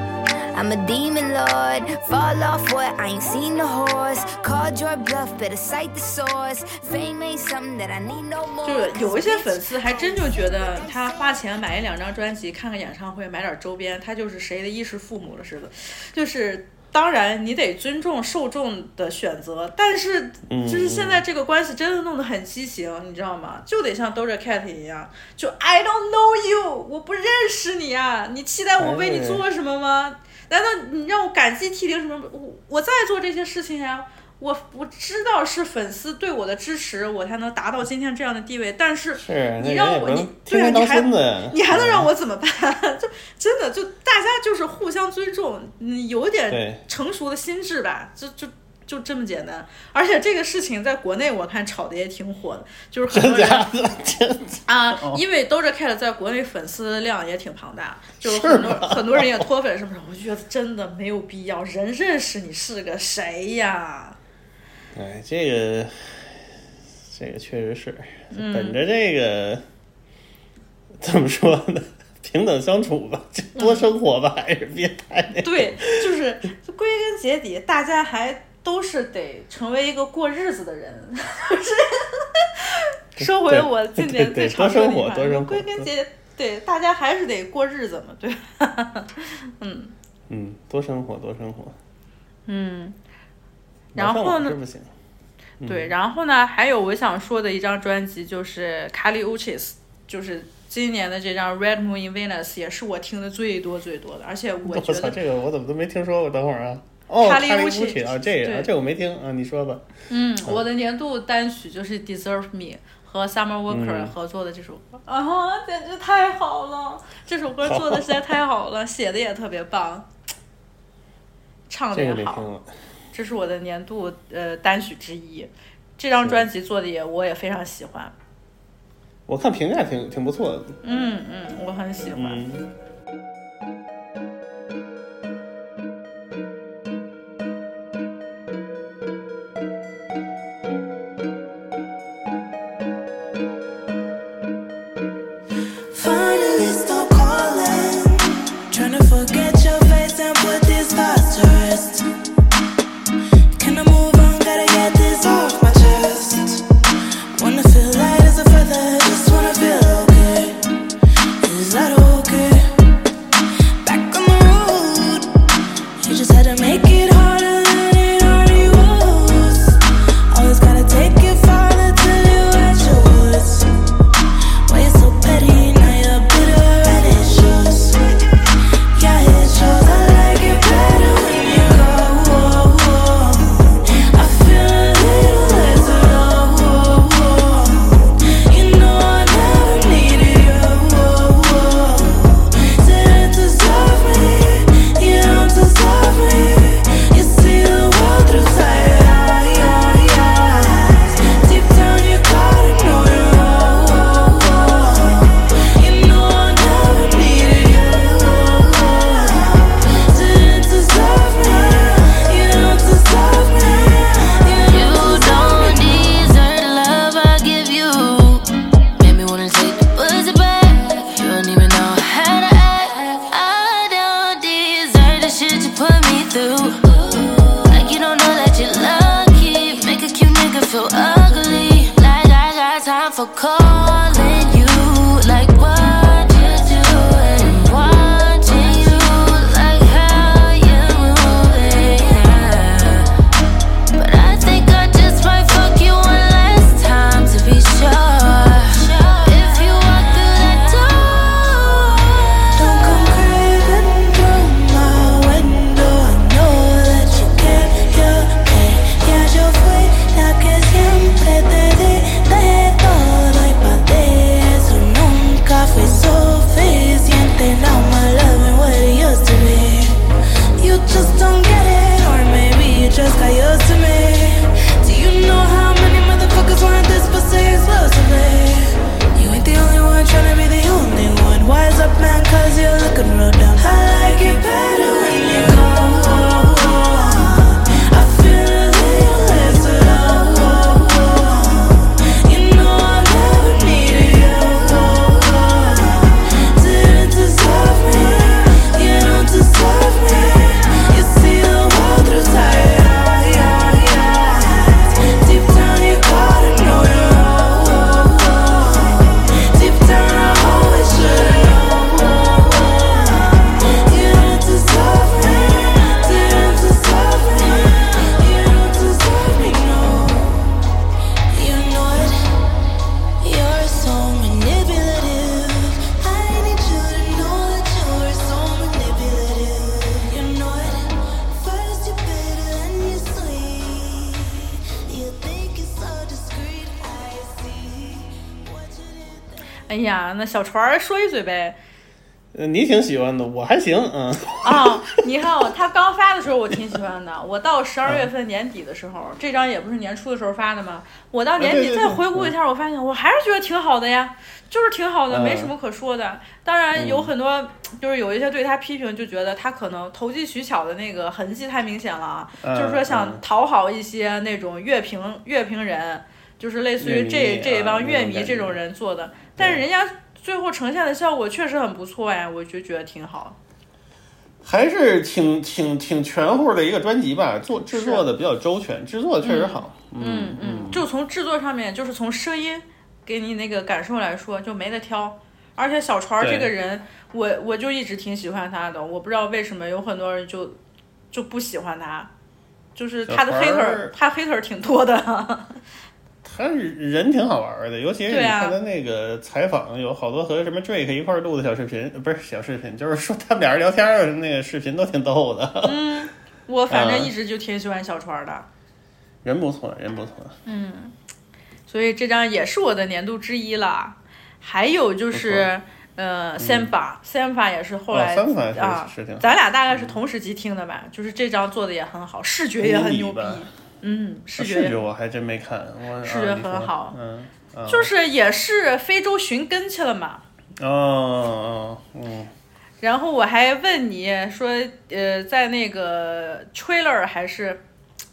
I'm a demon lord. Fall off what? I ain't seen the horse. Called your bluff, better cite the source. Fame ain't something that I need no more. 就是有一些粉丝还真就觉得他花钱买一两张专辑，看个演唱会，买点周边，他就是谁的衣食父母了似的。就是当然你得尊重受众的选择，但是嗯就是现在这个关系真的弄得很畸形，你知道吗？就得像 Doja Cat 一样，就 I don't know you，我不认识你啊，你期待我为你做什么吗？难道你让我感激涕零什么？我我在做这些事情呀、我我知道是粉丝对我的支持，我才能达到今天这样的地位。但是你让我你对啊，你还。你还能让我怎么办？就真的就大家就是互相尊重，你有点成熟的心智吧，就就就这么简单。而且这个事情在国内我看炒的也挺火的，就是很多人啊，因为 Doja Cat 在国内粉丝量也挺庞大，就是是很多吗 很多人也脱粉什么的，我就觉得真的没有必要，人认识你是个谁呀？哎，这个这个确实是，嗯本着这个怎么说呢？平等相处吧，就多生活吧，还是别太那个对，就是归根结底，大家还都是得成为一个过日子的人。就是说回我今年最常说的一句话归根结对，大家还是得过日子嘛，对吧？嗯嗯，多生活，多生活。嗯，然后呢不行。嗯对，然后呢，还有我想说的一张专辑就是 Kali Uchis，就是今年的这张 Red Moon in Venus，也是我听的最多最多的，而且我我，觉得这个我怎么都没听说过？等会儿啊。哦，哈利哈利乌奇啊，这个这我没听啊，你说吧。嗯，我的年度单曲就是《Deserve Me》和 Summer Walker 嗯合作的这首歌，啊，简直太好了！这首歌做的实在太好了，写的也特别棒，唱的也好，个得听了。这是我的年度呃单曲之一。这张专辑做的也我也非常喜欢，我看评价挺挺不错的。嗯嗯，我很喜欢。嗯小船儿说一嘴呗。呃你挺喜欢的，我还行，嗯。啊，你看我他刚发的时候我挺喜欢的，我到十二月份年底的时候，这张也不是年初的时候发的吗？我到年底再回顾一下，我发现我还是觉得挺好的呀，就是挺好的，嗯没什么可说的。当然有很多就是有一些对他批评，就觉得他可能投机取巧的那个痕迹太明显了啊，嗯就是说想嗯讨好一些那种乐评乐评人，就是类似于这这一帮啊乐迷这种人做的，但是人家最后呈现的效果确实很不错呀，我就觉得挺好。还是挺挺挺全乎的一个专辑吧，做制作的比较周全，制作的确实好。嗯嗯，就从制作上面，就是从声音给你那个感受来说，就没得挑。而且小船儿这个人，我我就一直挺喜欢他的，我不知道为什么有很多人就就不喜欢他，就是他的小船 hater，儿他 hater 挺多的。他人挺好玩的，尤其是你看他那个采访，有好多和什么 Drake 一块儿录的小视频，呃不是小视频，就是说他们俩人聊天儿的那个视频都挺逗的。嗯，我反正嗯一直就挺喜欢小川儿的。人不错，人不错。嗯，所以这张也是我的年度之一了。还有就是，呃 Samba 也是后来、啊咱俩大概是同时期听的吧？就是这张做的也很好，视觉也很牛逼嗯，视觉视觉我还真没看，我视觉很好嗯，啊就是也是非洲寻根去了嘛。哦哦嗯，然后我还问你说，呃，在那个 trailer 还是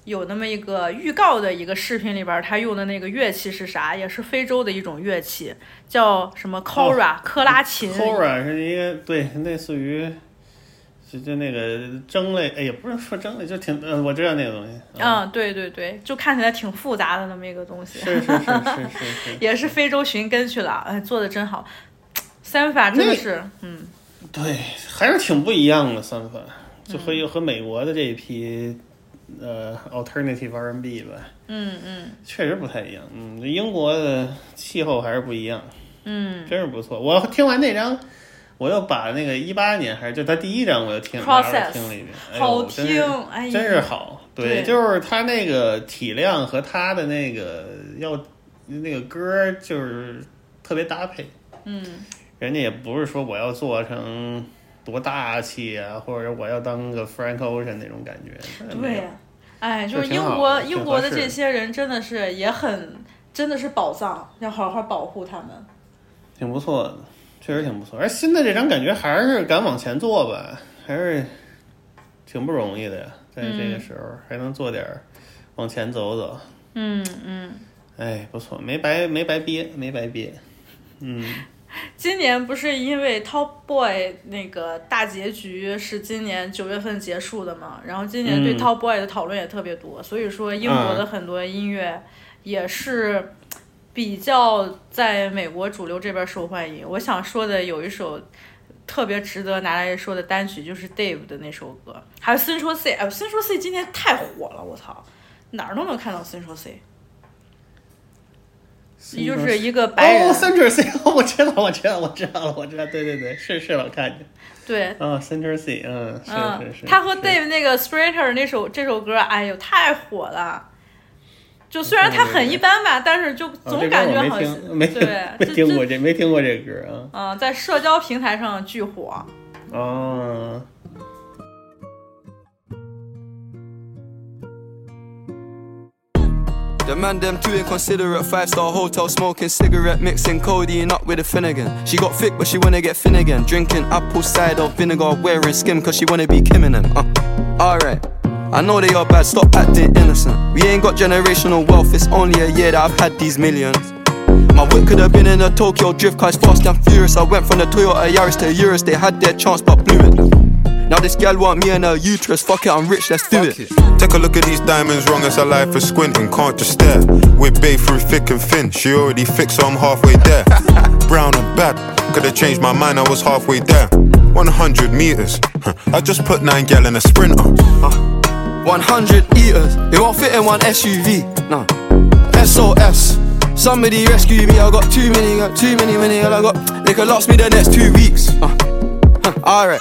有那么一个预告的一个视频里边，他用的那个乐器是啥？也是非洲的一种乐器，叫什么 kora、克拉琴。Kora 是一个对，类似于就就那个蒸类，哎，也不是说蒸类，就挺呃，我知道那个东西。嗯，对对对，就看起来挺复杂的那么一个东西。是是是是是是。也是非洲寻根去了，哎，做的真好。三法真的是，嗯，对，还是挺不一样的三法，就和和美国的这一批呃 alternative R&B 吧，嗯嗯确实不太一样。嗯，英国的气候还是不一样，嗯真是不错。我听完那张，我又把那个一八年还是就他第一张我又听听了一遍，哎好听哎真是好。对就是他那个体量和他的那个要那个歌儿就是特别搭配。嗯人家也不是说我要做成多大气啊，或者我要当个 Frank Ocean 那种感觉。对，哎，就是英国英国的这些人真的是也很，真的是宝藏，要好好保护他们。挺不错的，确实挺不错。而新的这张感觉还是敢往前做吧，还是挺不容易的呀，在这个嗯时候还能做点儿往前走走，嗯嗯，哎，不错，没白没白憋，没白憋。嗯，今年不是因为 Top Boy 那个大结局是今年九月份结束的嘛，然后今年对嗯 Top Boy 的讨论也特别多，所以说英国的很多音乐也是比较在美国主流这边受欢迎。我想说的有一首。特别值得拿来说的单曲就是 Dave 的那首歌，还有 Central C，哎，Central C 今天太火了，我操，哪儿都能看到 Central C。你就是一个白人哦，Central C，我知道，我知道，我知道了，我知道，对对对，是是我看见。对，啊，Central C，嗯，是嗯是是。他和 Dave 那个 Sprinter 那首这首歌，哎呦太火了。就虽然它很一般吧，但是就哦总这歌我没感觉好像听，没听对，没这听过这，没听过这歌啊。嗯，在社交平台上巨火。哦， The man them too inconsiderate. Five star hotel smoking cigarette, mixing codeine up with a Finnegan. She got thick, but she wanna get thin again. Drinking apple cider vinegar, wearing skim, cause she wanna be Kim and them. Uh, alright. I know they are bad, stop acting innocent. We ain't got generational wealth, it's only a year that I've had these millions. My whip could have been in a Tokyo drift car, it's fast and furious. I went from the Toyota Yaris to Urus, they had their chance but blew it. Now this gal want me and her uterus, fuck it, I'm rich, let's do it. Take a look at these diamonds, wrong as a life is squinting. Can't just stare. With bae through thick and thin. She already fixed, so I'm halfway there. Brown and bad. Could've changed my mind, I was halfway there. 100 meters. I just put nine gal in a sprinter. 100 eaters, it won't fit in one SUV. No. SOS. Somebody rescue me, I got too many, got too many, many, I got. They could last me the next two weeks. Uh, huh, Alright.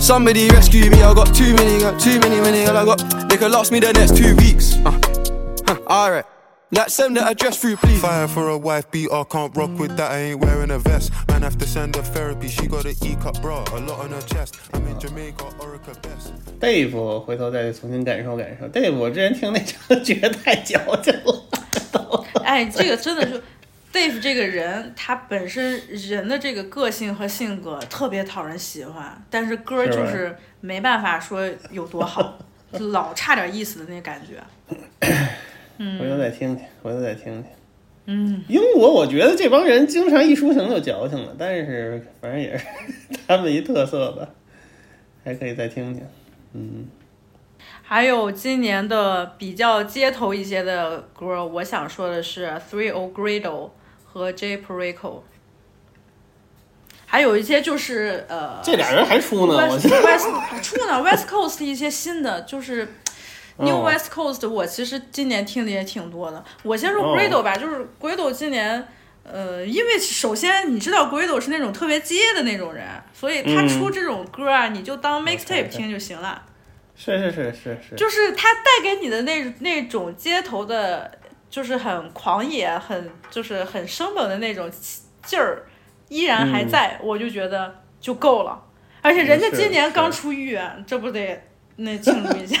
Somebody rescue me, I got too many, got too many, many, I got. They could last me the next two weeks. Uh. Huh, Alright. Let's send the address through, please. Fire for a wife beater, can't rock with that, I ain't wearing a vest. Man, have to send her therapy, she got an E cup bra, a lot on her chest. I'm in Jamaica, Orica best. 对付回头再重新感受感受。对付我之前听那张觉得太矫情了。哎，这个真的是 Dave 这个人，他本身人的这个个性和性格特别讨人喜欢，但是歌儿就是没办法说有多好，老差点意思的那感觉。回头再听听，回头再听听。嗯，英国，我觉得这帮人经常一抒情就矫情了，但是反正也是 他们一特色吧，还可以再听听。嗯，还有今年的比较街头一些的歌，我想说的是 Three O Grado 和 J Perico。还有一些就是呃，这俩人还出呢我 West 出呢，West Coast 一些新的就是。New 哦 West Coast，我其实今年听的也挺多的。我先说哦 Grado 吧，就是 Grido 今年，呃，因为首先你知道 Grido 是那种特别街的那种人，所以他嗯出这种歌啊，你就当 mixtape 听就行了。是是是是是，就是他带给你的那那种街头的，就是很狂野、很就是很生猛的那种劲儿，依然还在，我就觉得就够了。而且人家今年刚出狱，这不得那庆祝一下？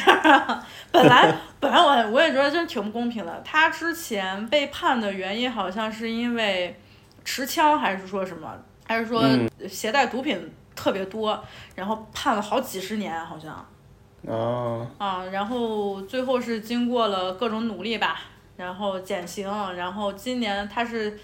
本来本来我我也觉得真挺不公平的，他之前被判的原因好像是因为持枪，还是说什么，还是说嗯携带毒品特别多，然后判了好几十年，好像。哦，啊，然后最后是经过了各种努力吧，然后减刑，然后今年他是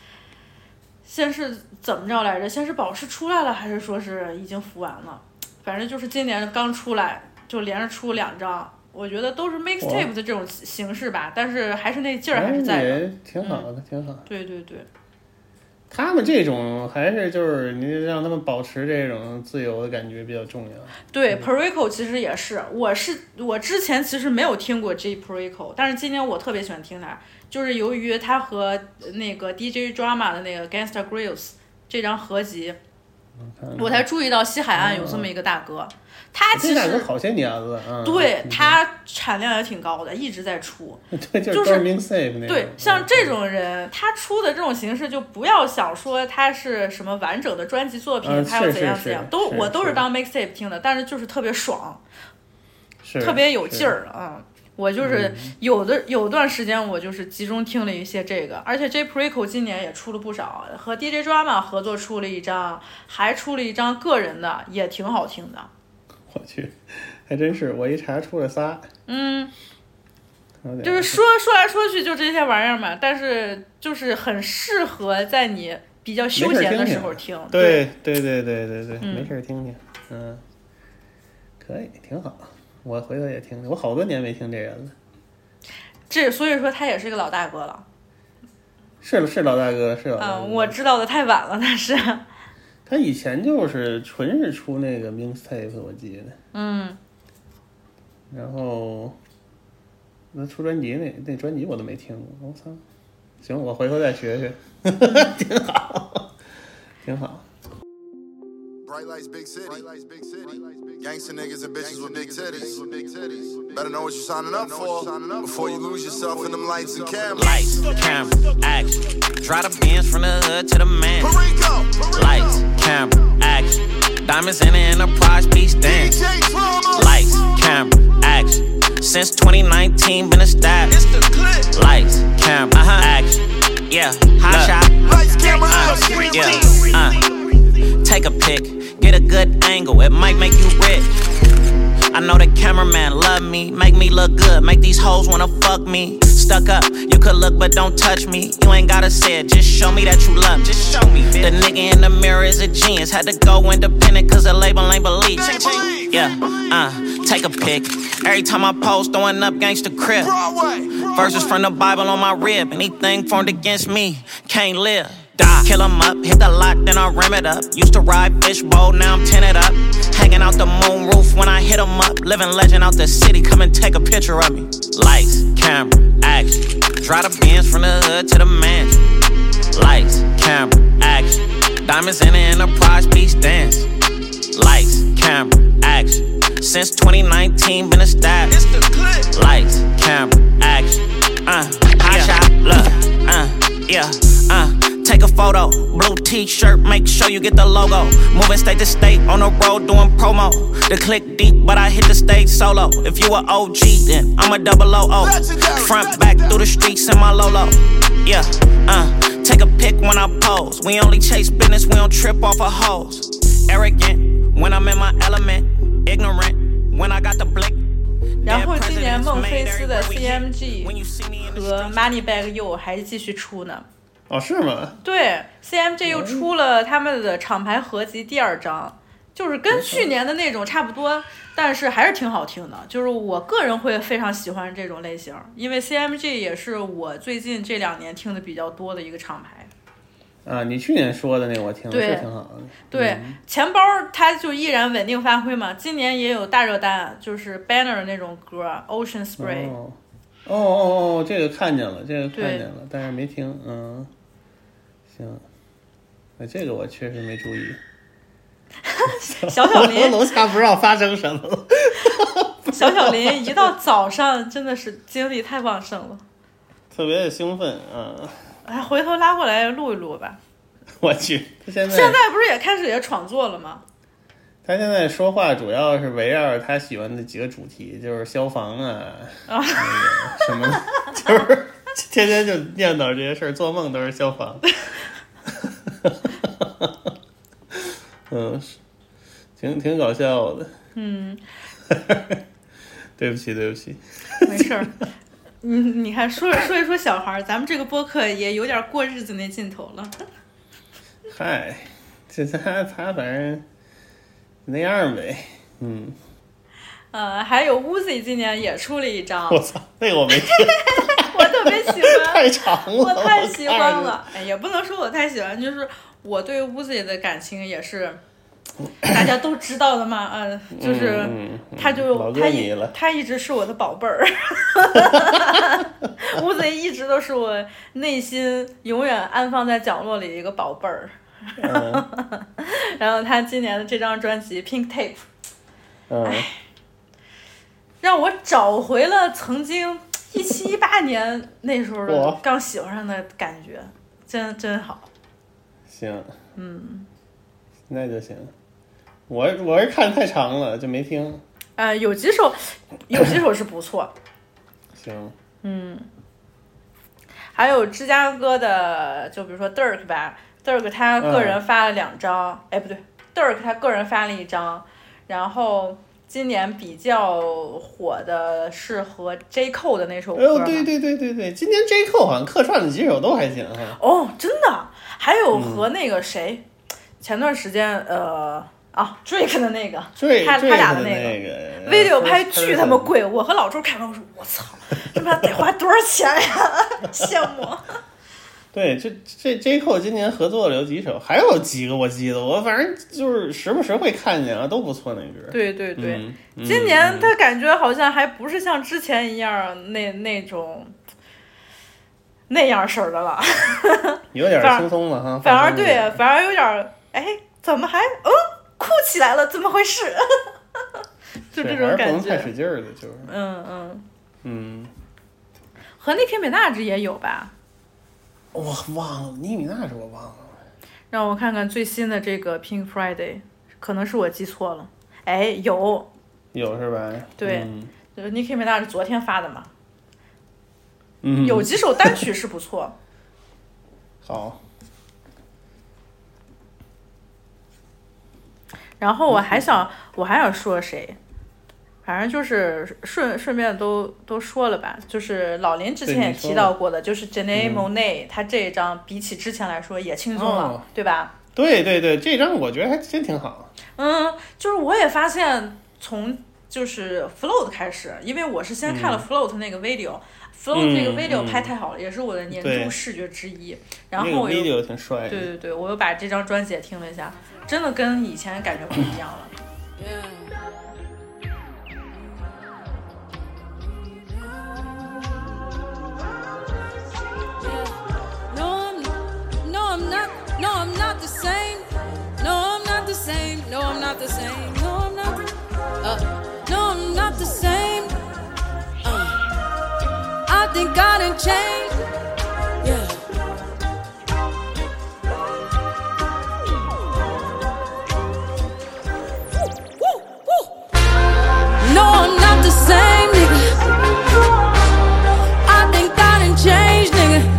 先是怎么着来着？先是保释出来了，还是说是已经服完了？反正就是今年刚出来就连着出两张，我觉得都是 mixtape 的这种形式吧，但是还是那劲儿还是在的。哎挺好的，挺好的。对对对，他们这种还是就是你让他们保持这种自由的感觉比较重要。对 Perico 其实也是，我是我之前其实没有听过 J Perico，但是今天我特别喜欢听他，就是由于他和那个 DJ Drama 的那个 Gangsta Grills 这张合集，我才注意到西海岸有这么一个大哥，他其实好些年了，嗯，对他产量也挺高的，一直在出。对，就就是。对，像这种人，他出的这种形式，就不要想说他是什么完整的专辑作品，嗯他要怎样怎样，都我都是当 mixtape 听的，但是就是特别爽。是特别有劲儿啊！我就是有的有段时间我就是集中听了一些这个，而且 J Perico 今年也出了不少，和 DJ Drama 合作出了一张，还出了一张个人的，也挺好听的。我去，还真是，我一查出了仨，嗯，就是说说来说去就这些玩意儿嘛，但是就是很适合在你比较休闲的时候听。对对对对对对，嗯没事听听，嗯，可以，挺好。我回头也听听，我好多年没听这人了。这所以说他也是个老大哥了。是是老大哥，是老大哥。嗯，我知道的太晚了，但是，他以前就是纯是出那个 mixtape，我记得。嗯，然后那出专辑那那专辑我都没听过，我操！行，我回头再学学，挺好，挺好。Bright lights, big city. Bright lights, big city. Gangsta niggas and bitches with big titties. big titties Better know what you're signing up for before you lose yourself in them lights and cameras. Lights, camera, action. Drive the Benz from the hood to the man. Lights, camera, action. Diamonds in the enterprise, beast dance. Lights, camera, action. Since 2019, been established. Lights, camera, uh-huh, action. Yeah, hot shot. Lights, camera, uh, yeah, uh. Take a pic, get a good angle, it might make you rich. I know the cameraman love me, make me look good, make these hoes wanna fuck me. Stuck up, you could look but don't touch me. You ain't gotta say it, just show me that you love me. Just show me, The nigga in the mirror is a genius, had to go independent cause the label ain't believe. Yeah, uh, take a pic. Every time I post, throwing up gangsta crib. Verses from the Bible on my rib, anything formed against me can't live. Die. Kill 'em up, hit the lot, then I rim it up. Used to ride fishbowl, now I'm tinted up. Hanging out the moon roof when I hit 'em up. Living legend out the city, come and take a picture of me. Lights, camera, action. Drive the Benz from the hood to the mansion. Lights, camera, action. Diamonds in the enterprise, beast dance. Lights, camera, action. Since 2019, been established. Lights, camera, action. Uh, hot shot, look, uh, yeah, uh Take a photo, blue t-shirt, make sure you get the logo. Moving state to state, on the road doing promo. The click deep, but I hit the stage solo. If you a OG, then I'm a double O. Front back through the streets in my Lolo. Yeah, uh, take a pic when I pose. We only chase business, we don't trip off of hoes. Arrogant when I'm in my element, ignorant when I got the blick. 然后今年孟菲斯的 CMG 和 Moneybag U 还继续出呢。 哦，是吗？对，CMG 又出了他们的厂牌合集第二张，就是跟去年的那种差不多，但是还是挺好听的。就是我个人会非常喜欢这种类型，因为 CMG 也是我最近这两年听的比较多的一个厂牌。啊，你去年说的那个我听了，对是挺好的。对，钱包它就依然稳定发挥嘛。今年也有大热单，就是 Banner 的那种歌，Ocean Spray。哦哦哦哦，这个看见了，这个看见了，但是没听。嗯，行，那这个我确实没注意。小小林楼下不知道发生什么了。小小林一到早上真的是精力太旺盛了，特别的兴奋啊！哎，回头拉过来录一录吧。我去，他现在现在不是也开始也创作了吗？他现在说话主要是围绕着他喜欢的几个主题，就是消防啊，啊那个什么，就是 天天就念叨这些事儿，做梦都是消防。嗯，是挺挺搞笑的。嗯，对不起，对不起。没事儿。你你看，说说一说小孩儿，咱们这个播客也有点过日子那劲头了。嗨，这他他反正那样呗。嗯，呃，还有 Uzi 今年也出了一张，我操，那个我没听。我特别喜欢，太长了我太喜欢了。哎，也不能说我太喜欢，就是我对 Uzi 的感情也是 大家都知道的嘛。嗯，就是他就他一他一直是我的宝贝儿 乌贼一直都是我内心永远安放在角落里的一个宝贝儿。嗯 然后他今年的这张专辑《Pink Tape》嗯，让我找回了曾经一七一八年那时候的刚喜欢上的感觉，真真好。行，嗯，那就行。我我是看太长了，就没听。呃，有几首有几首是不错，行，嗯，还有芝加哥的，就比如说 Dirk 吧，Dirk 他个人发了两张，哎、不对，Dirk 他个人发了一张，然后今年比较火的是和 J Cole 的那首歌嘛，哎呦，对对对对对，今年 J Cole 好像客串的几首都还行哈。哦，真的，还有和那个谁，前段时间呃啊，Drake 的那个，最他他俩的那那个 video 拍巨他妈贵，我和老周看完我说我操，他妈得花多少钱呀？羡慕。对，这这 J Cole 今年合作了有几首，还有几个我记得，我反正就是时不时会看见啊，都不错那歌。对对对，嗯嗯今年他感觉好像还不是像之前一样那那种那样式儿的了，有点轻松了哈。反而对反而有点儿哎，怎么还嗯哭起来了？怎么回事？就这种感还是不能太使觉。劲儿的，就是嗯嗯，嗯，和那天美娜之也有吧？我忘了，妮米娜是我忘了。让我看看最新的这个 Pink Friday，可能是我记错了。哎，有，有是吧？对嗯就是 Nicki Minaj 昨天发的嘛，嗯，有几首单曲是不错。好，然后我还想，我还想说谁，反正就是顺顺便都都说了吧，就是老林之前也提到过的，就是 Janelle 嗯 Monae，他这一张比起之前来说也轻松了，哦对吧？对对对，这张我觉得还真挺好。嗯，就是我也发现从就是 float 开始，因为我是先看了嗯 float 那个 video。float 那个嗯 video 嗯拍太好了，也是我的年度视觉之一。然那个后我又 video 挺帅的对对对，我又把这张专辑也听了一下，真的跟以前感觉不一样了。No, I'm not. No, I'm not the same. No, I'm not the same. No, I'm not the same. No, I'm not. Uh, no, I'm not the same. Uh, I think I done changed. Yeah. No, I'm not the same, nigga. I think I done changed, nigga.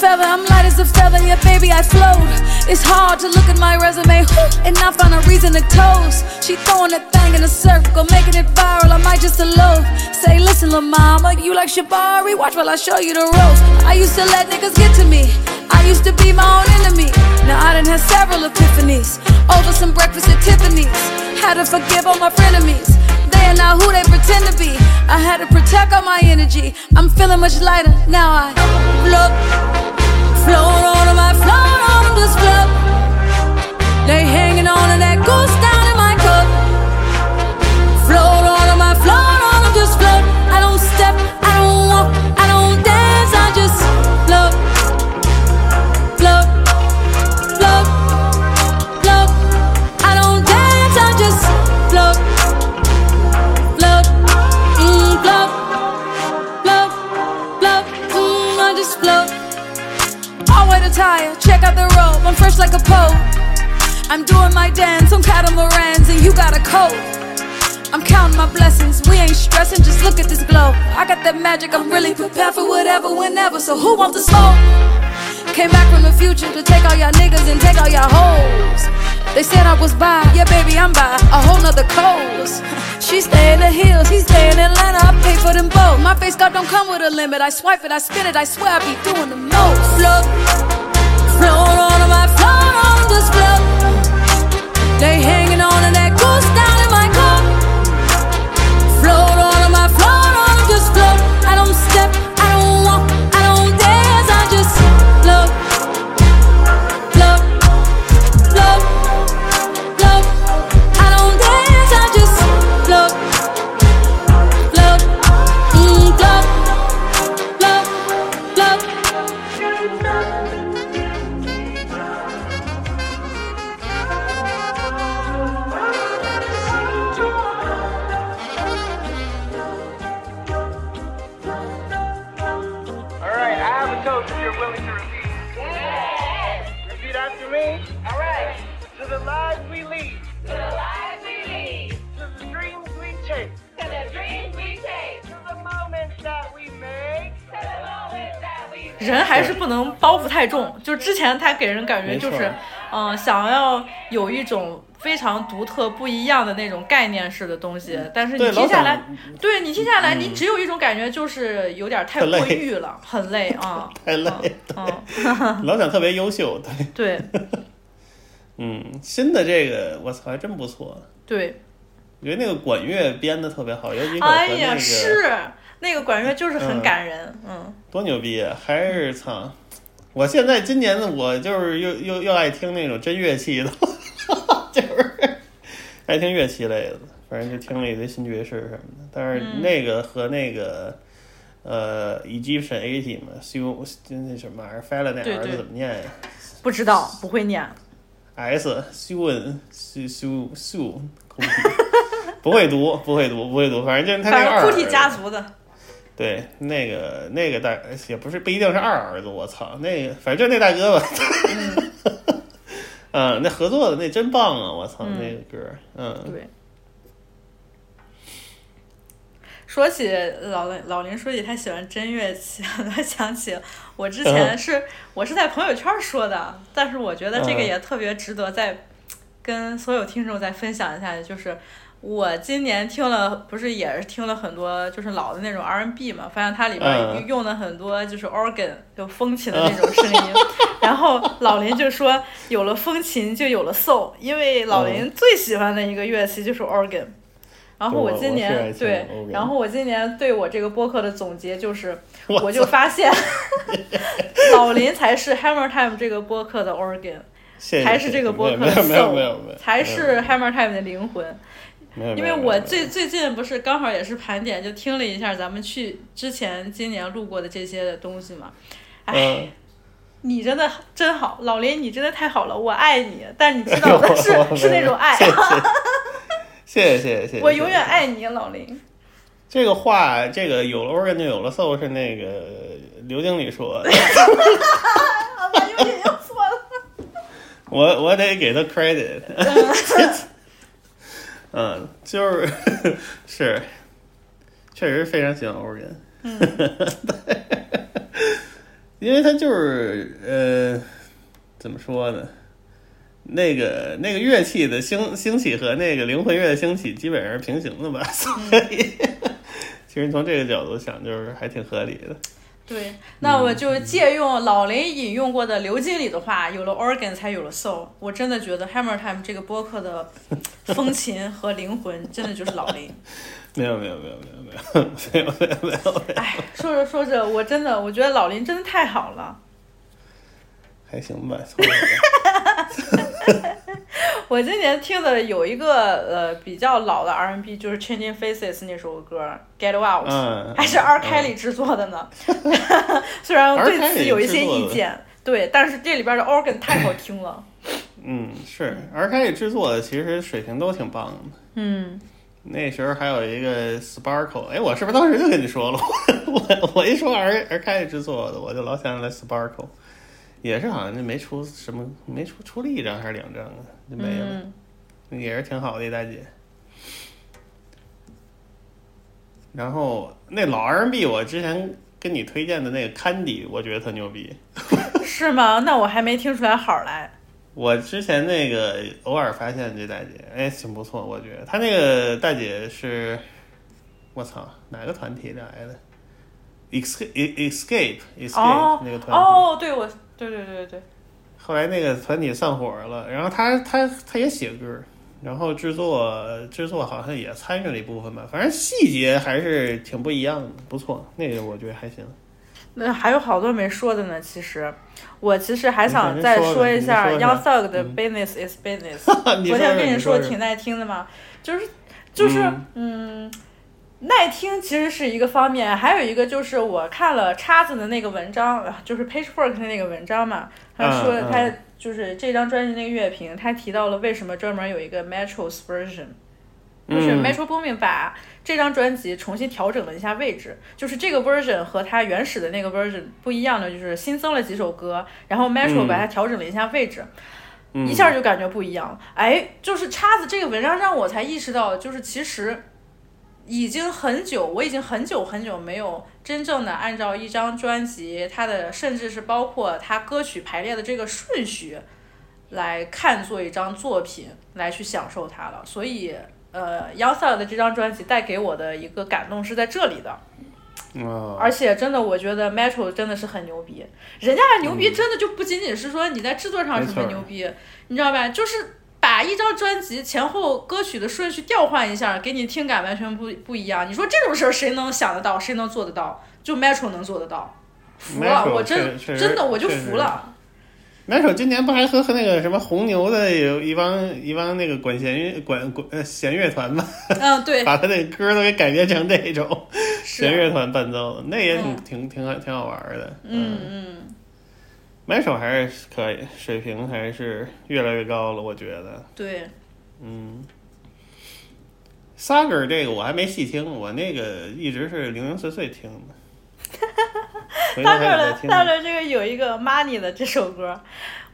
Feather, I'm light as a feather, yeah, baby, I float. It's hard to look at my resume whew, and not find a reason to toast. She throwing that thing in a circle, making it viral. I might just elope. Say, listen, lil' mama, you like Shabari? Watch while I show you the ropes. I used to let niggas get to me. I used to be my own enemy. Now I done had several epiphanies over some breakfast at Tiffany's. Had to forgive all my frenemies. They not who they pretend to be. I had to protect all my energy. I'm feeling much lighter now. I float, float on them. I float on them, just float. They hanging on to that goose down I'll wear the tire, check out the robe, I'm fresh like a pope. I'm doing my dance on catamarans and you got a coat. I'm counting my blessings, we ain't stressing, just look at this glow. I got that magic, I'm really prepared for whatever, whenever, so who wants to smoke? Came back from the future to take all y'all niggas and take all y'all hoes. They said I was by, yeah, baby, I'm by a whole nother coast. She stay in the hills, he stay in Atlanta, I pay for them both. My face card don't come with a limit. I swipe it, I spin it, I swear I be doing the most. Float, float on them, I float on them, just float. They hanging on to 人还是不能包袱太重。就之前他给人感觉就是错，嗯、想要有一种非常独特、不一样的那种概念式的东西，但是你听下来想，对你听下来，嗯。你只有一种感觉，就是有点太过誉了，很累啊。太累，嗯，老蒋特别优秀，对，对。嗯，新的这个我操还真不错，对，我觉得那个管乐编的特别好，尤其哎呀，是那个管乐就是很嗯。感人，嗯多牛逼啊！还是操！我现在今年的我就是又又又爱听那种真乐器的，就是爱听乐器类的，反正就听了一堆新爵士什么的。但是嗯那个和那个、呃 Egyptian eighty 嘛，修那什么玩意儿 f e l a 那儿子怎么念呀不知道不会念，？S 修恩修修修空体，不会读，不会读，不会读，反正就是他那个二反正哭啼儿家族的，对，那个那个大也不是不一定是二儿子，我操，那个反正就那大哥吧。嗯，那合作的那真棒啊！我操，嗯那个歌，嗯，对。说起老林，老林说起他喜欢真乐器，他 想起我之前嗯 是、我是在朋友圈说的，但是我觉得这个嗯也特别值得再跟所有听众再分享一下，就是我今年听了，不是也是听了很多就是老的那种 R&B 嘛，发现它里边嗯。用了很多就是 organ 就风琴的那种声音，然后老林就说有了风琴就有了 soul，因为老林嗯。最喜欢的一个乐器就是 organ。然后我今年对然后我今年对我这个播客的总结就是，我我就发现 老林才是 Hammer Time 这个播客的 organ，才是这个播客的 soul，才是 Hammer Time 的灵魂。因为我最最近不是刚好也是盘点，就听了一下咱们去之前今年录过的这些东西嘛。哎，嗯，你真的真好，老林，你真的太好了，我爱你。但你知道的是是那种爱谢谢 啊，谢谢谢谢我永远爱你，老林。这个话，这个有了 organ 就有了 soul 是那个刘经理说的，好吧，有点又错了。我我得给他 credit。嗯，就是 是，确实非常喜欢 organ，嗯 因为他就是呃，怎么说呢？那个那个乐器的兴兴起和那个灵魂乐的兴起基本上是平行的吧，所以其实从这个角度想，就是还挺合理的。对，那我就借用老林引用过的刘经理的话，有了 organ 才有了 soul。我真的觉得 Hammer Time 这个播客的风琴和灵魂，真的就是老林。没有没有没有没有没有没有没有没有，哎，说着说着，我真的我觉得老林真的太好了。还行吧，凑合吧我今年听的有一个呃比较老的 R&B，就是 Changing Faces 那首歌《Get Out》，嗯还是 R. Kelly 制作的呢。虽然对此有一些意见，对，但是这里边的 organ 太好听了。嗯，是，而开始制作的其实水平都挺棒的。嗯，那时候还有一个 Sparkle，哎，我是不是当时就跟你说了？我我一说 R R 开始制作的，我就老想起来 Sparkle，也是好像就没出什么，没出出了一张还是两张啊，就没了，嗯也是挺好的一大姐。然后那老 R&B，我之前跟你推荐的那个 Candy，我觉得特牛逼。是吗？那我还没听出来好来。我之前那个偶尔发现这大姐，哎，挺不错，我觉得她那个大姐是，我操，哪个团体来的？Escape Escape Escape、哦那个团体，哦，对，我对对对对对，后来那个团体散伙了，然后他他他也写歌，然后制作制作好像也参与了一部分吧，反正细节还是挺不一样的，不错，那个我觉得还行。那还有好多没说的呢。其实，我其实还想再说说一下 Young 下 Thug 的嗯 Business is Business。昨天跟你说挺耐听的嘛，就是就是嗯耐听其实是一个方面，还有一个就是我看了叉子的那个文章，呃就是 Pitchfork 的那个文章嘛，他说他就是这张专辑那个乐评，他提到了为什么专门有一个 Metro's version。就是嗯 Metro Boomin 把这张专辑重新调整了一下位置，就是这个 version 和它原始的那个 version 不一样的，就是新增了几首歌，然后 Metro 嗯把它调整了一下位置，嗯一下就感觉不一样了。哎，就是叉子这个文章让我才意识到，就是其实已经很久，我已经很久很久没有真正的按照一张专辑，它的甚至是包括它歌曲排列的这个顺序，来看作一张作品来去享受它了。所以，呃 y o u s a 的这张专辑带给我的一个感动是在这里的。哦，而且真的，我觉得 Metro 真的是很牛逼，人家的牛逼真的就不仅仅是说你在制作上是很牛逼，你知道吧？就是把一张专辑前后歌曲的顺序调换一下，给你听感完全不不一样。你说这种事儿谁能想得到？谁能做得到？就 Metro 能做得到，服了我真真的我就服了。Metro 今年不还和和那个什么红牛的有一帮一帮那个管弦乐管管呃弦乐团吗，嗯，对，把他那歌都给改编成这种弦乐团伴奏的，那也挺、嗯挺挺好挺好玩的。嗯嗯，买手还是可以，水平还是越来越高了，我觉得。对，嗯，Sager 这个我还没细听，我那个一直是零零碎碎听的。回头大个的还得再听。大个这个有一个 Money 的这首歌，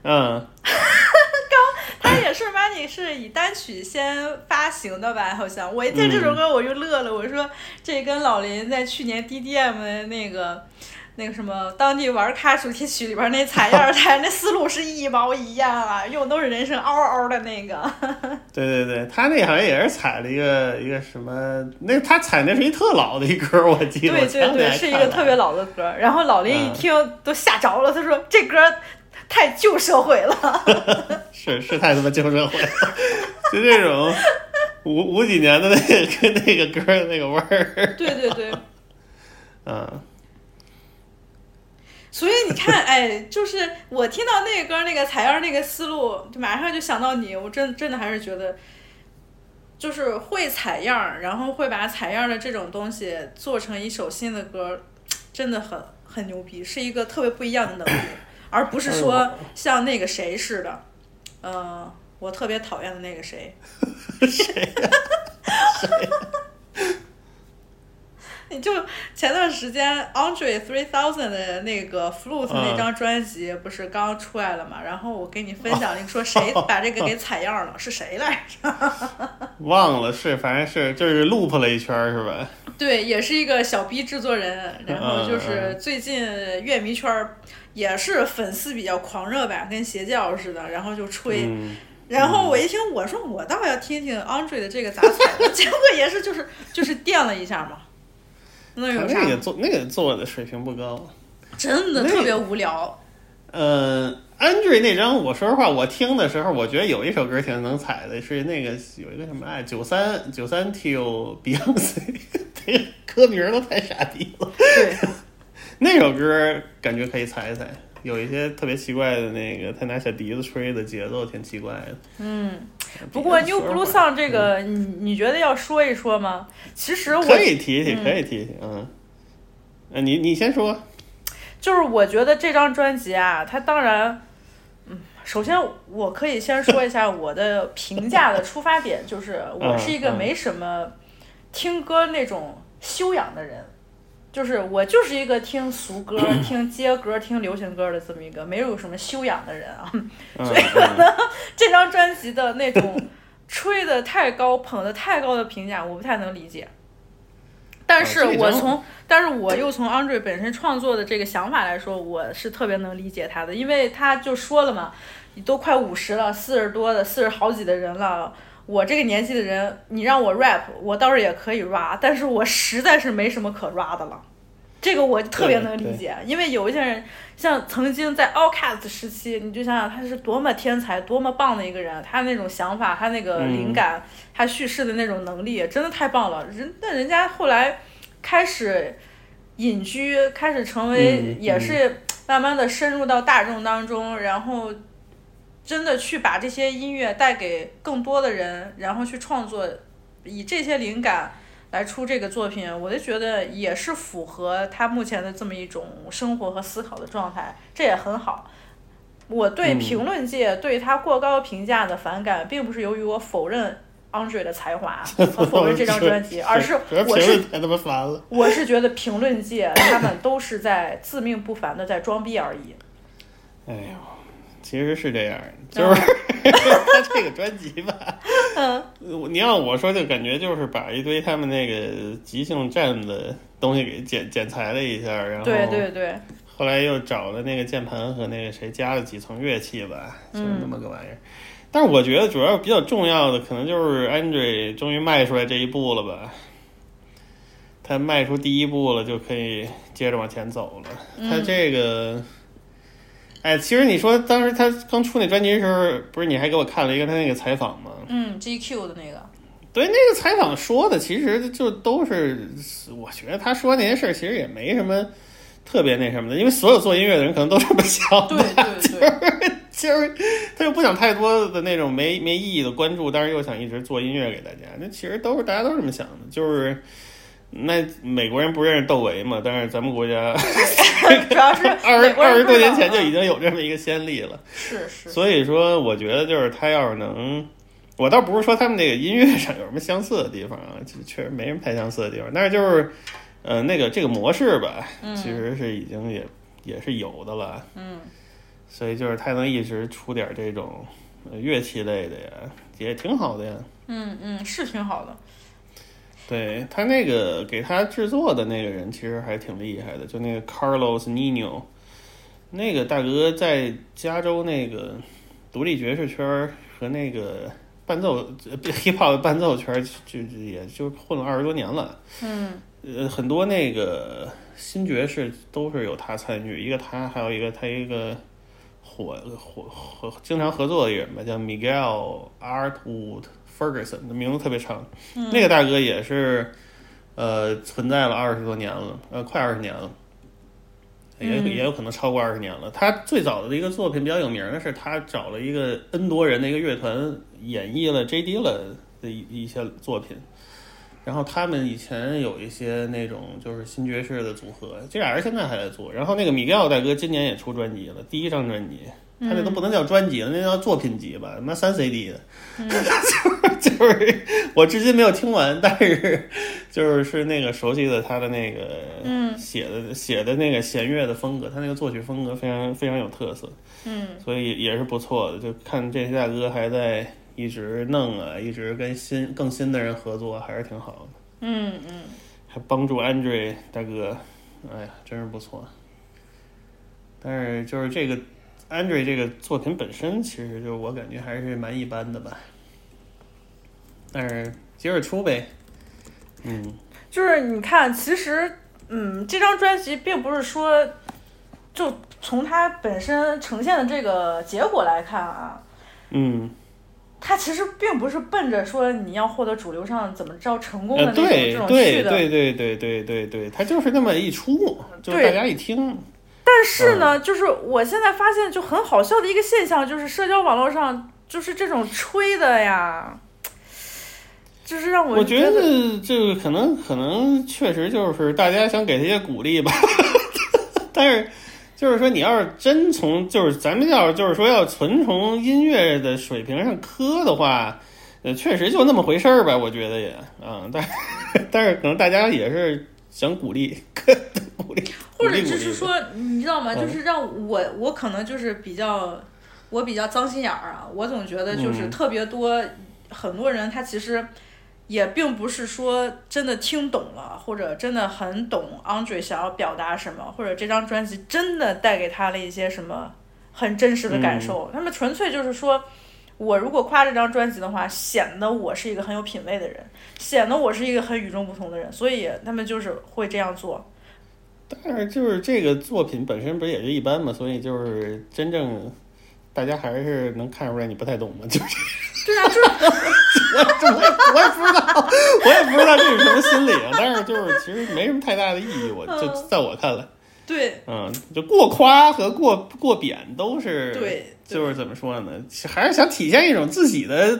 嗯，它也是 Money 是以单曲先发行的吧？好像我一听这首歌我就乐了，我说这跟老林在去年 DDM 的那个那个什么当地玩咖主题曲里边那采样台那思路是一毛一样啊，用都是人声嗷嗷的那个。对对对，他那好像也是采了一个一个什么，那他采那是一特老的一歌，我记得。对对对，是一个特别老的歌。然后老林一听都吓着了，他说这歌太旧社会了。是是太他妈旧社会了，就这种五五几年的那个跟那个歌的那个味儿。对对对。嗯，所以你看，哎，就是我听到那个歌那个采样那个思路，就马上就想到你。我真真的还是觉得，就是会采样，然后会把采样的这种东西做成一首新的歌，真的很很牛逼，是一个特别不一样的能力，而不是哎说像那个谁似的，嗯、我特别讨厌的那个谁。你就前段时间 Andre Three Thousand 的那个 Flute 嗯那张专辑不是刚出来了嘛？然后我给你分享，你说谁把这个给采样了？是谁来着？忘了是，反正是就是 loop 了一圈儿是吧？对，也是一个小 B 制作人，然后嗯就是最近乐迷圈儿也是粉丝比较狂热吧，跟邪教似的，然后就吹。嗯然后我一听，我说我倒要听听 Andre 的这个咋采的，结果也是就是就是垫了一下嘛，那有啥那？个做那个做的水平不高。真的特别无聊。呃，Andre 那张，我说实话，我听的时候，我觉得有一首歌挺能踩的，是那个有一个什么哎，九三九三 Till Beyonce，这个歌名都太傻逼了。对，那首歌感觉可以踩一踩，有一些特别奇怪的那个，他拿小笛子吹的节奏挺奇怪的。嗯，不过 New Blue Song 这个，你你觉得要说一说吗？其实我可以提提，嗯可以提提，嗯。呃，你你先说。就是我觉得这张专辑啊，它当然，嗯，首先我可以先说一下我的评价的出发点，就是我是一个嗯嗯没什么听歌那种修养的人，就是我就是一个听俗歌、听街歌、听流行歌的这么一个没有什么修养的人啊。嗯所以可能，这张专辑的那种吹的太高、捧的太高的评价，我不太能理解。但是我从，但是我又从 Andre 本身创作的这个想法来说，我是特别能理解他的，因为他就说了嘛，你都快五十了，四十多的，四十好几的人了，我这个年纪的人，你让我 rap，我倒是也可以 rap，但是我实在是没什么可 rap 的了。这个我特别能理解，因为有一些人，像曾经在 Outcast 时期，你就想想他是多么天才、多么棒的一个人，他那种想法、他那个灵感、他叙事的那种能力，真的太棒了。人，但人家后来开始隐居，开始成为，嗯也是慢慢的深入到大众当中，然后真的去把这些音乐带给更多的人，然后去创作，以这些灵感。来出这个作品，我就觉得也是符合他目前的这么一种生活和思考的状态，这也很好。我对嗯评论界对他过高评价的反感，并不是由于我否认 Andre 的才华和否认这张专辑，而是 我是太他妈烦了。我是觉得评论界他们都是在自命不凡的在装逼而已。哎呦，其实是这样，就是、他这个专辑吧，嗯，你要我说，就感觉就是把一堆他们那个即兴站的东西给剪剪裁了一下，然后对对对，后来又找了那个键盘和那个谁加了几层乐器吧，就是那么个玩意儿。但是我觉得主要比较重要的，可能就是 Andre 终于迈出来这一步了吧。他迈出第一步了，就可以接着往前走了。嗯他这个，哎，其实你说当时他刚出那专辑的时候，不是你还给我看了一个他那个采访吗？嗯，GQ 的那个，对，那个采访说的其实就都是，我觉得他说那些事儿其实也没什么特别那什么的，因为所有做音乐的人可能都这么想的，对对对，就是他又不想太多的那种没没意义的关注，但是又想一直做音乐给大家，那其实都是大家都是这么想的，就是。那美国人不认识窦唯嘛？但是咱们国家 主要是 二十二十多年前就已经有这么一个先例了。是是，所以说，我觉得就是他要是能，我倒不是说他们那个音乐上有什么相似的地方啊，就确实没什么太相似的地方，但是就是，呃，那个这个模式吧，嗯其实是已经也也是有的了，嗯所以就是他能一直出点这种呃乐器类的呀，也挺好的呀。嗯嗯，是挺好的。对他那个给他制作的那个人其实还挺厉害的，就那个 Carlos Nino，那个大哥在加州那个独立爵士圈和那个伴奏呃 hip hop 伴奏圈就就也就混了二十多年了。嗯呃，很多那个新爵士都是有他参与，一个他，还有一个他一个火火火经常合作的人吧，叫 Miguel Artwood Ferguson，的名字特别长。嗯那个大哥也是呃存在了二十多年了，呃，快二十年了。也嗯也有可能超过二十年了。他最早的一个作品比较有名的是，他找了一个 N 多人的一个乐团演绎了 J D 了的一一些作品。然后他们以前有一些那种就是新爵士的组合，这俩人现在还在做。然后那个米盖尔大哥今年也出专辑了，第一张专辑，他那都不能叫专辑了，那叫作品集吧，他妈三 CD 的，就是我至今没有听完，但是就是是那个熟悉的他的那个嗯写的写的那个弦乐的风格，他那个作曲风格非常非常有特色，嗯所以也是不错的。就看这些大哥还在一直弄啊，一直跟新更新的人合作，还是挺好的。嗯嗯，还帮助 Andre 大哥，哎呀，真是不错。但是就是这个 Andre 这个作品本身，其实就我感觉还是蛮一般的吧。但是接着出呗，嗯，就是你看，其实嗯，这张专辑并不是说，就从它本身呈现的这个结果来看啊，嗯，它其实并不是奔着说你要获得主流上怎么着成功的呃，那种、对这种去的。对对对对对对，它就是那么一出，就是大家一听，但是嗯。呢，就是我现在发现就很好笑的一个现象，就是社交网络上就是这种吹的呀，就是让我觉觉得这个可能可能确实就是大家想给他一些鼓励吧，但是就是说你要是真从就是咱们要是就是说要纯从音乐的水平上磕的话，呃，确实就那么回事儿吧，我觉得也。嗯，但但是可能大家也是想鼓励，鼓励，或者就是说，你知道吗？嗯就是让我我可能就是比较，我比较脏心眼儿啊，我总觉得就是嗯特别多、很多人他其实也并不是说真的听懂了，或者真的很懂 Andre 想要表达什么，或者这张专辑真的带给他了一些什么很真实的感受。他们纯粹就是说。我如果夸这张专辑的话，显得我是一个很有品味的人，显得我是一个很与众不同的人，所以他们就是会这样做。但是就是这个作品本身不是也是一般嘛，所以就是真正大家还是能看出来你不太懂嘛，就是对啊，就是我我也我也不知道，我也不知道这是什么心理啊。但是就是其实没什么太大的意义，我就在我看来，对，嗯，就过夸和过过贬都是对，就是怎么说呢？还是想体现一种自己的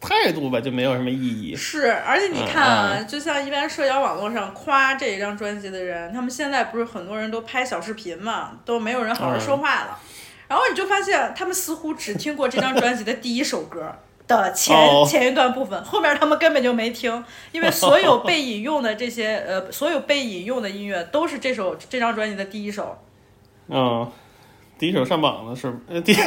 态度吧，就没有什么意义。是，而且你看啊，嗯就像一般社交网络上夸这一张专辑的人，他们现在不是很多人都拍小视频嘛，都没有人好好说话了。然后你就发现，他们似乎只听过这张专辑的第一首歌的前、哦前一段部分，后面他们根本就没听，因为所有被引用的这些呃，所有被引用的音乐都是这首这张专辑的第一首。嗯，第一首上榜的是呃第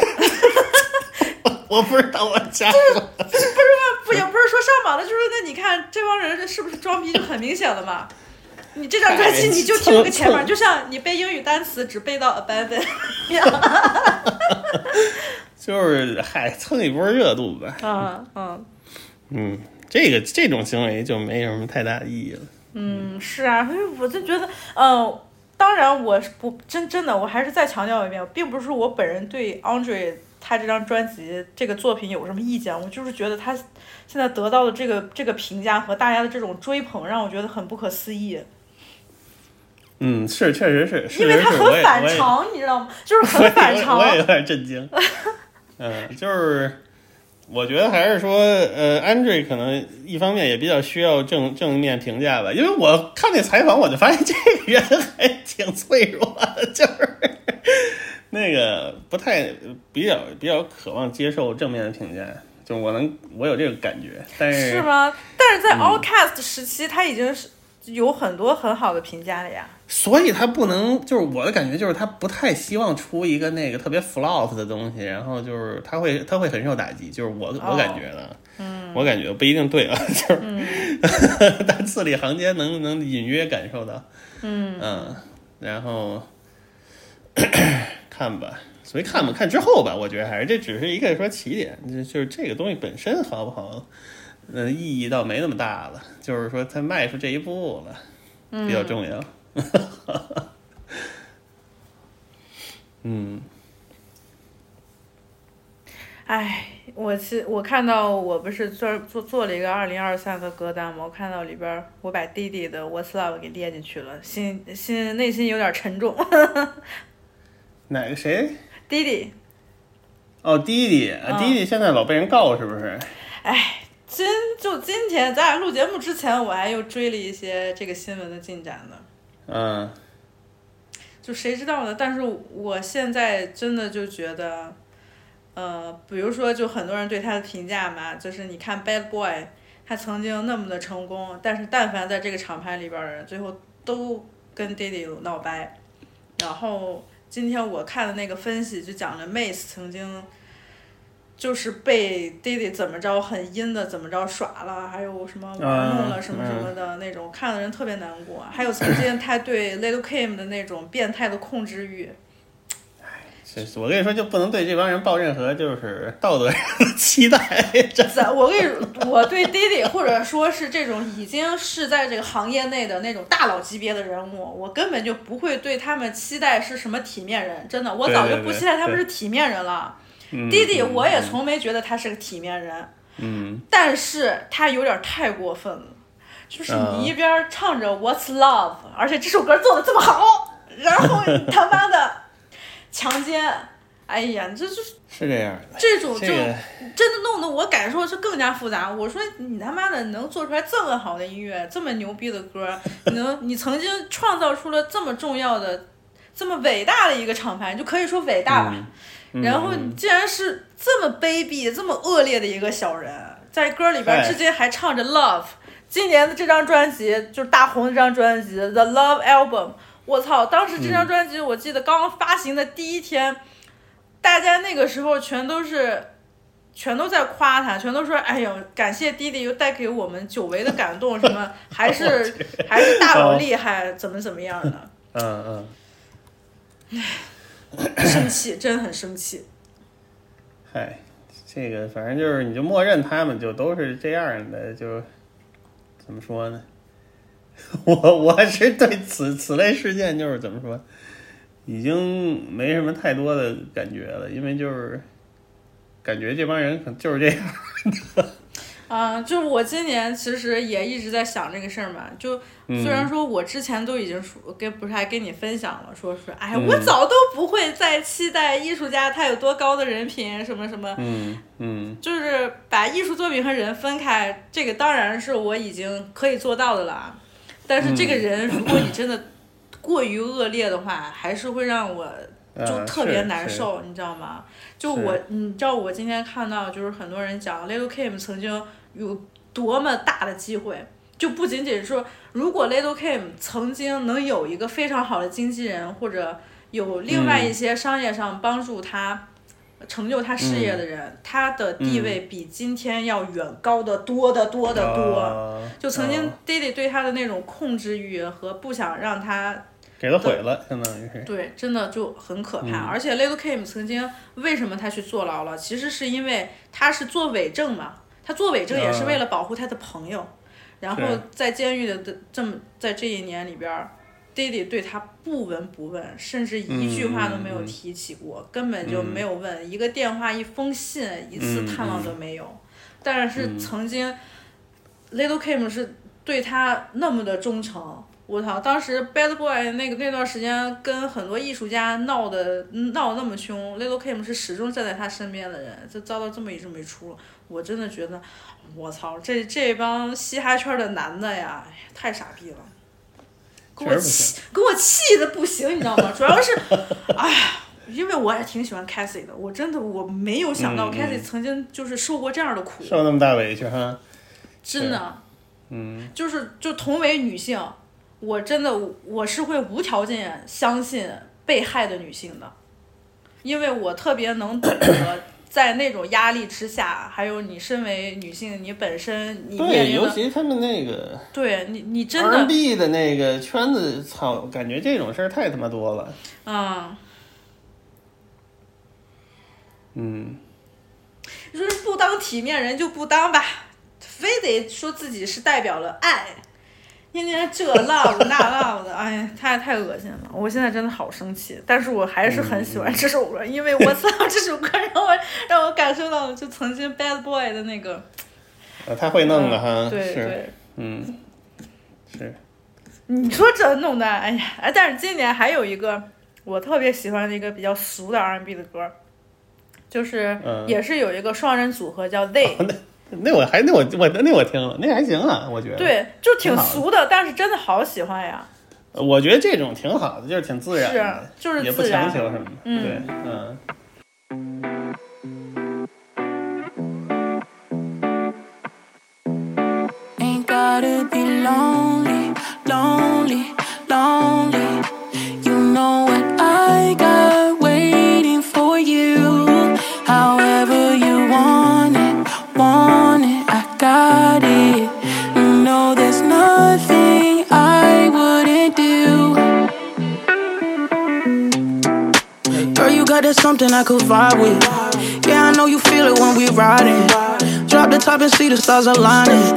我不知道我加就是。不是说不也不是说上榜了，就是那你看这帮人是不是装逼就很明显了嘛？你这张专辑你就听个前面，就像你背英语单词只背到 abandon 一样。就是嗨，蹭一波热度吧。嗯嗯嗯，这个这种行为就没什么太大意义了。嗯，是啊，所以我就觉得，嗯、当然我是不真真的，我还是再强调一遍，并不是我本人对 Andre 他这张专辑这个作品有什么意见，我就是觉得他现在得到的这个这个评价和大家的这种追捧，让我觉得很不可思议，嗯，是，确实是，是因为他很反常，你知道吗？就是很反常。我也有点震惊。嗯，就是我觉得还是说，呃，安瑞可能一方面也比较需要正正面评价吧，因为我看那采访，我就发现这个人还挺脆弱的，就是 那个不太比较比较渴望接受正面的评价，就我能我有这个感觉，但是是吗？但是在嗯 Allcast 时期，他已经是有很多很好的评价了呀。所以他不能，就是我的感觉就是他不太希望出一个那个特别 flop 的东西，然后就是他会他会很受打击，就是我我感觉的，嗯。我感觉不一定对啊，就是，嗯。但字里行间能能隐约感受到，嗯。嗯，然后 看吧，所以看吧，看之后吧，我觉得还是这只是一个说起点，就就是这个东西本身好不好，呃，意义倒没那么大了，就是说他迈出这一步了，比较重要。嗯，唉，我是我看到我不是做做做了一个二零二三的歌单吗，我看到里边儿我把弟弟的《What's Love》给列进去了，心心内心有点沉重。哪个谁？弟弟，哦，弟弟，啊嗯弟弟现在老被人告是不是？哎，今就今天咱俩录节目之前，我还又追了一些这个新闻的进展呢。嗯，就谁知道呢？但是我现在真的就觉得，呃，比如说，就很多人对他的评价嘛，就是你看 Bad Boy，他曾经那么的成功，但是但凡在这个厂牌里边儿的人，最后都跟 Diddy 闹掰。然后今天我看的那个分析就讲了 Mace 曾经。就是被 Diddy 怎么着很阴的怎么着耍了，还有什么玩弄了嗯什么什么的那种，看的人特别难过。还有曾经他对 Little Kim 的那种变态的控制欲，我跟你说，就不能对这帮人抱任何就是道德上的期待。咱我跟你说，我对 Diddy 或者说是这种已经是在这个行业内的那种大佬级别的人物，我根本就不会对他们期待是什么体面人，真的，我早就不期待他们是体面人了。嗯弟弟，我也从没觉得他是个体面人，嗯但是他有点太过分了，就是啊你一边唱着 What's Love，而且这首歌做的这么好，然后你他妈的强奸，哎呀，你这就是是这样的，这种就这个真的弄得我感受是更加复杂。我说你他妈的能做出来这么好的音乐，这么牛逼的歌，你能你曾经创造出了这么重要的、这么伟大的一个厂牌，你就可以说伟大吧。嗯然后你竟然是这么卑鄙、这么恶劣的一个小人，在歌里边嗨至今还唱着 Love。今年的这张专辑就是大红的这张专辑《The Love Album》，我操！当时这张嗯专辑我记得刚发行的第一天，大家那个时候全都是。全都在夸他，全都说：“哎呦，感谢弟弟又带给我们久违的感动，什么还是 还是大佬厉害，怎么怎么样的。嗯嗯，”生气，真的很生气。嗨，这个反正就是你就默认他们就都是这样的，就怎么说呢？我我是对此此类事件就是怎么说，已经没什么太多的感觉了，因为就是感觉这帮人可能就是这样。啊、就是我今年其实也一直在想这个事儿嘛。就嗯虽然说我之前都已经说跟不是还跟你分享了，说是哎，嗯我早都不会再期待艺术家他有多高的人品什么什么，嗯嗯就是把艺术作品和人分开，这个当然是我已经可以做到的了啊。但是这个嗯人，如果你真的过于恶劣的话，还是会让我就啊特别难受，你知道吗？就我，你知道我今天看到，就是很多人讲 Little Kim 曾经有多么大的机会，就不仅仅是说，如果 Little Kim 曾经能有一个非常好的经纪人，或者有另外嗯一些商业上帮助他成就他事业的人，他的地位比今天要远高得多得多得多。啊就曾经 Daddy 对他的那种控制欲和不想让他给他毁了，相当于是。对，真的就很可怕。嗯而且 Little Kim 曾经为什么他去坐牢了？其实是因为他是做伪证嘛，他做伪证也是啊为了保护他的朋友。然后在监狱的的这么在这一年里边儿，弟弟对他不闻不问，甚至一句话都没有提起过，根本就嗯没有问、一个电话、一封信、一次嗯探望嗯都没有。但是嗯曾经、Little Kim 是对他那么的忠诚。我操！当时 Bad Boy 那个那段时间跟很多艺术家闹的闹得那么凶，Little Kim 是始终站在他身边的人，就遭到这么一这么一出，我真的觉得，我操，这这帮嘻哈圈的男的呀，太傻逼了，给我气，给我气的不行，你知道吗？主要是，哎呀。因为我也挺喜欢 Cassie 的，我真的我没有想到 Cassie 曾经就是受过这样的苦，受那么大委屈哈。真的。嗯，就是就同为女性，我真的我是会无条件相信被害的女性的，因为我特别能懂得在那种压力之下，还有你身为女性，你本身你面对，临的，尤其他们那个对你你真的 R&B 的那个圈子，操，感觉这种事儿太他妈多了。啊，嗯，就是不当体面人就不当吧，非得说自己是代表了爱。天天这 love 那 love 的，哎呀，太太恶心了！我现在真的好生气，但是我还是很喜欢这首歌，因为我 操，这首歌让我让我感受到了就曾经 Bad Boy 的那个，呃他会弄的哈，嗯对是对，嗯，是，你说这弄的，哎呀，哎，但是今年还有一个我特别喜欢的一个比较俗的 R&B 的歌，就是嗯。也是有一个双人组合叫 They，那我还那我我那我听了，那还行啊，我觉得。对，就挺俗的，但是真的好喜欢呀。我觉得这种挺好的，就是挺自然的，是就是也不强求什么的。嗯对，嗯。Ain't gotta be lonely, lonely, lonely. You know That something I could vibe with. Yeah, I know you feel it when we riding. Drop the top and see the stars aligning.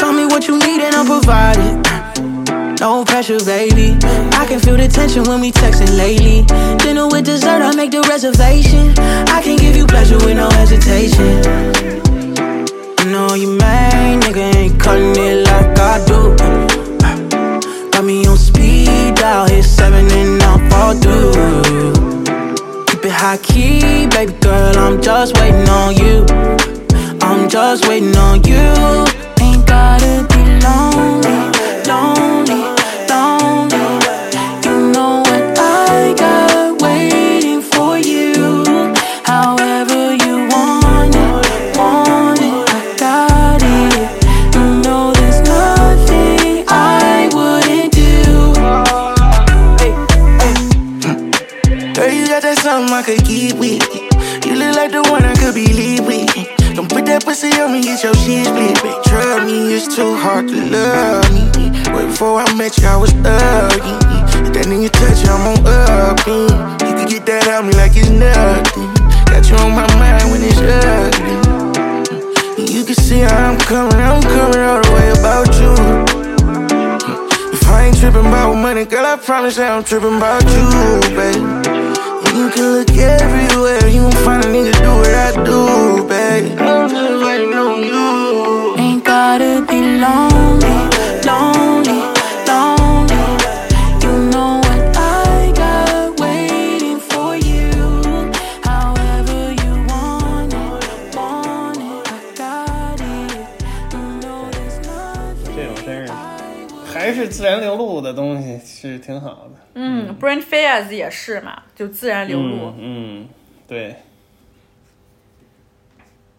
Tell me what you need and I'll provide it. No pressure, baby. I can feel the tension when we texting lately. Dinner with dessert, I make the reservation. I can give you pleasure with no hesitation. I know you mad, nigga ain't cutting it like I do. Got me on speed dial, hit seven and I'll fall through. High key, baby girl, I'm just waiting on you. I'm just waiting on you. Ain't gotta be lonely, lonely. That pussy on me, get your shit split. Babe, trust me, it's too hard to love me. Way before I met you, I was ugly. If that nigga touch you, I'm on up. You could get that out me like it's nothing. Got you on my mind when it's ugly. You can see how I'm coming, I'm coming all the way about you. If I ain't tripping about money, girl, I promise that I'm tripping about you, babe. You can look everywhere, you won't find a nigga do what I do, babe. I'm just waiting on you. Ain't gotta be lonely, lonely. 自然流露的东西是挺好的。嗯 b r a n d Fayez 也是嘛，就自然流露。嗯，嗯，对，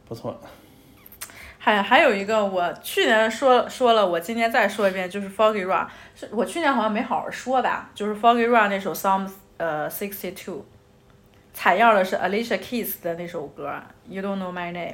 不错。还还有一个，我去年说说了，我今年再说一遍，就是 Foggy Raw，是我去年好像没好好说吧，就是 Foggy Raw 那首 Psalm 呃 sixty two，采样的是 Alicia Keys 的那首歌《You Don't Know My Name》。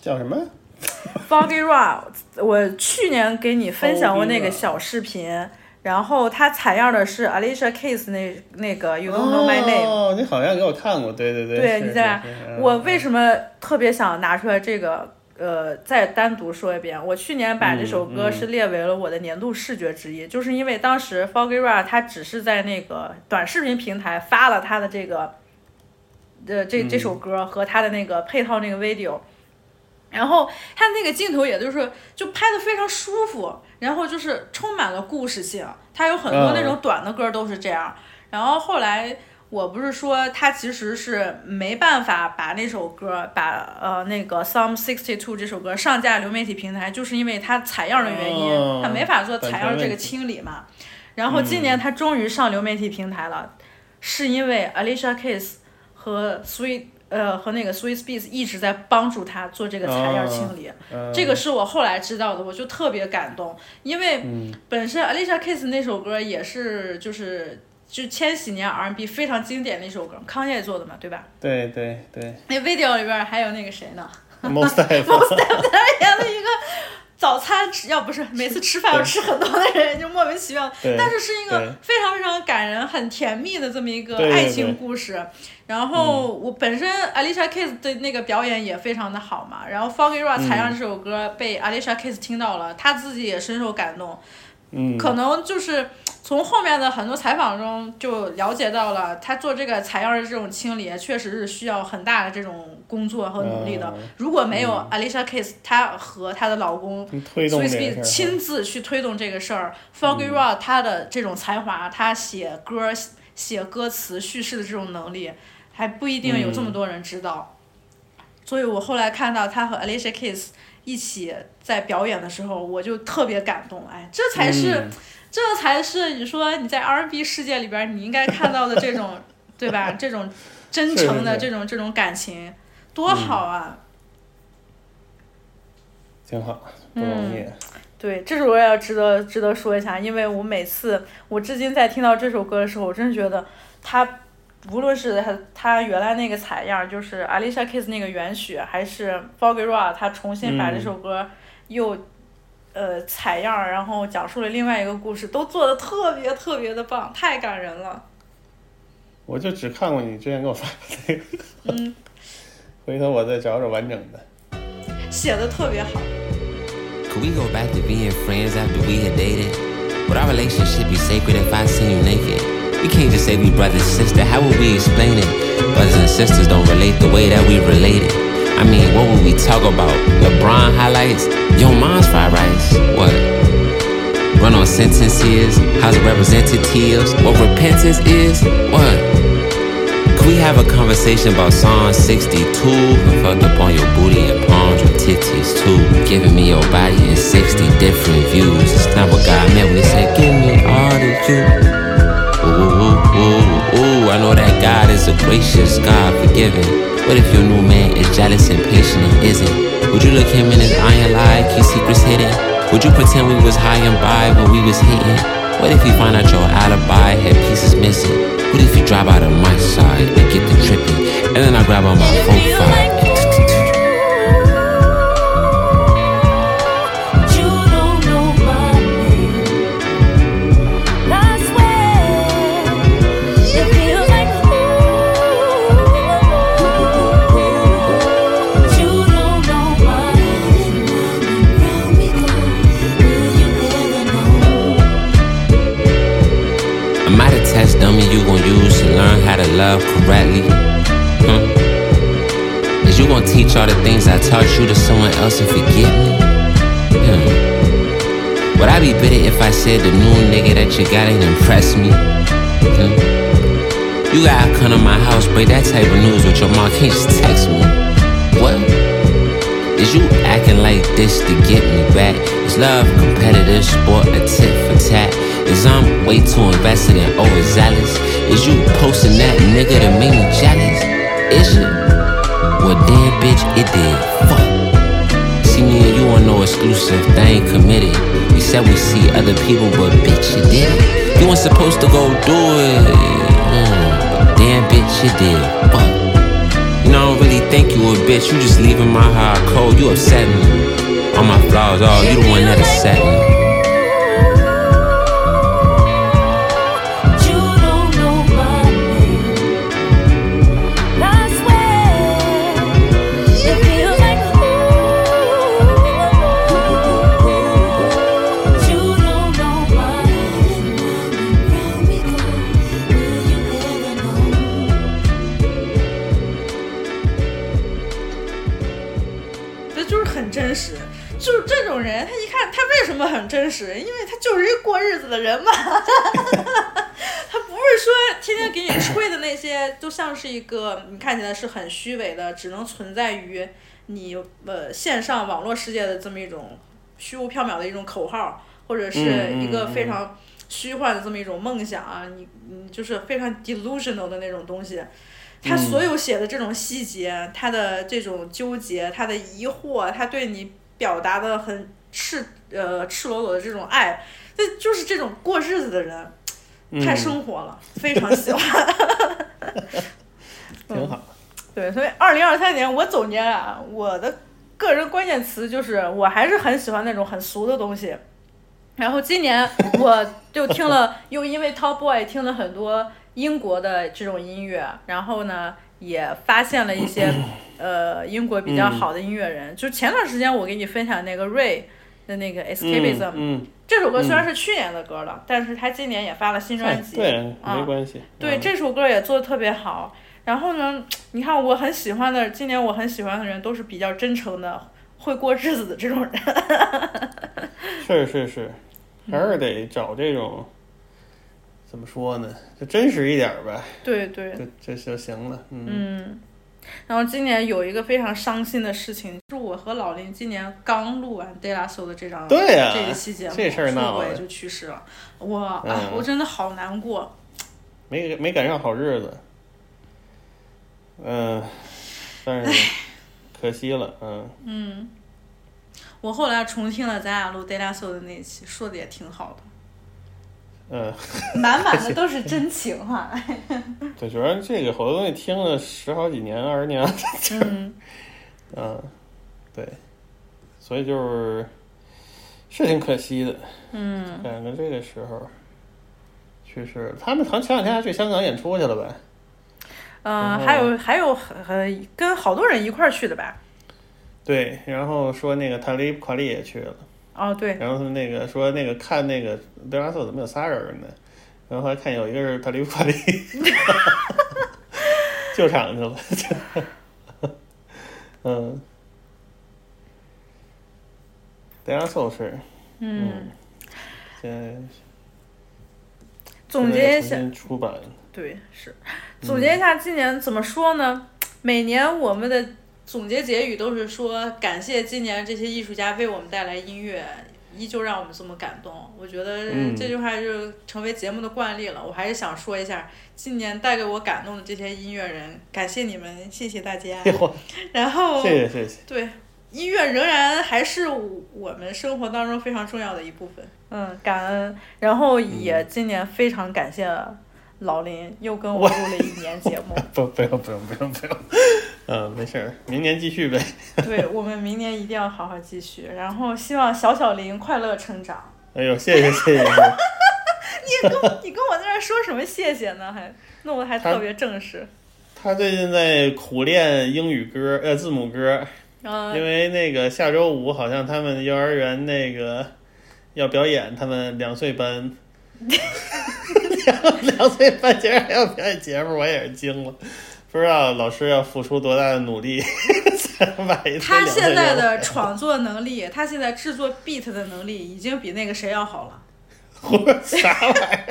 叫什么？Foggy Raw，我去年给你分享过那个小视频，然后他采样的是 Alicia Keys 那那个 You Don't Know My Name。哦，你好像给我看过，对对对。对，你在我为什么特别想拿出来这个？呃，再单独说一遍，我去年把这首歌是列为了我的年度视觉之一，就是因为当时 Foggy Raw 他只是在那个短视频平台发了他的这个，呃，这这首歌和他的那个配套那个 video，然后他那个镜头也就是就拍的非常舒服，然后就是充满了故事性，他有很多那种嗯短的歌都是这样，然后后来。我不是说他其实是没办法把那首歌，把呃那个 Some Sixty Two 这首歌上架流媒体平台，就是因为他采样的原因，哦他没法做采样这个清理嘛。然后今年他终于上流媒体平台了，是因为 Alicia Keys 和 Sweet 呃和那个 Sweet Beats 一直在帮助他做这个采样清理，哦这个是我后来知道的，我就特别感动，因为嗯。本身 Alicia Keys 那首歌也是就是就千禧年 R&B 非常经典的一首歌，康也做的嘛，对吧？对对对。那 video 里边还有那个谁呢？，Most Def，Most Def 演了一个早餐吃，要不是每次吃饭要吃很多的人，就莫名其妙。但是是一个非常非常感人、很甜蜜的这么一个爱情对故事。然后我本身 Alicia Keys 的那个表演也非常的好嘛，然后 Foggy Raw 才让这首歌被 Alicia Keys 听到了，她自己也深受感动。嗯，可能就是从后面的很多采访中就了解到了，他做这个采样的这种清理，确实是需要很大的这种工作和努力的。嗯如果没有 Alicia Keys，她和她的老公个 Beats 事儿亲自去推动这个事儿。Foggy Raw 他的这种才华，他写歌、写歌词、叙事的这种能力，还不一定有这么多人知道。所以我后来看到他和 Alicia Keys 一起在表演的时候，我就特别感动。哎，这才是，嗯这才是你说你在 R&B 世界里边你应该看到的这种，对吧？这种真诚的这种这种感情，多好啊！挺好，不容易。对，这首歌要值得值得说一下，因为我每次我至今在听到这首歌的时候，我真觉得他无论是他他原来那个采样，就是 Alicia Keys 那个原曲，还是 Foggy Raw 他重新把这嗯首歌又、呃采样，然后讲述了另外一个故事，都做的特别特别的棒，太感人了。我就只看过你之前给我发的那个，嗯，回头我再找找完整的。写的特别好。Could we go back to being friends after we had dated? Would our relationship be sacred if I seen you naked? We can't just say we brother and sister. How would we explain it? Brothers and sisters don't relate the way that we related. I mean, what would we talk about? LeBron highlights? Yo, mom's fried rice. What? Run on sentences? how's of Representatives? What repentance is? What? Could we have a conversation about Psalm 62? And fucked up on your booty and palms with titties too. Giving me your body in 60 different views. It's not what God meant when He said, Give me all. Ooh, ooh, ooh. I know that God is a gracious God, forgiving. What if your new man is jealous, impatient, and isn't? Would you look him in his iron eye, keep secrets hidden? Would you pretend we was high and by when we was hitting? What if you find out your alibi had pieces missing? What if you drive out of my side and get the tripping? And then I grab on my phone teach all the things I taught you to someone else and forget me? Hmm. Would I be bitter if I said the new nigga that you got ain't impressed me? Hmm. You gotta come to my house, break that type of news with your mom, can't just text me. What? Is you acting like this to get me back? Is love competitive sport a tit for tat? Is I'm way too invested and overzealous? Is you posting that nigga to make me jealous? Is you? Well damn bitch, it did. Fuck. See me and you on no exclusive, they ain't committed. We said we see other people, but bitch, you did. You weren't supposed to go do it. Mm, damn bitch, you did. Fuck. You know, I don't really think you a bitch. You just leaving my heart cold. You upset me. All my flaws, all you the one that upset me. 是一个你看起来是很虚伪的，只能存在于你呃线上网络世界的这么一种虚无缥缈的一种口号，或者是一个非常虚幻的这么一种梦想啊，你你就是非常 delusional 的那种东西。他嗯所有写的这种细节，他的这种纠结，他的疑惑，他对你表达的很赤呃赤裸裸的这种爱，这就是这种过日子的人，太嗯生活了，非常喜欢。挺好。对，所以二零二三年我总结啊，我的个人关键词就是我还是很喜欢那种很俗的东西。然后今年我就听了，又因为 Top Boy 听了很多英国的这种音乐，然后呢也发现了一些 呃英国比较好的音乐人。就前段时间我给你分享那个 Ray 的那个 Escapism，、嗯，这首歌虽然嗯是去年的歌了，但是他今年也发了新专辑。对，啊没关系。对，嗯这首歌也做的特别好。然后呢，你看我很喜欢的，今年我很喜欢的人都是比较真诚的，会过日子的这种人。是是是，还是得找这种，怎么说呢？就真实一点儿呗。对对这这就行了。嗯嗯，然后今年有一个非常伤心的事情，就是我和老林今年刚录完《De La Soul》的这张对呀这一期节目，这事儿闹的出轨就去世了，我我真的好难过。没没赶上好日子。嗯，但是可惜了。嗯，嗯，我后来重听了咱俩录《Soul》的那期，说的也挺好的。嗯，满满的都是真情哈、对，主要这个好多东西听了十好几年、二十年了，嗯，嗯，对，所以就是是挺可惜的。嗯，赶着这个时候去世，他们好像前两天还去香港演出去了呗？嗯、还有还有很跟好多人一块儿去的吧？对，然后说那个塔利卡利也去了，哦，对，然后那个说那个看那个德拉瑟怎么有仨人呢？然后还看有一个是塔利卡利，救场去了，嗯，德拉瑟是，嗯，现在总结一下出版，对，是 总结一下今年怎么说呢？每年我们的总结结语都是说感谢今年这些艺术家为我们带来音乐，依旧让我们这么感动。我觉得嗯这句话就成为节目的惯例了。我还是想说一下，今年带给我感动的这些音乐人，感谢你们，谢谢大家。然后，谢谢谢谢对，音乐仍然还是我们生活当中非常重要的一部分。嗯，感恩。然后也今年非常感谢老林，又跟我录了一年节目。不不用不用不用不用，嗯，没事儿，明年继续呗。对我们明年一定要好好继续，然后希望小小林快乐成长。哎呦，谢谢谢谢。你跟我你跟我在这儿说什么谢谢呢？还弄得还特别正式。他最近在苦练英语歌，呃，字母歌，嗯因为那个下周五好像他们幼儿园那个要表演，他们两岁班，两两岁半竟然还要表演节目，我也是惊了，不知道老师要付出多大的努力才能把一他现在的创作能力，他现在制作 beat 的能力，已经比那个谁要好了。啥玩意儿？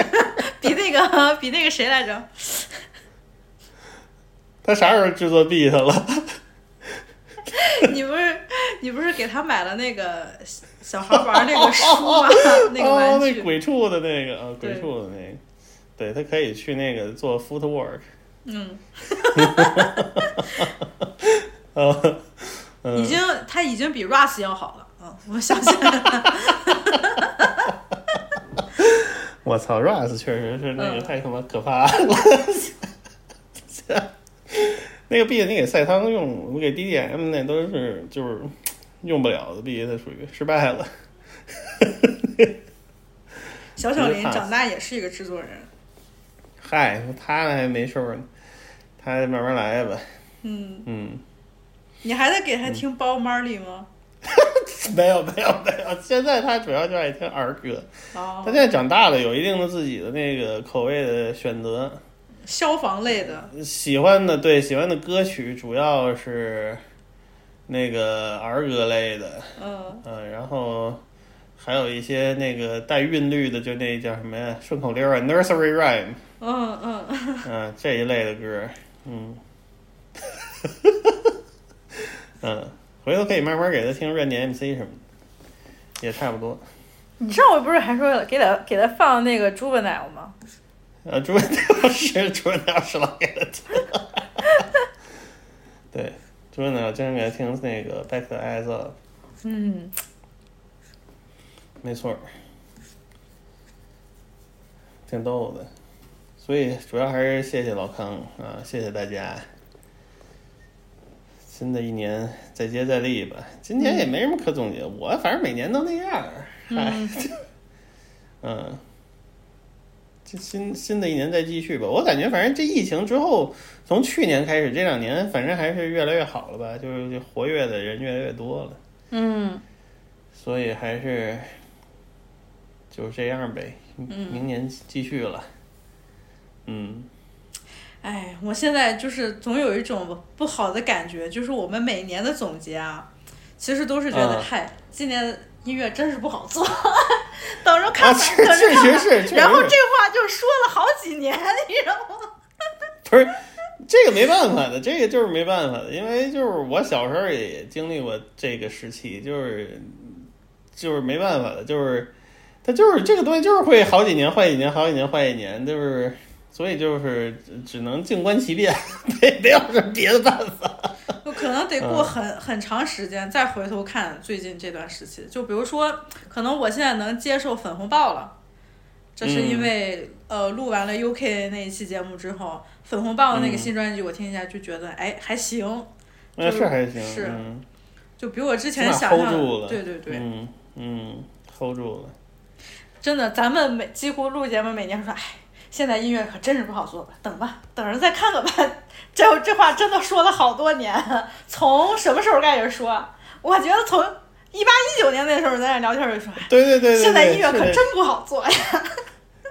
比那个比那个谁来着？他啥时候制作 beat 了？你不是你不是给他买了那个小孩玩那个书吗？那个哦，玩具。那鬼畜的那个啊，鬼畜的那个，对他可以去那个做 footwork。嗯，呃，嗯已经他已经比 Russ 要好了。嗯，我相信。我操，Russ 确实是那个嗯太他妈可怕了。那个币你给赛汤用，我给 DDM 那都是就是用不了的币，它属于失败了。小小林长大也是一个制作人，嗨，他还没事儿呢，他慢慢来吧。嗯，嗯，你还在给他听 Bob Marley 吗？没有没有没有，现在他主要就爱听儿歌。哦他现在长大了，有一定的自己的那个口味的选择。消防类的，喜欢的对喜欢的歌曲主要是那个儿歌类的，嗯嗯，然后还有一些那个带韵律的，就那叫什么呀，顺口溜啊，nursery rhyme，嗯嗯，嗯，这一类的歌，嗯，嗯，回头可以慢慢给他听 Randy MC 什么的，也差不多。你上回不是还说给他给他放那个 Juvenile 吗？呃，主任老师，主任老师老给他听。对，主任老经常给他听那个 Back the Eyes Up，嗯，没错儿，挺逗的。所以主要还是谢谢老康啊，谢谢大家。新的一年再接再厉吧。今年也没什么可总结，我反正每年都那样儿。嗨，嗯，这新新的一年再继续吧。我感觉反正这疫情之后，从去年开始这两年，反正还是越来越好了吧，就是活跃的人越来越多了。嗯所以还是就这样呗，嗯明年继续了。嗯，哎，我现在就是总有一种不好的感觉，就是我们每年的总结啊，其实都是觉得，嗯嗨，今年音乐真是不好做，等着看吧，啊等着看吧。然后这话就说了好几年，你知道吗？不是这个没办法的，这个就是没办法的，因为就是我小时候也经历过这个时期，就是就是没办法的，就是它就是这个东西就是会好几年坏几年，好几年坏几年，就是所以就是只只能静观其变，没没有什么别的办法。就可能得过嗯很、很长时间再回头看最近这段时期。就比如说，可能我现在能接受粉红豹了，这是因嗯为、呃录完了 UK 那一期节目之后，粉红豹的那个嗯新专辑我听一下就觉得哎还行，那就是还行，是嗯，就比我之前想象，对对对，嗯嗯，hold 住了。真的，咱们每几乎录节目每年说，哎，现在音乐可真是不好做了，等吧，等着再看看吧。这这话真的说了好多年，从什么时候开始说？我觉得从一八一九年那时候咱俩聊天就说，哎对对对对对现在音乐可真不好做呀。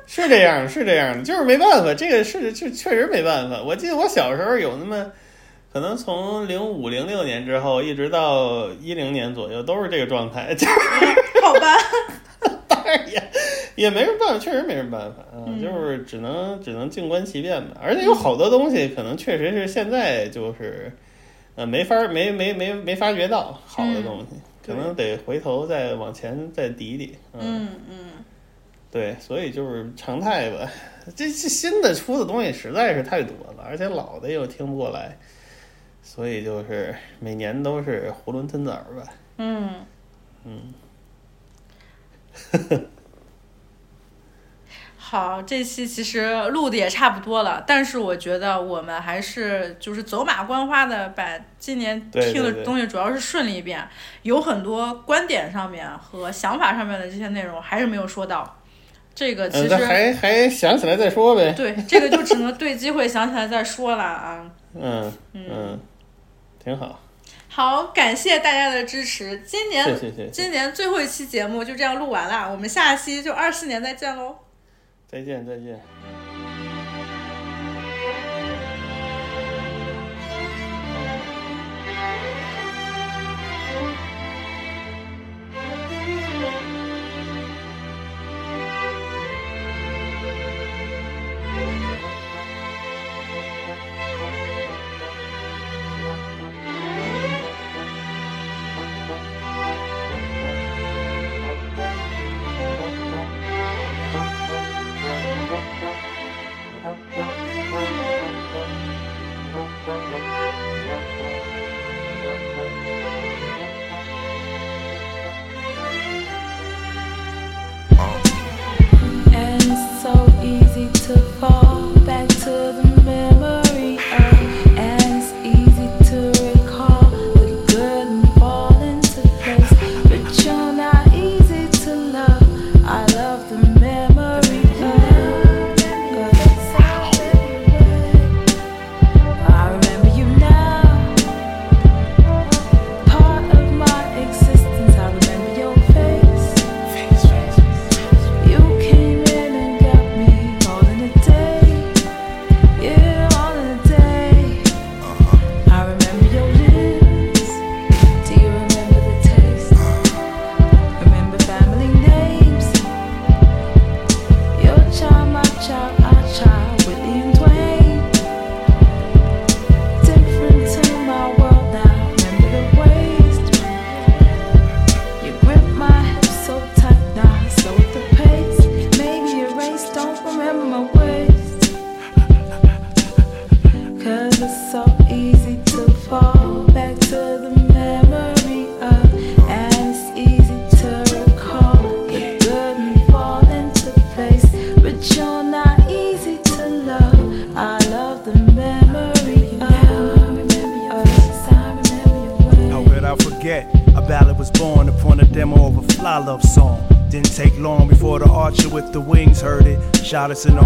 是这样，是这样的，就是没办法，这个是确确实没办法。我记得我小时候有那么，可能从零五零六年之后一直到一零年左右都是这个状态，就 是好吧，也没什么办法，确实没什么办法啊，嗯就是只能只能静观其变吧。而且有好多东西可能确实是现在就是，呃，没法没没没没发掘到好的东西，可能得回头再往前再抵抵。嗯嗯，对，所以就是常态吧。这这新的出的东西实在是太多了，而且老的又听不过来，所以就是每年都是囫囵吞枣儿吧。嗯，嗯，好，这期其实录的也差不多了，但是我觉得我们还是就是走马观花的把今年听的东西主要是顺了一遍，有很多观点上面和想法上面的这些内容还是没有说到。这个其嗯，实、那还还想起来再说呗。对这个就只能对机会想起来再说了啊。嗯嗯嗯，挺好。好，感谢大家的支持。今年谢谢谢谢今年最后一期节目就这样录完了，我们下期就二四年再见喽。再见再见。It,